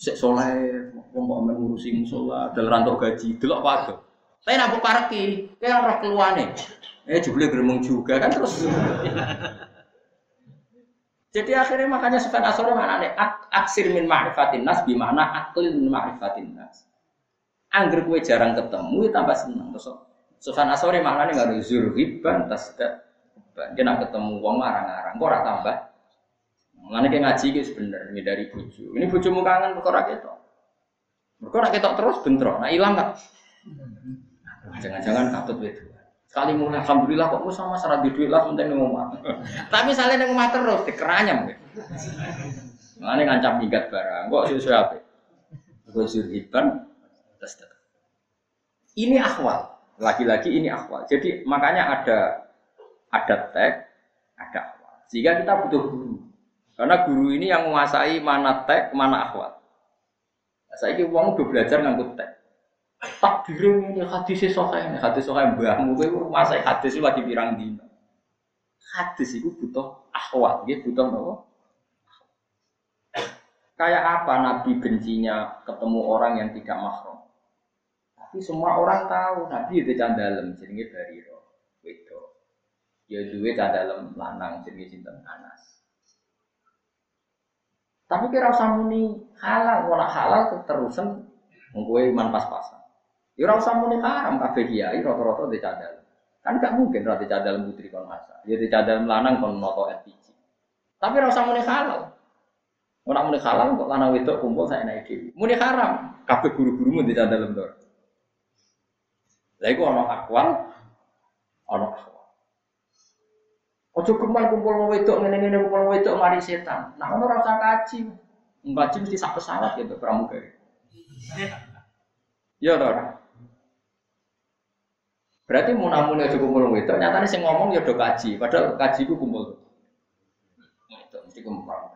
Sek soleh, wong mau mengurusi musola, dalam rantau gaji, delok padok. Tapi nak parki, kayak orang keluane. Eh jubli geremung juga kan terus. Jadi akhirnya makanya Sufyan Asori mana nih? Aksir min ma'rifatin nas bimana aklin min ma'rifatin nas. Angger kue jarang ketemu, ya tambah seneng. Terus Sufyan Asori mana nih nggak zurhiban tasda. Dia nak ketemu wong ngarang-ngarang, kok tambah. Mengenai kayak ngaji gitu sebenarnya dari bucu. Ini bujumu kangen kok ora ketok. Mereka ora ketok terus bentrok. Nah hilang nggak? Jangan-jangan katut itu. Sekali mulai alhamdulillah kok sama serat di duit lah penting ngomong. Tapi misalnya ngomong terus dikeranyam. Mana ngancam minggat barang. Kok sesuai apa? Gue surhiban terus Ini akhwal. Lagi-lagi ini akhwal. Jadi makanya ada ada tag, ada akhwal. Sehingga kita butuh guru. Karena guru ini yang menguasai mana tag, mana akhwal. Nah, saya ini uang udah belajar ngangkut tag takdir ini hadis ini hadis sokai mbahmu kowe masa hadis lagi pirang dino hadis itu butuh akhwat dia butuh nopo? Kayak apa nabi bencinya ketemu orang yang tidak mahram? Tapi semua orang tahu nabi itu candalem jenenge roh wedo. Ya duwe candalem lanang jenenge sinten Anas. Tapi kira usah muni halal, ora halal terusan ngkowe iman pas-pasan. Ya ora usah muni haram kabeh kiai rata-rata di cadal. Kan gak mungkin ora di cadal putri kon masa. Ya di cadal lanang kon noto LPG. Tapi ora usah muni halal. Ora muni halal kok lanang wedok kumpul saya naik dhewe. Muni haram kabeh guru-gurumu di cadal ndor. Lah iku ana akwal ana akwal. Ojo kemal kumpul wong wedok ngene-ngene kumpul wedok mari setan. Nah ono ora usah kaji. Ngaji mesti sak pesawat gitu pramugari. Ya toh. Berarti mau namun aja kumpul itu, nyatanya sih ngomong ya udah kaji, padahal kaji itu kumpul. Itu mesti kumpul.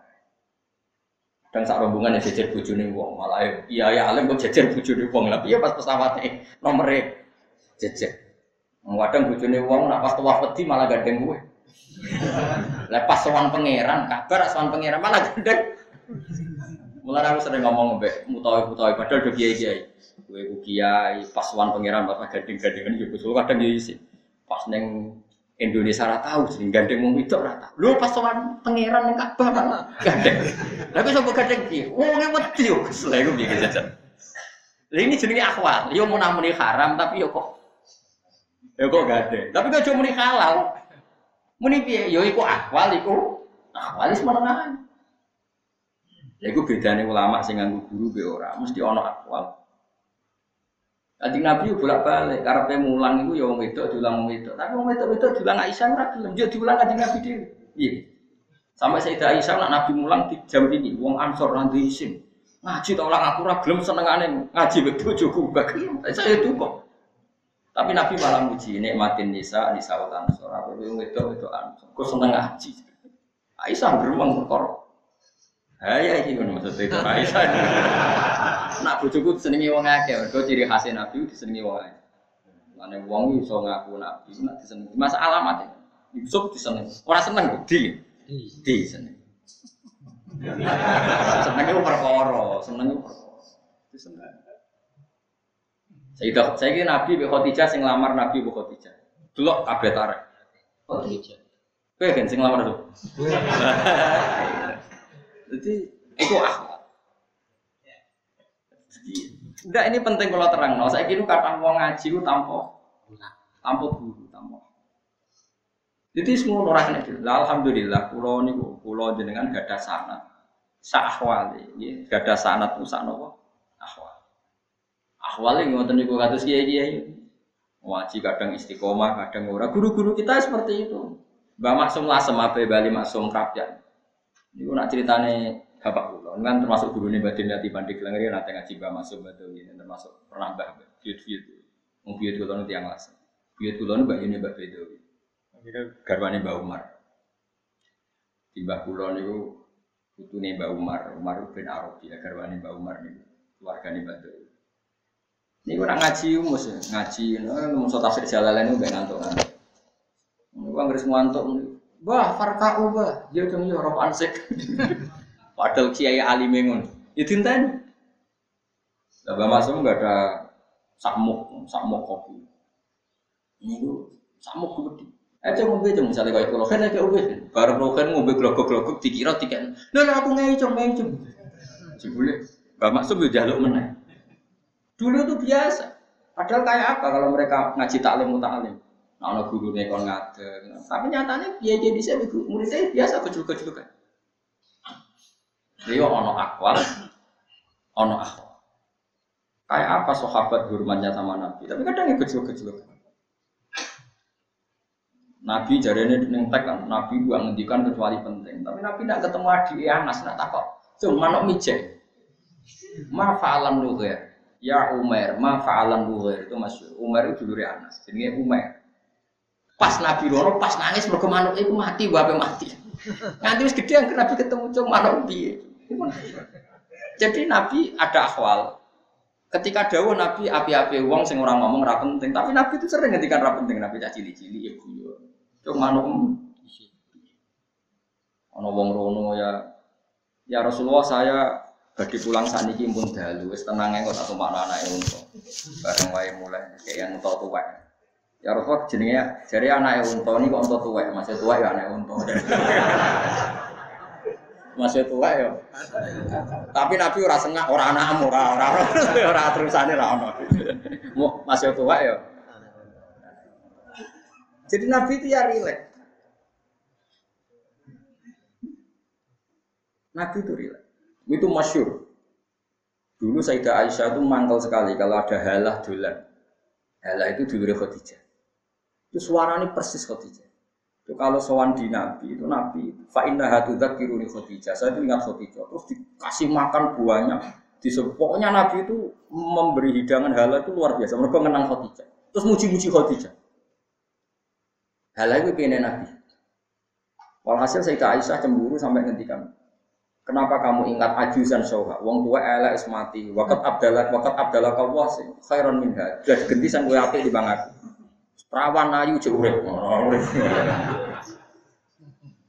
Dan saat rombongan ya jejer bujuni wong, malah iya ya alim kok jejer bujuni wong, tapi ya pas pesawatnya nomornya jejer. Kadang bujuni wong, nak pas tuah peti malah gandeng gue. Lepas sowan pangeran, kabar sowan pangeran malah gandeng. Mulai aku sering ngomong mbek mutawi-mutawi padahal udah kiai-kiai. Gue ku kiai, pas wan pangeran pas gandeng-gandengan yo Gus kadang yo isi. Pas neng Indonesia ora tahu sing gandeng wong itu ora tahu. Lho pas wan pangeran ning Ka'bah malah gandeng. Tapi sapa gandeng ki? Wong wedi yo lha iku piye jajan. Lah ini jenenge akhwal. Yo mau namuni haram tapi yo kok yo kok gandeng. Tapi kok cuma muni halal. Muni piye? Yo iku akhwal iku akhwal wis menengahan. Ya iku bedane ulama sing nganggo guru be ora, mesti ana akwal. Kanjeng Nabi bolak-balik, karepe mulang iku ya wong wedok diulang wong wedok. Tapi wong wedok-wedok diulang Aisyah ora gelem, yo diulang Kanjeng Nabi dhewe. Iya. Sampai Sayyidah Aisyah nak Nabi mulang di jam ini, wong Ansor nanti isin. Ngaji tak ulang aku ora gelem senengane ngaji mek bojoku bagelem. Saya kok. Tapi Nabi malah muji nikmatin nisa nisa Ansor. Apa wong wedok wedok Ansor. Kok seneng ngaji. Aisyah beruang perkara. Ha ya iki ngono maksud itu Aisyah. Nak bojoku disenengi wong akeh, mergo ciri khas Nabi disenengi wong akeh. Mane wong iso ngaku Nabi, nak disenengi. Mas alamat Yusuf disenengi. Ora seneng di. Di seneng. Senenge perkara, senenge perkara. Diseneng. Sayyidah, saya kira Nabi Mbak Khadijah sing lamar Nabi Mbak Khadijah. Delok kabeh tarik. Khadijah. Kowe kan sing lamar tuh. Jadi itu akhlak. Enggak ini penting kalau terang. No. Saya kira kata mau ngaji itu tanpa tanpa guru, tanpa. Jadi semua orang kena Alhamdulillah, pulau ini pulau jenengan gak ada sanat. Sahwali, ya, gak ada sanat tuh sak nopo ahwal. Ahwal yang ngotot niku kados kiai kiai. Waji kadang istiqomah, kadang ora. Guru-guru kita seperti itu. Mbak Maksum Lasem, Abe Bali Maksum Kapyan. Ini nak ceritane bapak kulo, kan termasuk guru nih batin di Pandik Lengeri nanti ngaji Mbak Maksum betul ini termasuk pernah Mbak Biut Biut. Mau Biut kulo nanti yang Lasem. Biut kulo nih Mbak ini Mbak Bedowi. Akhirnya garwane Mbak Umar. Di Mbak kulo niku putune Mbak Umar, Umar bin Arabi, ya garwane Mbak Umar nih keluarga nih Mbak Dewi. Ini orang ngaji umus ngaji, nggak so tafsir jalalan itu ngantuk ngantuk. Ini gua nggak ngantuk, bah farkau bah, dia cuma ya roh ansik. Padahal kiai alim mengun, ya tinta Lah masuk nggak ada samuk, samuk kopi. Ini tuh samuk gede. Eh cuma gue cuma misalnya kayak kalau kan baru lo kan ngombe glogok-glogok dikira tiket. Nah, aku ngai cuma ngai cuma. Cibule, Mbak Maksum ya jaluk meneh. Dulu itu biasa. Padahal kayak apa kalau mereka ngaji taklim mutalim? Nah, guru kon ngadeg. Tapi nyatanya dia jadi saya muridnya biasa kecil-kecil kan. Dia ono akwal, ono akwal. Kayak apa sahabat hormatnya sama Nabi? Tapi kadang yang kecil-kecil kan. Nabi jari ini neng kan, Nabi gua ngendikan kecuali penting. Tapi Nabi tidak ketemu adik Anas, nak takut. Cuma nok mijek. Ma fa'alan nughair. Ya Umar, ma fa'alan nughair itu masyhur. Umar itu dulure Anas, jenenge Umar. Pas Nabi loro pas nangis mergo manuk iku mati wae mati. Nanti wis gede yang Nabi ketemu cung manuk piye. Jadi Nabi ada akhwal. Ketika dawuh Nabi api-api wong sing ora ngomong ora penting, tapi Nabi itu sering ngendikan ora penting, Nabi cah cili-cili ya guyu. Cung manuk ana wong rono ya ya Rasulullah saya Bagi pulang saat ini pun dalu, wis tenang kok tak mana anak unta. Bareng wae mulai kayak unta tuwek. Ya Rasul jenenge jare anak unta kok unta tuwek, masih tua ya anak unta. masih tua ya. Tapi Nabi ora sengak, ora anakmu, ora ora ora terusane ra ono. Masih tua ya. Jadi Nabi itu ya rileks. Nabi itu rileks. Itu masyur. Dulu Sayyidah Aisyah itu mangkal sekali kalau ada halah dolan. Halah itu dulu Khadijah. Itu suaranya persis Khadijah. Itu kalau sowan di Nabi, itu Nabi, fa'inna hatudak kiruni Khadijah. Saya itu ingat Khadijah. Terus dikasih makan buahnya. Di pokoknya Nabi itu memberi hidangan halah itu luar biasa. Mereka mengenang Khadijah. Terus muji-muji Khadijah. Halah itu pengen Nabi. Walhasil Sayyidah Aisyah cemburu sampai ngendikan. Kenapa kamu ingat ajusan soha? Wong tua elek is mati. Wakat abdallah, wakat abdallah kau sih. Khairon minha. Jadi gentisan gue api di bang aku. Perawan ayu jurek.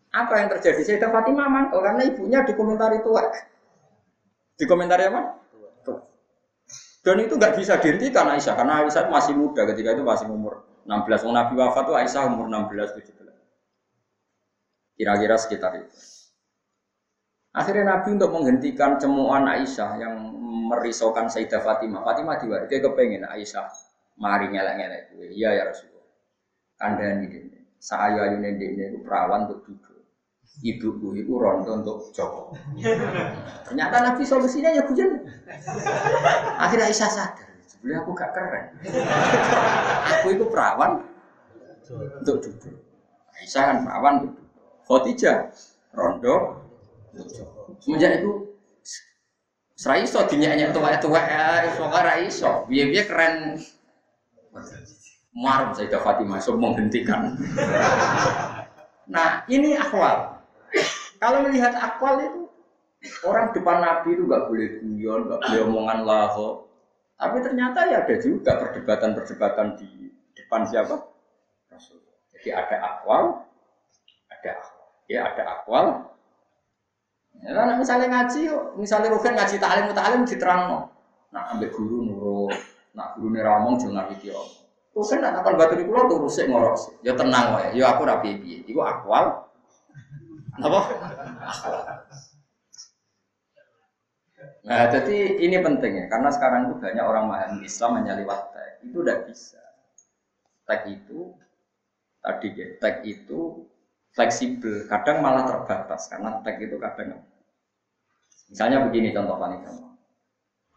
Apa yang terjadi? Saya Fatimah mangkel karena ibunya di komentar itu. Di komentar apa? Dan itu nggak bisa dihentikan Aisyah karena Aisyah masih muda ketika itu masih umur 16. Nabi wafat itu Aisyah umur 16 17. Kira-kira sekitar itu. Akhirnya Nabi untuk menghentikan cemuan Aisyah yang merisaukan Sayyidah Fatimah. Fatimah diwari, dia kepengen Aisyah mari ngelak-ngelak gue. Iya ya Rasulullah. Kandani ini. Saya nende ini itu perawan untuk duduk. Ibuku itu rondo untuk Joko. Ternyata Nabi solusinya ya hujan. Akhirnya Aisyah sadar. Sebenarnya aku gak keren. aku itu perawan untuk duduk. Aisyah kan perawan untuk duduk. Khotijah rondo Semenjak itu Serai iso dinyanyi tua-tua iso ora iso. Biar-biar keren. Marah saya Fatimah so menghentikan. nah, ini akwal. Kalau melihat akwal itu orang depan Nabi itu nggak boleh guyon, nggak boleh omongan laho. Tapi ternyata ya ada juga perdebatan-perdebatan di depan siapa? Rasul. Jadi ada akwal, ada. Ya ada akwal, Ya, misalnya ngaji, misalnya Rugen ngaji ta'lim ta'lim diterang. Nah, ambil guru nak guru nih ramong jangan gitu. Rugen nak akan batu di pulau tuh rusek ngorok. Ya tenang wae, ya aku rapi piye. Iku akwal. Apa? Nah, jadi ini penting ya, karena sekarang itu banyak orang memahami Islam hanya lewat teks. Itu udah bisa. Teks itu tadi ya, tag itu fleksibel, kadang malah terbatas karena tag itu kadang misalnya begini contoh paling gampang.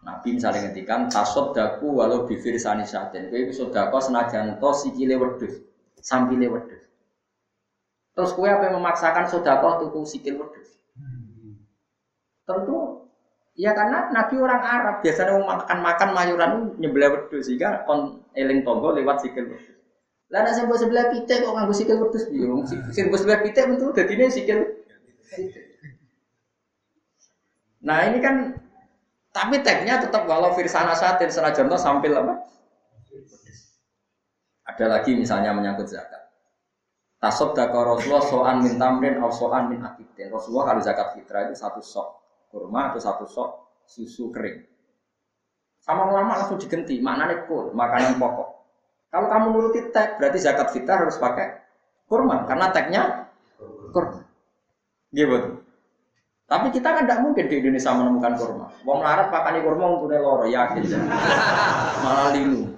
Nabi misalnya ngendikan tasod daku walau bibir sani saten. Kowe iku sedekah senajan to sikile wedhus, sampile wedhus. Terus kue apa yang memaksakan sedekah tuku sikil wedhus? Tentu ya karena Nabi orang Arab biasanya mau makan makan mayuran nyebelah wedhus sehingga kon eling tonggo lewat sikil wedhus. Lah nek sebelah pitik kok nganggo sikil wedhus piye? Sebelah sebelah pitik bentuk dadine sikil. Nah ini kan tapi tagnya tetap walau firsana satin senajan sampil apa? Ada lagi misalnya menyangkut zakat. Tasod daka Rasulullah so'an min tamrin atau so'an min akidin. Rasulullah kalau zakat fitrah itu satu sok kurma atau satu sok susu kering. Sama ulama langsung diganti, maknanya kur, makanan pokok. Kalau kamu nuruti tag, berarti zakat fitrah harus pakai kurma, karena tagnya kurma. Gitu. Tapi kita kan tidak mungkin di Indonesia menemukan kurma. Wong larat pakani kurma untuk loro yakin. Malah linu.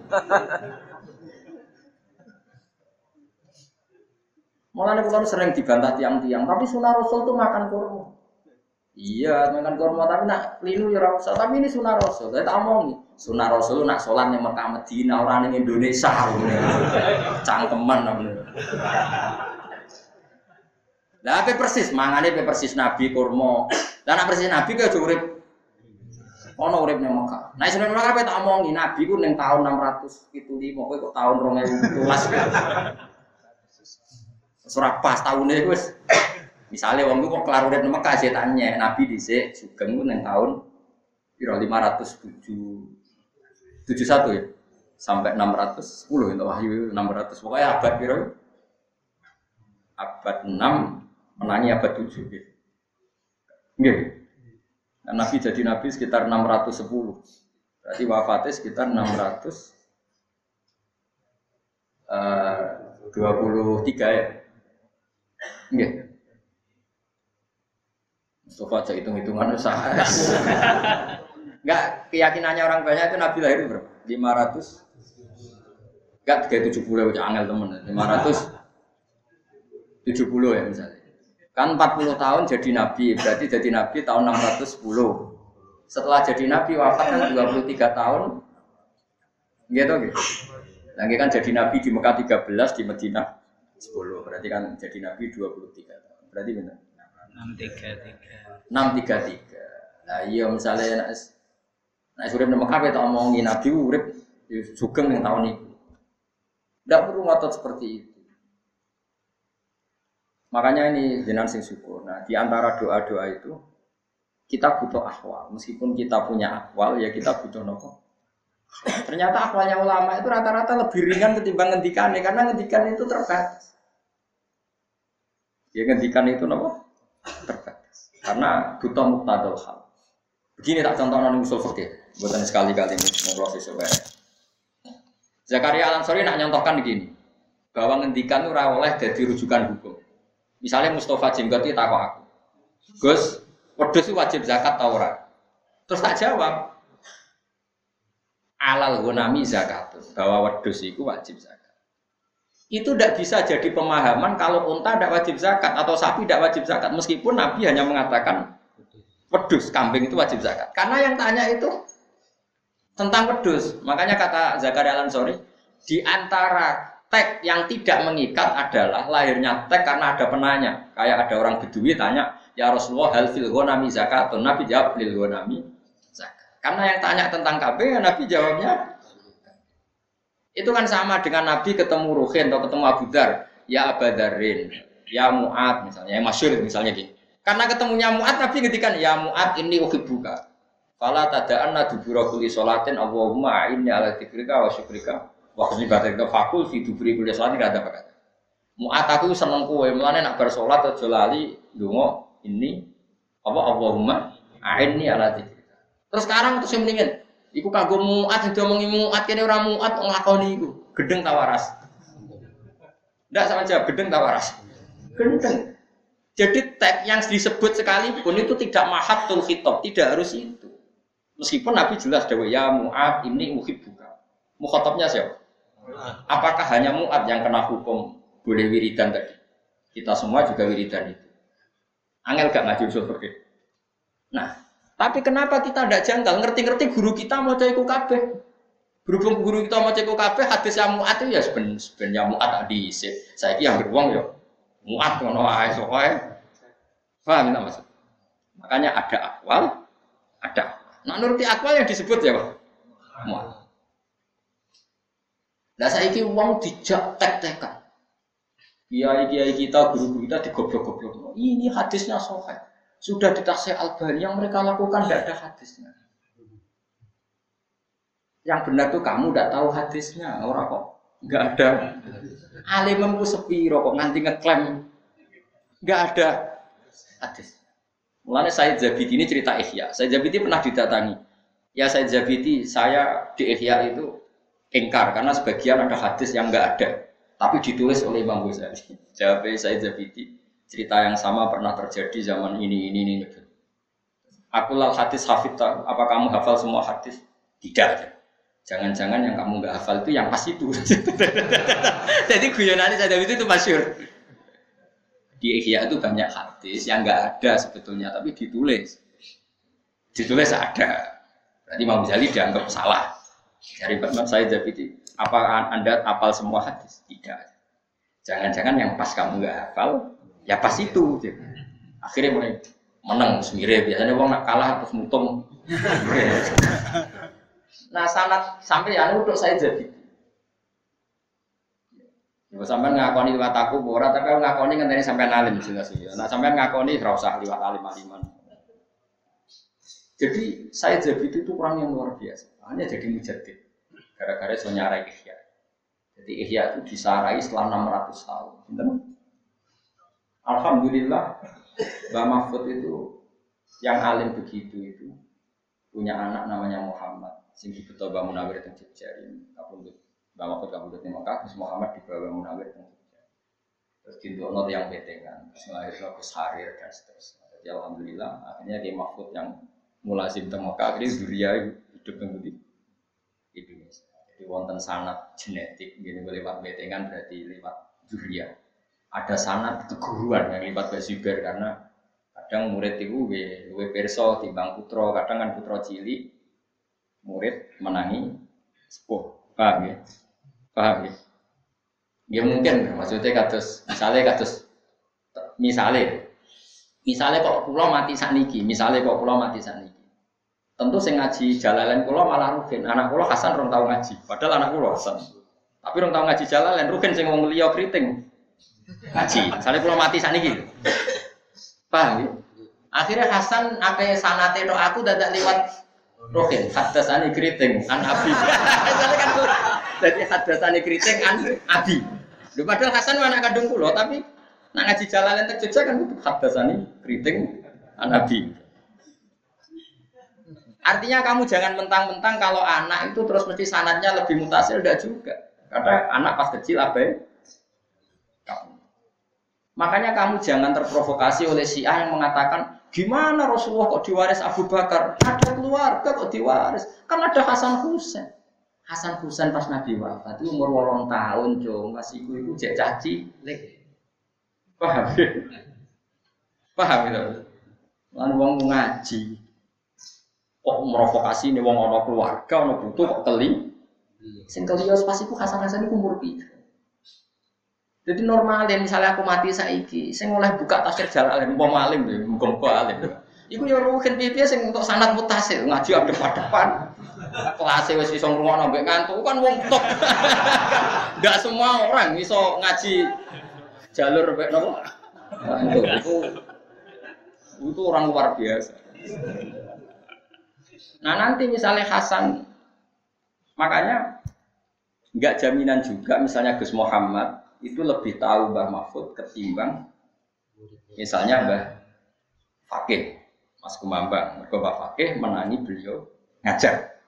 Malah kalau sering dibantah tiang-tiang, tapi sunnah Rasul itu makan kurma. Iya, makan kurma tapi nak linu ya rasa. Tapi ini sunnah Rasul. Saya tak omong Sunnah Rasul nak sholat yang Mekah Medina orang yang Indonesia. Cangkeman namanya. Lah apa persis? Mangane pe persis? Nabi kurma. Lah nek persis Nabi ke urip? Ono urip ning Mekah. Nah sebenarnya Mekah tak omongi Nabi ku ning tahun 675 kowe kok tahun 2017. Surah pas tahunnya wis. Misalnya wong kok kelar urip ning Mekah tanya Nabi dhisik sugeng ku ning tahun piro 507 71 ya? Sampai 610 itu wahyu 600 pokoknya abad piro? Abad 6 menangi abad 7 gitu. Nggih. Nah, Nabi jadi nabi sekitar 610. Berarti wafatnya sekitar 600 uh, 23 ya. Nggih. Mustafa aja hitung-hitungan usah. Enggak, keyakinannya orang banyak itu Nabi lahir berapa? 500 Enggak 370 ya angel temen 570 ya misalnya Kan 40 tahun jadi nabi, berarti jadi nabi tahun 610. Setelah jadi nabi wafat kan 23 tahun. Gitu gitu. Lagi kan jadi nabi di Mekah 13, di Madinah 10. Berarti kan jadi nabi 23 tahun. Berarti benar. 633. 633. Nah, iya misalnya nak Nah, urip nang Mekah kita omongin Nabi urip sugeng yang tahun itu. Tidak perlu ngotot seperti itu. Makanya ini jenang sing syukur. Nah, di antara doa-doa itu kita butuh akwal. Meskipun kita punya akwal, ya kita butuh nopo. Ternyata akwalnya ulama itu rata-rata lebih ringan ketimbang ngendikan karena ngendikan itu terbatas. Ya ngendikan itu nopo terbatas. Karena butuh muktadal hal. Begini tak contoh non usul fikih. Buatan sekali-kali ngobrol sesuai. Zakaria Alam Sori nak nyontohkan begini bahwa ngendikan itu oleh jadi rujukan hukum. Misalnya Mustafa Jenggot itu takut aku. Gus, wedus wajib zakat tau ora? Terus tak jawab. Alal gunami zakat. Bahwa wedus itu wajib zakat. Itu tidak bisa jadi pemahaman kalau unta tidak wajib zakat atau sapi tidak wajib zakat. Meskipun Nabi hanya mengatakan wedus, kambing itu wajib zakat. Karena yang tanya itu tentang wedus. Makanya kata Zakaria Al-Ansori, di antara tag yang tidak mengikat adalah lahirnya tag karena ada penanya. Kayak ada orang Bedui tanya, "Ya Rasulullah, hal fil ghanami zakatun?" Nabi jawab, "Lil ghanami zakat." Karena yang tanya tentang ya Nabi jawabnya itu kan sama dengan Nabi ketemu Ruhin atau ketemu Abu Dar, ya Abadarin, ya Mu'ad misalnya, yang masyur misalnya gitu. Karena ketemunya Mu'ad, Nabi ngetikan, ya Mu'ad ini buka. Fala tada'an dubura kulli sholatin Allahumma a'inni ala tikrika wa syukrika Waktu ini kata itu fakul fi dubri kuliah sholat tidak ada apa. Muat aku seneng kue, mulane nak bersolat atau lali dungo ini apa Allahumma aini ala dzikri. Terus sekarang terus mendingan Iku kagum muat itu omongi muat kene ora muat nglakoni iku. Gedeng tawaras. Ndak sama aja gedeng tawaras. Gedeng. Jadi tag yang disebut sekalipun itu tidak mahatul khitab, tidak harus itu. Meskipun Nabi jelas dewa ya muat ini buka. Mukhatabnya siapa? Apakah hanya muat yang kena hukum boleh wiridan tadi. Kita semua juga wiridan itu. Angel gak ngaji usul fikih. Nah, tapi kenapa kita tidak janggal? Ngerti-ngerti guru kita mau cek kabeh. Berhubung guru kita mau cek kabeh, hadis yang muat itu ya seben seben yang muat di Saya yang beruang ya muat ngono ae soalnya. Paham tidak maksud? Makanya ada akwal, ada. Nah nuruti akwal yang disebut ya Pak. Muat. Saya ini uang dijak tek-tekan. Kiai kiai kita, guru guru kita digoblok-goblok. Ini hadisnya sohail sudah di tasya Albani yang mereka lakukan tidak ada hadisnya. Yang benar tuh kamu tidak tahu hadisnya, orang kok nggak ada. Alimemku sepi kok nganti ngeklaim nggak ada hadis. Mulanya saya Zabiti ini cerita Ihya. Saya Zabiti pernah didatangi. Ya saya Zabiti, saya di Ihya itu engkar karena sebagian ada hadis yang nggak ada, tapi ditulis oleh Imam Ghazali. Jawab saya Zabiti, cerita yang sama pernah terjadi zaman ini ini ini. Aku lal hadis hafidta, apa kamu hafal semua hadis? Tidak. Jangan-jangan yang kamu nggak hafal itu yang pas itu. Jadi guyonan saya itu itu masyur. Di Ihya itu banyak hadis yang nggak ada sebetulnya, tapi ditulis. Ditulis ada. Berarti Imam Ghazali dianggap salah. Dari saya jadi apa anda hafal semua hadis? Tidak. Jangan-jangan yang pas kamu nggak hafal, ya pas itu gitu. akhirnya mulai menang semire biasanya uang nak kalah terus mutung nah sanat sampai ya untuk saya jadi Ya, sampai ngakoni liwat aku, ora tapi ngakoni ngenteni sampai alim jelas ya. Nah sampai ngakoni ora usah liwat alim aliman. Jadi saya jadi itu kurang yang luar biasa. Hanya jadi mujadid. Gara-gara so nyarai ihya. Jadi ihya itu disarai setelah 600 tahun. Alhamdulillah Mbak Mahfud itu yang alim begitu itu punya anak namanya Muhammad sing dibeto Mbak Munawir teng Jogja ini Mbak Mahfud kapundhut di Mekah terus Muhammad dibawa Munawir teng Jogja terus not yang betengan terus melahirkan Gus Harir dan seterusnya jadi Alhamdulillah akhirnya di Mahfud yang mulasim teng Mekah akhirnya Zuria hidup di Indonesia. Jadi wonten sanat genetik gini lewat betengan berarti lewat Zuria. Ada sanat keguruan yang lipat Basuber karena kadang murid itu gue perso timbang putro kadang kan putro cilik murid menangi sepuh. Paham ya? Paham ya? Ya mungkin maksudnya kados misalnya kados misalnya misalnya kok pulau mati saniki misalnya kok pulau mati saniki tentu saya ngaji jalalan pulau malah rugen anak pulau Hasan rong tahu ngaji padahal anak pulau Hasan tapi rong tahu ngaji jalalan rugen saya ngomong liya keriting ngaji. Misalnya kalau mati saat ini, paham ya? Akhirnya Hasan apa sanate do aku dadak lewat rohin hadasani keriting an abi. Kan jadi hadasani an abi. Padahal Hasan mana kandung pulau tapi nak ngaji jalan yang terjejak kan itu hadasani keriting an abi. Artinya kamu jangan mentang-mentang kalau anak itu terus mesti sanatnya lebih mutasil, tidak juga. Karena anak pas kecil apa ya? Makanya kamu jangan terprovokasi oleh si A yang mengatakan, gimana Rasulullah kok diwaris Abu Bakar? Ada keluarga kok diwaris? Kan ada Hasan Husain. Hasan Husain pas Nabi wafat itu umur wolong tahun, jo masih ibu ibu cek caci. Paham? Paham itu? Lan wong ngaji. Kok merovokasi nih wong ono keluarga, ono butuh kok teli? Sing kelios pas iku Hasan Hasan iku umur piro? Jadi normal ya misalnya aku mati saiki, saya mulai buka tafsir jalan mau malim deh, muka muka alim. Iku yo rugen piye sing untuk sanat mutasil ngaji ada depan. Kelas wis iso ngrungokno mbek ngantuk kan wong top. Enggak semua orang iso ngaji jalur mbek nopo. Itu itu orang luar biasa. Nah nanti misalnya Hasan, makanya nggak jaminan juga misalnya Gus Muhammad itu lebih tahu Mbah Mahfud ketimbang misalnya Mbah Fakih Mas Kumambang. Mereka Mbah Fakih menangi beliau ngajar.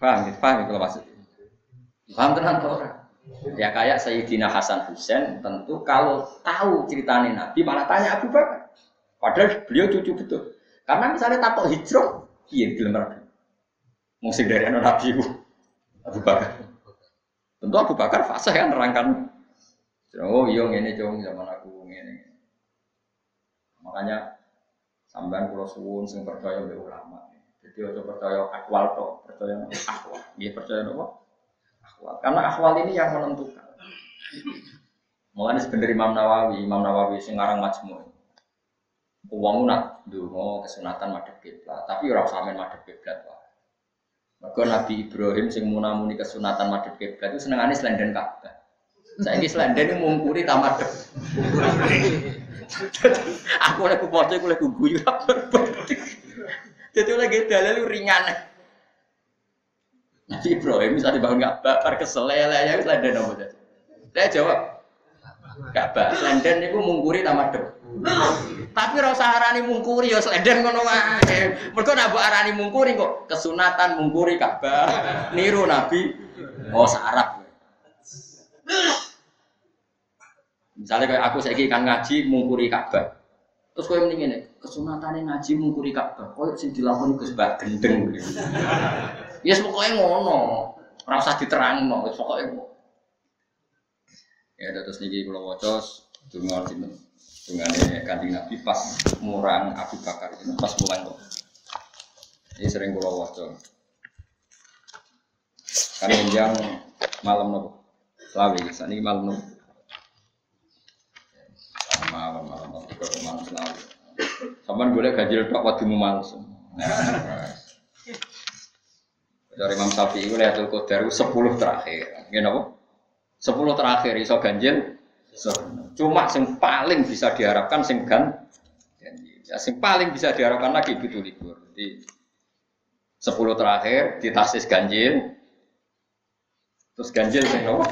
Paham gitu paham itu maksudnya? Paham tenang orang ya kayak Sayyidina Hasan Husain tentu kalau tahu ceritanya Nabi malah tanya Abu Bakar padahal beliau cucu betul karena misalnya takut hijrah iya film Nabi musik dari anak Nabi Abu Bakar tentu Abu Bakar fase kan nerangkan Oh iya ngene cung zaman aku ngene. Makanya sampean kula suwun sing percaya mbek ulama. Jadi ojo percaya akwal to, percaya akwal. Iya percaya apa? Akwal. Karena akwal ini yang menentukan. Mulane sebenarnya Imam Nawawi, Imam Nawawi sing Majmu. Uang nak dungo kesunatan madhep kiblat, tapi ora usah men madhep kiblat Nabi Ibrahim sing munamuni kesunatan madhep kiblat itu senengane slenden Ka'bah. Saiki slenden mungkuri ta madhep. Aku lek kupoco aku lek guyu. Jadi lagi dalil ringan. Nabi Ibrahim bisa dibangun Ka'bah, par kesel ya slenden apa saja. Saya jawab, Ka'bah, slenden itu mungkuri ta madhep. Tapi ora usah arani mungkuri ya slender ngono wae. Mergo nek mbok arani mungkuri kok kesunatan mungkuri Ka'bah. Niru Nabi oh sarap. Misalnya kayak aku saiki kan ngaji mungkuri Ka'bah. Terus kowe mending ngene, kesunatane ngaji mungkuri Ka'bah. Koyo sing dilakoni Gus Mbak gendeng. Ya pokoknya ngono. Ora usah diterangno, wis pokoke Ya terus niki kula waca donga sinten dengan kanjeng Nabi pas murang Abu Bakar itu pas mulang kok. Ini sering kulo waca. Kan yang malam nopo. Selawi, saat ini malam nopo. Malam malam nopo ke malam selawi. Sampai boleh ganjil tok waktu mu males. Dari Imam Syafi'i itu lihat Qadar 10 terakhir. Gini apa? 10 terakhir iso ganjil Cuma yang paling bisa diharapkan sing gan ya sing paling bisa diharapkan lagi itu libur. Jadi sepuluh terakhir di tasis ganjil terus ganjil sing nopo?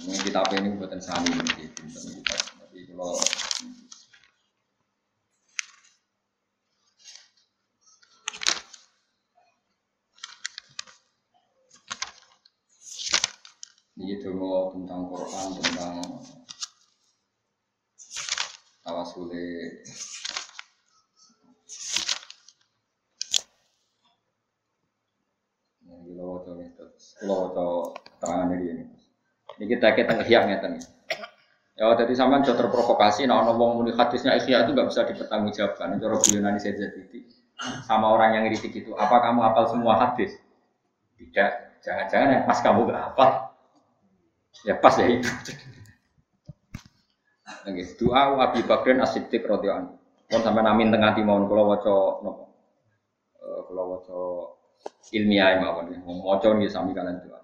Mungkin kita apa ini buatan sani ini, tapi kalau Ini dulu tentang Quran, tentang tawasule Ini waca terangan ini. Ini kita kita ngehyak ngeten. Ya, jadi sama jauh terprovokasi, nah orang ngomong muni hadisnya ikhya itu nggak bisa dipertanggungjawabkan. Ini cara Yunani saya jadi sama orang yang ngiritik itu. Apa kamu hafal semua hadis? Tidak. Jangan-jangan yang pas kamu gak hafal, Ya pas ya itu. Oke, doa Abi Bakrin As-Siddiq radhiyallahu Kon sampai namin tengah di mohon kula waca napa? Eh kula waca ilmiah mawon. Maca nggih sami kalian doa.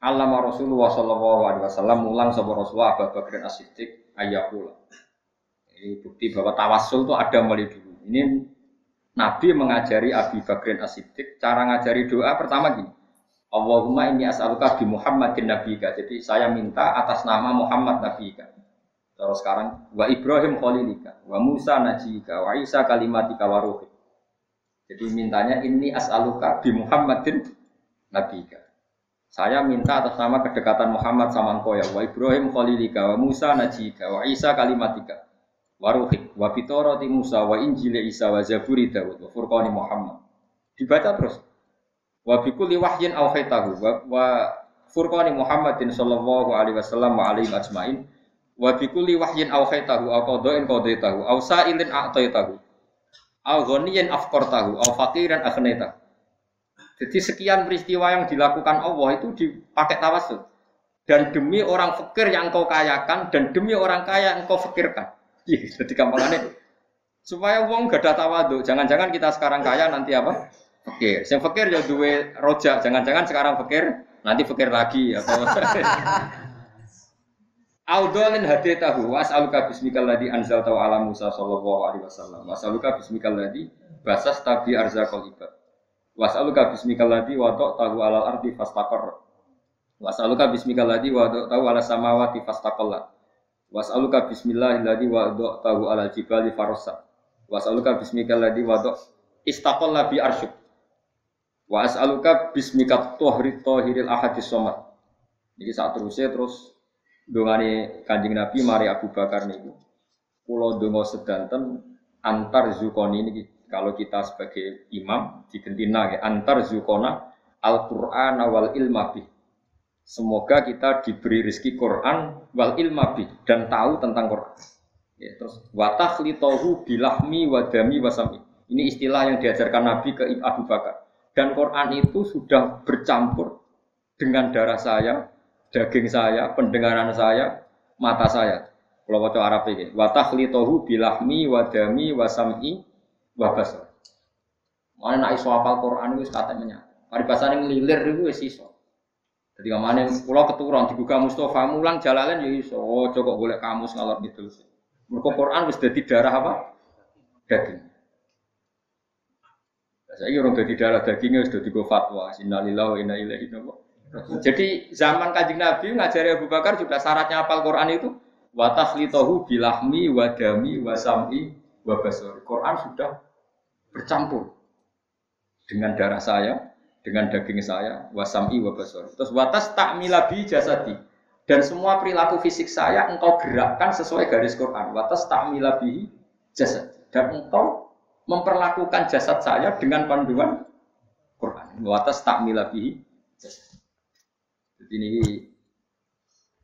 Allama Rasulullah sallallahu alaihi wasallam mulang sapa Rasulullah Abu Bakrin As-Siddiq ayakula. Ini bukti bahwa tawassul itu ada mulai dulu. Ini Nabi mengajari Abi Bakrin As-Siddiq cara ngajari doa pertama gini. Allahumma ini as'aluka bi Muhammadin nabiyika. Jadi saya minta atas nama Muhammad nabiyika. Terus sekarang wa Ibrahim khalilika, wa Musa najika, wa Isa kalimatika wa ruhi. Jadi mintanya ini as'aluka bi Muhammadin nabiyika. Saya minta atas nama kedekatan Muhammad sama engkau ya. Wa Ibrahim khalilika, wa Musa najika, wa Isa kalimatika. Wa ruhi, wa fitorati Musa, wa Injil Isa, wa Zaburi Dawud, wa Furqani Muhammad. Dibaca terus. Wa bi kulli wahyin awhaytahu wa, wa furqani Muhammadin sallallahu alaihi wasallam wa alaihi ajmain wa bi kulli wahyin awhaytahu aw qada'in qadaitahu aw sa'ilin a'taitahu aw ghaniyan afqartahu aw faqiran aghnaytahu. Jadi sekian peristiwa yang dilakukan Allah itu dipakai tawassul. Dan demi orang fakir yang engkau kayakan dan demi orang kaya yang engkau fakirkan. Iya, jadi gampangannya supaya uang gak ada tawadu. Jangan-jangan kita sekarang kaya nanti apa? fakir. Yang fakir ya dua rojak. Jangan-jangan sekarang fakir, nanti fakir lagi atau Audolin hadi tahu was'aluka bismikal ladzi anzal tahu ala Musa sallallahu alaihi wasallam. Was'aluka bismikal ladzi basas tabi arzaqal ibad. Was'aluka bismikal ladzi wadok tahu alal ardi fastaqar. Was'aluka bismikal ladzi wadok tahu ala samawati fastaqallat. Was'aluka bismillahilladzi wadok tahu alal jibali farosa. Was'aluka bismikal ladzi wadok istaqalla bi arsyuk. Wa as'aluka bismika tuhri tohiril ahadis somat. Jadi saat terusnya terus dongane kanjeng Nabi mari Abu Bakar niku. Pulau dongo sedanten antar zukoni ini kalau kita sebagai imam digentina ya, antar zukona al-Qur'an wal ilma bih. Semoga kita diberi rezeki Quran wal ilma bih dan tahu tentang Quran. Ya, terus watakhlitahu bilahmi wadami wasami. Ini istilah yang diajarkan Nabi ke Abu Bakar. Dan Quran itu sudah bercampur dengan darah saya, daging saya, pendengaran saya, mata saya. Kalau baca Arab ini, watakhlitahu bilahmi wadami wasami wabasar. Mana nak iso apal Quran itu katanya Paribasane ngelilir itu wis iso. Jadi ke mana pulau keturun dibuka Mustafa mulang jalalan ya iso. Oh, coba boleh kamus ngalor gitu. Mereka Quran wis darah apa? Daging. Saya orang dadi darah dagingnya wis dadi go fatwa. Innalillahi wa inna ilaihi Jadi zaman kanjeng Nabi ngajari Abu Bakar juga syaratnya apal Quran itu wa tahlitahu bilahmi wa dami wa sam'i wa basari. Quran sudah bercampur dengan darah saya, dengan daging saya, wasami wabasor. Terus watas tak milabi jasadi. Dan semua perilaku fisik saya engkau gerakkan sesuai garis Quran. Watas tak milabi jasad. Dan engkau memperlakukan jasad saya dengan panduan Quran. Watas tak milabi jasad. Jadi ini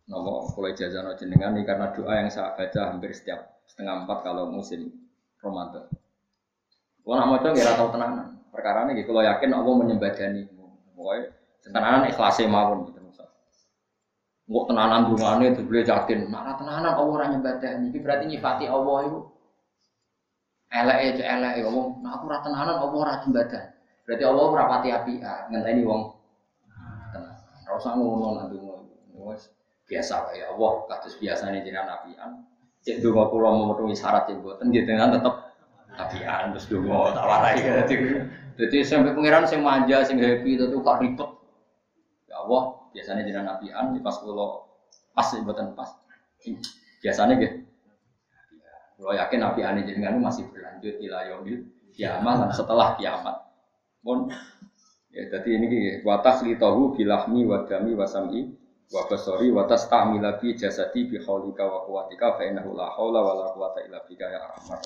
nomor mulai jazano jenengan ini karena doa yang saya baca hampir setiap setengah empat kalau musim Ramadan. Kalau nak coba ya tahu tenanan. Perkara ini kalau yakin Allah menyembadani. Pokoknya tenanan ikhlasnya mawon gitu misal. Nggak tenanan dungane itu boleh yakin. Nah tenanan Allah orang nyembadani. Ini berarti nyifati Allah itu. Elek aja elek ya. Nah aku rata tenanan Allah orang nyembadani. Berarti Allah rapati api. Ngenteni wong. Tenang. Rasa ngono nanti biasa ya Allah. Kados biasa nih jenengan apian. Cek aku mau memenuhi syarat buatan. Gitu kan tetap apian terus dulu tak warai gitu. Jadi sampai pangeran sing manja, sing happy itu kok ribet. Ya Allah, biasanya jenengan nabian di pas kulo pas buatan pas. Biasanya gitu. Kalau yakin nabi ane jenengan masih berlanjut ila yaumil kiamat setelah kiamat. Pun ya jadi ini gitu. Wa tahu bilahmi wa dami wa basari wa tastamila bi jasadi bi haulika wa quwwatika fa innahu la haula wa la quwwata illa bika ya arhamar